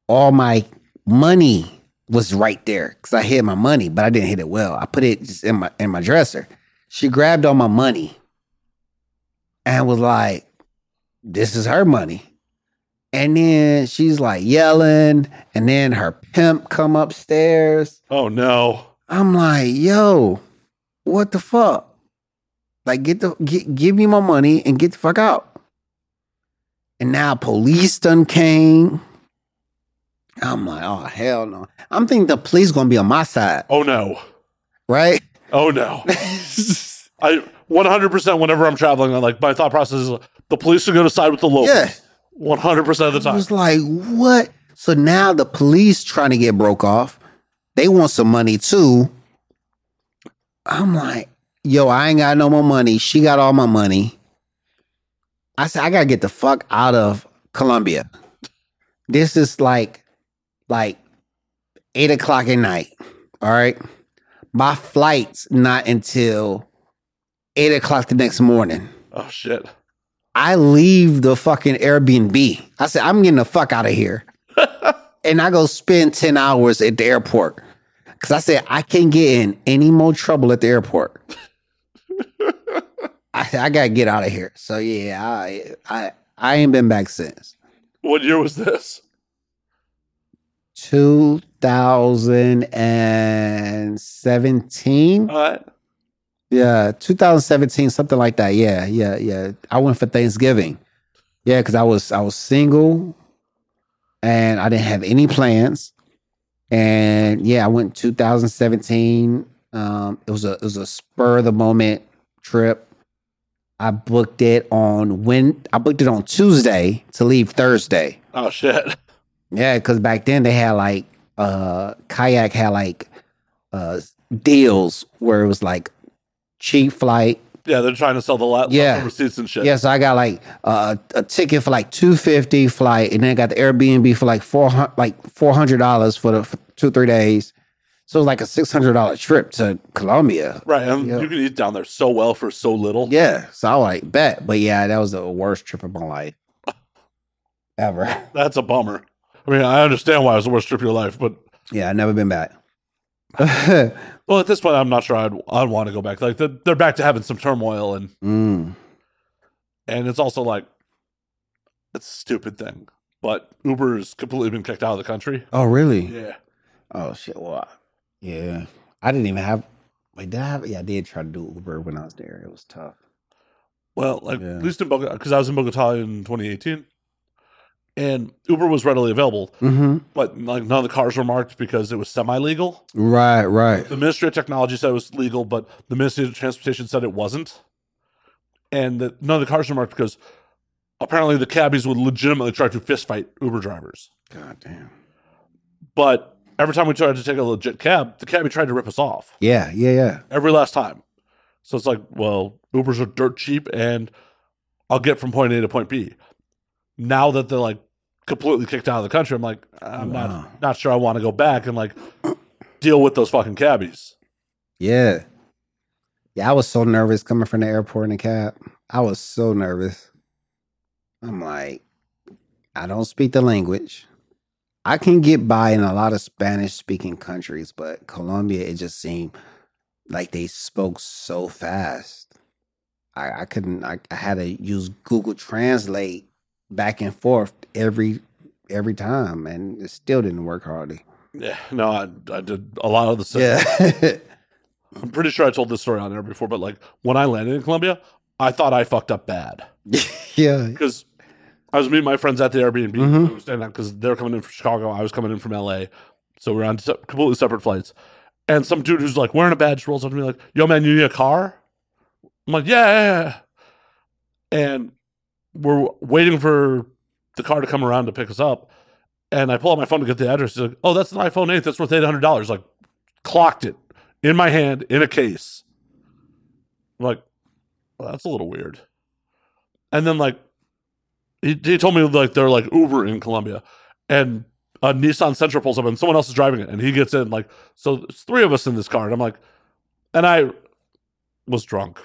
all my money was right there because I hid my money, but I didn't hit it well. I put it just in my in my dresser. She grabbed all my money and was like, "This is her money." And then she's like yelling, and then her pimp come upstairs. Oh no. I'm like, "Yo, what the fuck?" Like, get the get, give me my money and get the fuck out. and now police done came. I'm like, oh hell no. I'm thinking the police gonna be on my side, Oh no. right? Oh no. I 100% whenever I'm traveling, i'm like my thought process is the police are to side with the locals. Yeah. 100% of the I time. was like, what? So now the police trying to get broke off. They want some money too. I'm like, yo, I ain't got no more money. She got all my money. I said, I gotta get the fuck out of Colombia. This is like, like eight o'clock at night. All right. My flight's not until eight o'clock the next morning. Oh shit. I leave the fucking Airbnb. I said, I'm getting the fuck out of here. and I go spend 10 hours at the airport. Cause I said, I can't get in any more trouble at the airport. I said, I gotta get out of here. So yeah, I I I ain't been back since. What year was this? 2017. All right. Yeah, 2017, something like that. Yeah, yeah, yeah. I went for Thanksgiving. Yeah, because I was I was single and I didn't have any plans. And yeah, I went 2017. Um, it was a it was a spur of the moment trip. I booked it on when I booked it on Tuesday to leave Thursday. Oh shit. Yeah, because back then they had like uh kayak had like uh deals where it was like cheap flight. Yeah, they're trying to sell the lot Yeah. seats and shit. Yeah, so I got like uh, a ticket for like two fifty flight, and then I got the Airbnb for like four hundred like four hundred dollars for the for two three days. So it was like a six hundred dollar trip to Colombia. Right. And Yeah. you can eat down there so well for so little. Yeah, so I like bet, but yeah, that was the worst trip of my life ever. That's a bummer. I mean, I understand why it was the worst trip of your life, but Yeah, I've never been back. well, at this point, I'm not sure I'd, I'd want to go back. Like, they're, they're back to having some turmoil, and mm. and it's also like, it's a stupid thing. But Uber's completely been kicked out of the country. Oh really? Yeah. Oh shit! Well, yeah, I didn't even have. Wait, did I have? Yeah, I did try to do Uber when I was there. It was tough. Well, like Yeah. at least in Bogota, because I was in Bogota in 2018, and Uber was readily available, Mm-hmm. but like none of the cars were marked because it was semi-legal. Right, right. The Ministry of Technology said it was legal, but the Ministry of Transportation said it wasn't, and that none of the cars were marked because apparently the cabbies would legitimately try to fistfight Uber drivers. God damn. But every time we tried to take a legit cab, the cabbie tried to rip us off Yeah, yeah, yeah. every last time. So it's like, well, Ubers are dirt cheap, and I'll get from point A to point B. Now that they're like completely kicked out of the country, I'm like, I'm Wow. not not sure I want to go back and like deal with those fucking cabbies. Yeah. Yeah, I was so nervous coming from the airport in a cab. I was so nervous. I'm like, I don't speak the language. I can get by in a lot of Spanish speaking countries, but Colombia, it just seemed like they spoke so fast. I, I couldn't, I, I had to use Google Translate back and forth every every time, and it still didn't work hardly. Yeah, no, I, I did a lot of the same. Yeah. I'm pretty sure I told this story on there before, but like when I landed in Colombia, I thought I fucked up bad yeah. because I was meeting my friends at the Airbnb. Mhm. Were because they're coming in from Chicago, I was coming in from LA, so we are on completely separate flights. And some dude who's like wearing a badge rolls up to me like, "Yo, man, you need a car?" I'm like, "Yeah." yeah, yeah." And we're waiting for the car to come around to pick us up, and I pull out my phone to get the address. He's like, "Oh, that's an iPhone 8. That's worth eight hundred dollars." Like, clocked it in my hand in a case. I'm like, well, that's a little weird. And then like, he, he told me like they're like Uber in Colombia, and a Nissan Sentra pulls up and someone else is driving it, and he gets in like, so there's three of us in this car, and I'm like, and I was drunk.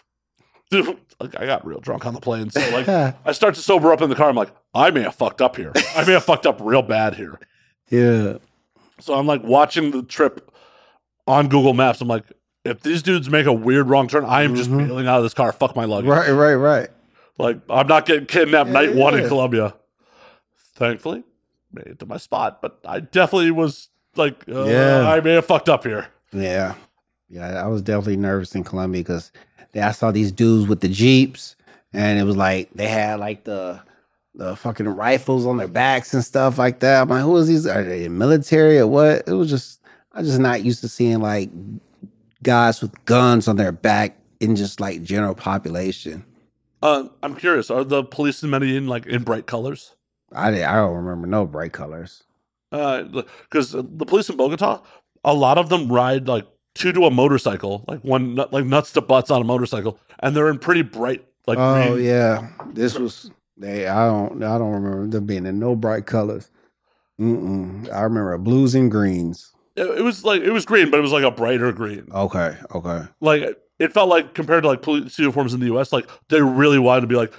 Like I got real drunk on the plane, so like I start to sober up in the car. I'm like, I may have fucked up here. I may have fucked up real bad here. yeah. So I'm like watching the trip on Google Maps. I'm like, if these dudes make a weird wrong turn, I am just Mhm. bailing out of this car. Fuck my luggage. Right, right, right. Like I'm not getting kidnapped night one in Yeah. Colombia. Thankfully, made it to my spot, but I definitely was like, uh, Yeah. I may have fucked up here. Yeah. Yeah, I was definitely nervous in Colombia because I saw these dudes with the Jeeps and it was like they had like the the fucking rifles on their backs and stuff like that. I'm like, who is these? Are they military or what? It was just I'm just not used to seeing like guys with guns on their back in just like general population. Uh, I'm curious. Are the police in Medellin like in bright colors? I I don't remember no bright colors. Uh Because the police in Bogota, a lot of them ride like two to a motorcycle, like one like nuts to butts on a motorcycle, and they're in pretty bright like. oh green- yeah, this was they. I don't I don't remember them being in no bright colors. Mm-mm. I remember blues and greens. It, it was like it was green, but it was like a brighter green. Okay, okay. Like it felt like compared to like police uniforms in the U.S., like they really wanted to be like,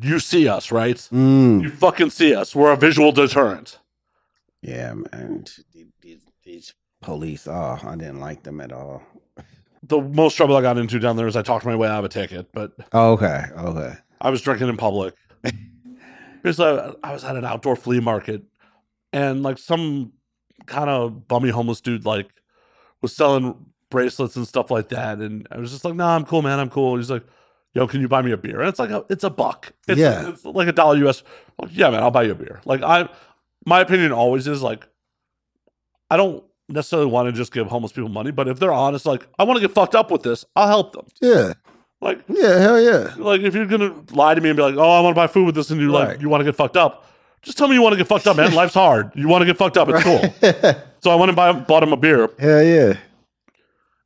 "You see us, right? Mm. You fucking see us. We're a visual deterrent." Yeah, man. These, these police, oh, I didn't like them at all. The most trouble I got into down there is I talked my way out of a ticket, but Oh, okay, okay. I was drinking in public. because I, I was at an outdoor flea market, and like some kind of bummy homeless dude like was selling bracelets and stuff like that, and I was just like, "Nah, I'm cool, man. I'm cool." He's like, "Yo, can you buy me a beer?" And it's like a, it's a buck. It's, Yeah. it's like a dollar US. Like, yeah, man, I'll buy you a beer. Like I, my opinion always is like, I don't necessarily want to just give homeless people money, but if they're honest, like I want to get fucked up with this, I'll help them. Yeah, Like yeah, hell yeah. like if you're gonna lie to me and be like, "Oh, I want to buy food with this," and you like you want to get fucked up, just tell me you want to get fucked up, man. Life's hard. You want to get fucked up. It's cool. So I went and buy, bought him a beer hell yeah.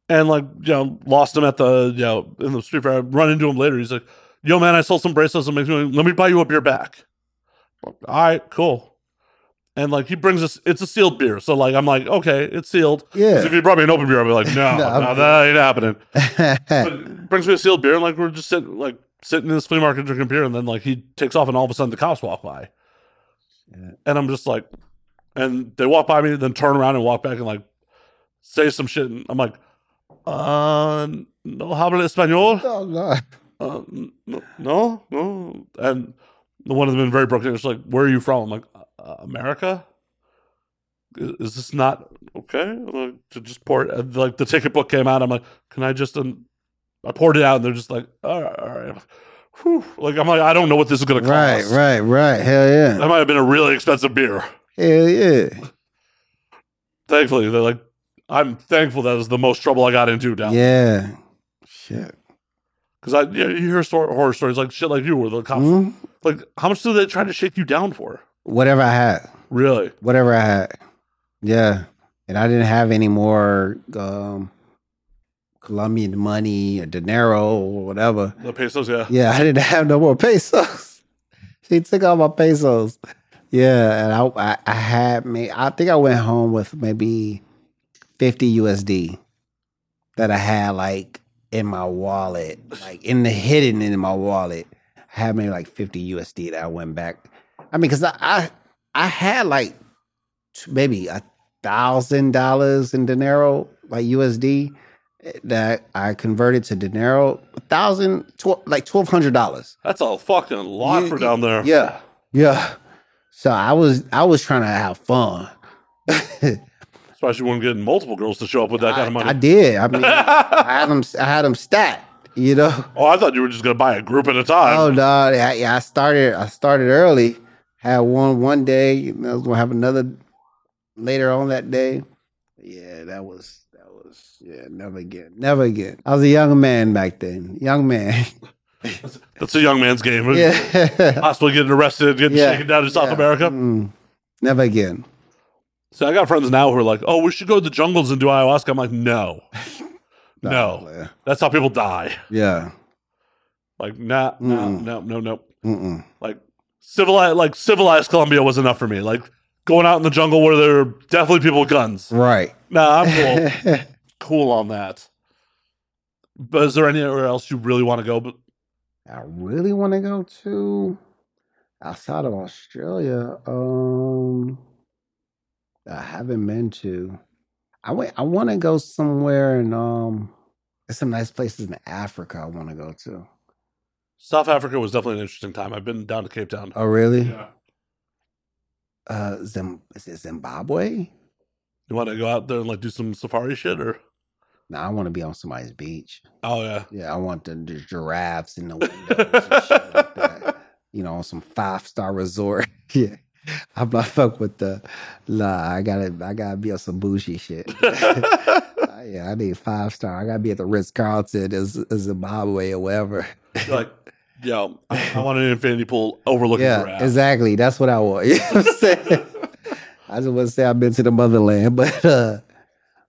and like you know lost him at the you know in the street fair. I run into him later. He's like, "Yo, man, I sold some bracelets and makes me let me buy you a beer back." All right, cool. And like he brings us, it's a sealed beer. So like I'm like, okay, it's sealed. Yeah. If he brought me an open beer, I'd be like, no, No, no, that ain't happening. But brings me a sealed beer, and like we're just sitting, like sitting in this flea market drinking beer, and then like he takes off, and all of a sudden the cops walk by, Yeah. and I'm just like, and they walk by me, then turn around and walk back and like say some shit, and I'm like, uh, no habla español, oh, God. uh, no, no, no, and the one of them been very broken. It's like, where are you from? I'm like, uh, America. Is, is this not okay? Like, to just pour it. Like the ticket book came out. I'm like, can I just? Um, I poured it out, and they're just like, all right, all right. Whew. Like I'm like, I don't know what this is gonna cost. Right, right, right. Hell yeah. That might have been a really expensive beer. Hell yeah. Thankfully, they're like, I'm thankful that is the most trouble I got into down. Yeah. Shit. Because I, yeah, you hear story, horror stories like shit like you, were the cops, Mhm. like, how much do they try to shake you down for? Whatever I had. Really? Whatever I had. Yeah. And I didn't have any more um Colombian money or dinero or whatever. The pesos, yeah. Yeah, I didn't have no more pesos. she took all my pesos. Yeah, and I, I, I had me. I think I went home with maybe fifty USD that I had like in my wallet, like in the hidden in my wallet. I had maybe like fifty USD that I went back. I mean, because I, I I had like maybe a thousand dollars in dinero, like USD, eh, that I converted to dinero. A thousand, tw- like twelve hundred dollars. That's a fucking lot Yeah, for down there. Yeah, yeah. So I was I was trying to have fun. Especially when getting multiple girls to show up with that kind of money. I, I did. I mean, I had them. I had them stacked. You know. oh, I thought you were just gonna buy a group at a time. Oh no! I, yeah, I started. I started early. Had one one day. And I was gonna have another later on that day. Yeah, that was that was yeah. Never again. Never again. I was a young man back then. Young man. That's a young man's game. yeah. Possibly getting arrested, getting Yeah. shaken down in South America. Mm. Never again. So I got friends now who are like, "Oh, we should go to the jungles and do ayahuasca." I'm like, "No, no, Yeah. that's how people die." Yeah. Like, nah, nah, Mm. no, no, no. Mm-mm. Like civilized, like civilized Colombia was enough for me. Like going out in the jungle where there are definitely people with guns. Right. Nah, I'm cool, cool on that. But is there anywhere else you really want to go? But I really want to go to outside of Australia. Um, I haven't been to. I wait. I want to go somewhere and um. There's some nice places in Africa. I want to go to. South Africa was definitely an interesting time. I've been down to Cape Town. Oh, really? Yeah. Uh, Zim- is it Zimbabwe? You want to go out there and like do some safari shit, or No, I want to be on somebody's beach. oh yeah, Yeah, I want the, the giraffes in the windows and shit like that. You know, know, some five star resort. yeah. I'm not fuck with the nah, I gotta I gotta be on some bougie shit. Yeah, I need five star. I gotta be at the Ritz Carlton as Zimbabwe or wherever. You're like, yo, I, I want an infinity pool overlooking yeah, grass. exactly. That's what I want. You know what I'm saying? I just want to say I've been to the motherland, but uh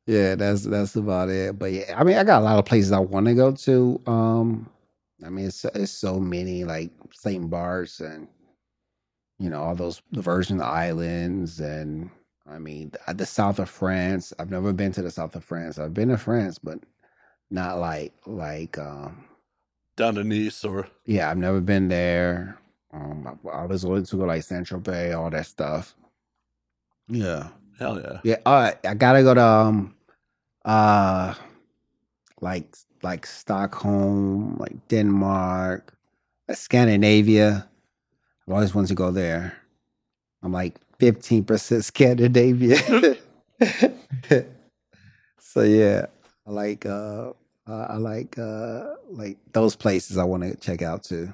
yeah, that's that's about it. But yeah, I mean, I got a lot of places I want to go to. Um, I mean, it's it's so many like Saint Bart's and you know all those the Virgin Islands and I mean the, the south of France. I've never been to the south of France. I've been to France, but not like like um Down to Nice or yeah, I've never been there. Um, I, I always wanted to go like Central Bay, all that stuff. Yeah. hell yeah. Yeah, all right. I gotta go to um uh like like Stockholm, like Denmark, like Scandinavia. I've always wanted to go there. I'm like 15% Scandinavia. so yeah, I like uh uh, I like uh like those places I want to check out too.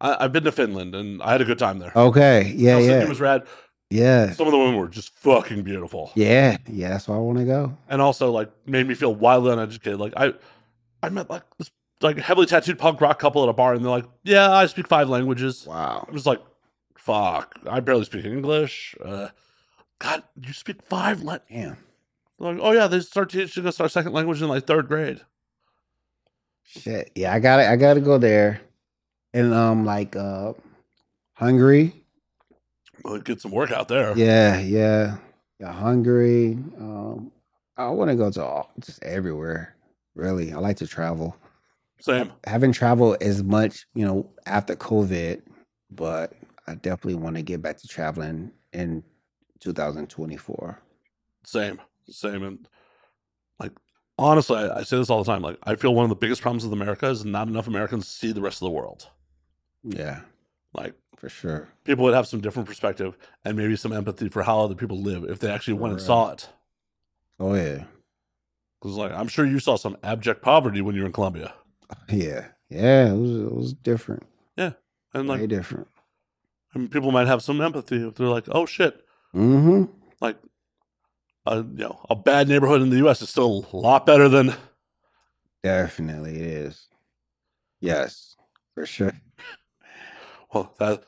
I, I've been to Finland and I had a good time there. Okay, yeah, yeah, was rad. yeah, Some of the women were just fucking beautiful. yeah, yeah. That's where I want to go. and also like made me feel wildly uneducated. Like I, I met like this like heavily tattooed punk rock couple at a bar, and they're like, "Yeah, I speak five languages." Wow. I was like, "Fuck, I barely speak English." Uh, God, you speak five languages? Like, oh yeah, they start teaching us our second language in like third grade. Shit. Yeah, I got to I got to go there. And um like uh Hungary. Well, get some work out there. Yeah, yeah. Yeah, Hungary. Um I want to go to all, just everywhere. Really. I like to travel. Same. haven't traveled as much, you know, after COVID, but I definitely want to get back to traveling in 2024. Same. Same. And honestly, I, I say this all the time. Like, I feel one of the biggest problems with America is not enough Americans see the rest of the world. Yeah, Like, for sure. people would have some different perspective and maybe some empathy for how other people live if they actually went and saw it. Oh yeah. Because, like, I'm sure you saw some abject poverty when you were in Colombia. Yeah. Yeah, it was it was different. Yeah. And, like, Way different. and people might have some empathy if they're like, oh, shit. Mm-hmm. Like, uh, you know, a bad neighborhood in the U.S. is still a lot better than Definitely it is. Yes, for sure. well, that.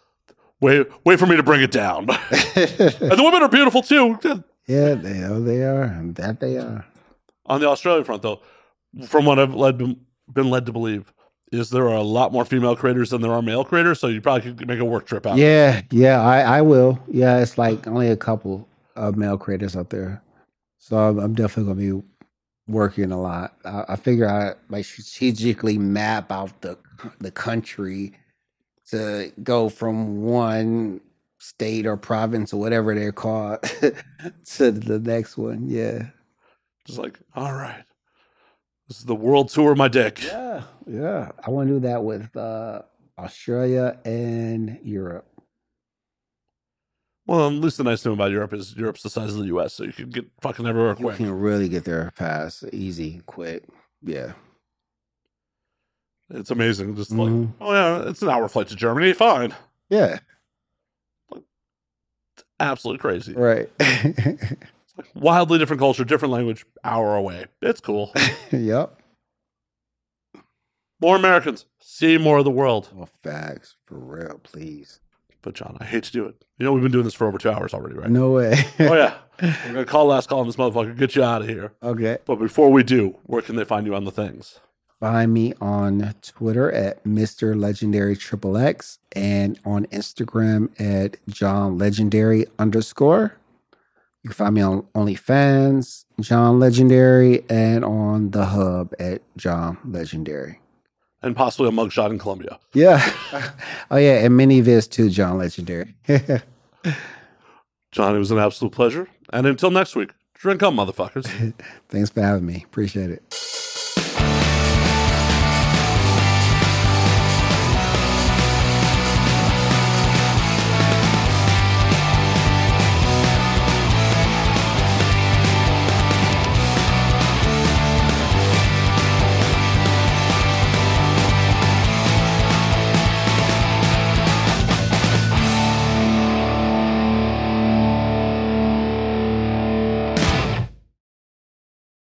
Wait, wait for me to bring it down. and the women are beautiful too. yeah, they are. They are. That they are. On the Australian front, though, from what I've led, been led to believe, is there are a lot more female creators than there are male creators. So you probably could make a work trip out. Yeah, yeah. I I will. Yeah, it's like only a couple of male creators out there, so I'm, I'm definitely gonna be working a lot. I, I figure I like strategically map out the the country to go from one state or province or whatever they're called to the next one. Yeah. Just like, all right, this is the world tour of my dick. Yeah, yeah. I want to do that with uh, Australia and Europe. Well, at least the nice thing about Europe is Europe's the size of the U.S., so you can get fucking everywhere You quick. can really get there fast, easy, quick. Yeah. It's amazing. Just like, Mhm. oh yeah, it's an hour flight to Germany. Fine. Yeah. Absolutely crazy. Right. Wildly different culture, different language, hour away. It's cool. yep. More Americans see more of the world. Well, facts for real, please. But John, I hate to do it. You know we've been doing this for over two hours already, right? No way. Oh yeah. We're gonna call last call on this motherfucker, get you out of here. okay. But before we do, where can they find you on the things? Find me on Twitter at Mr. Legendary Triple X and on Instagram at John Legendary underscore. You can find me on OnlyFans, John Legendary, and on the hub at John Legendary. And possibly a mugshot in Colombia. Yeah. oh yeah, and many ManyVids too, John Legendary. John, it was an absolute pleasure. And until next week, drink up, motherfuckers. Thanks for having me. Appreciate it.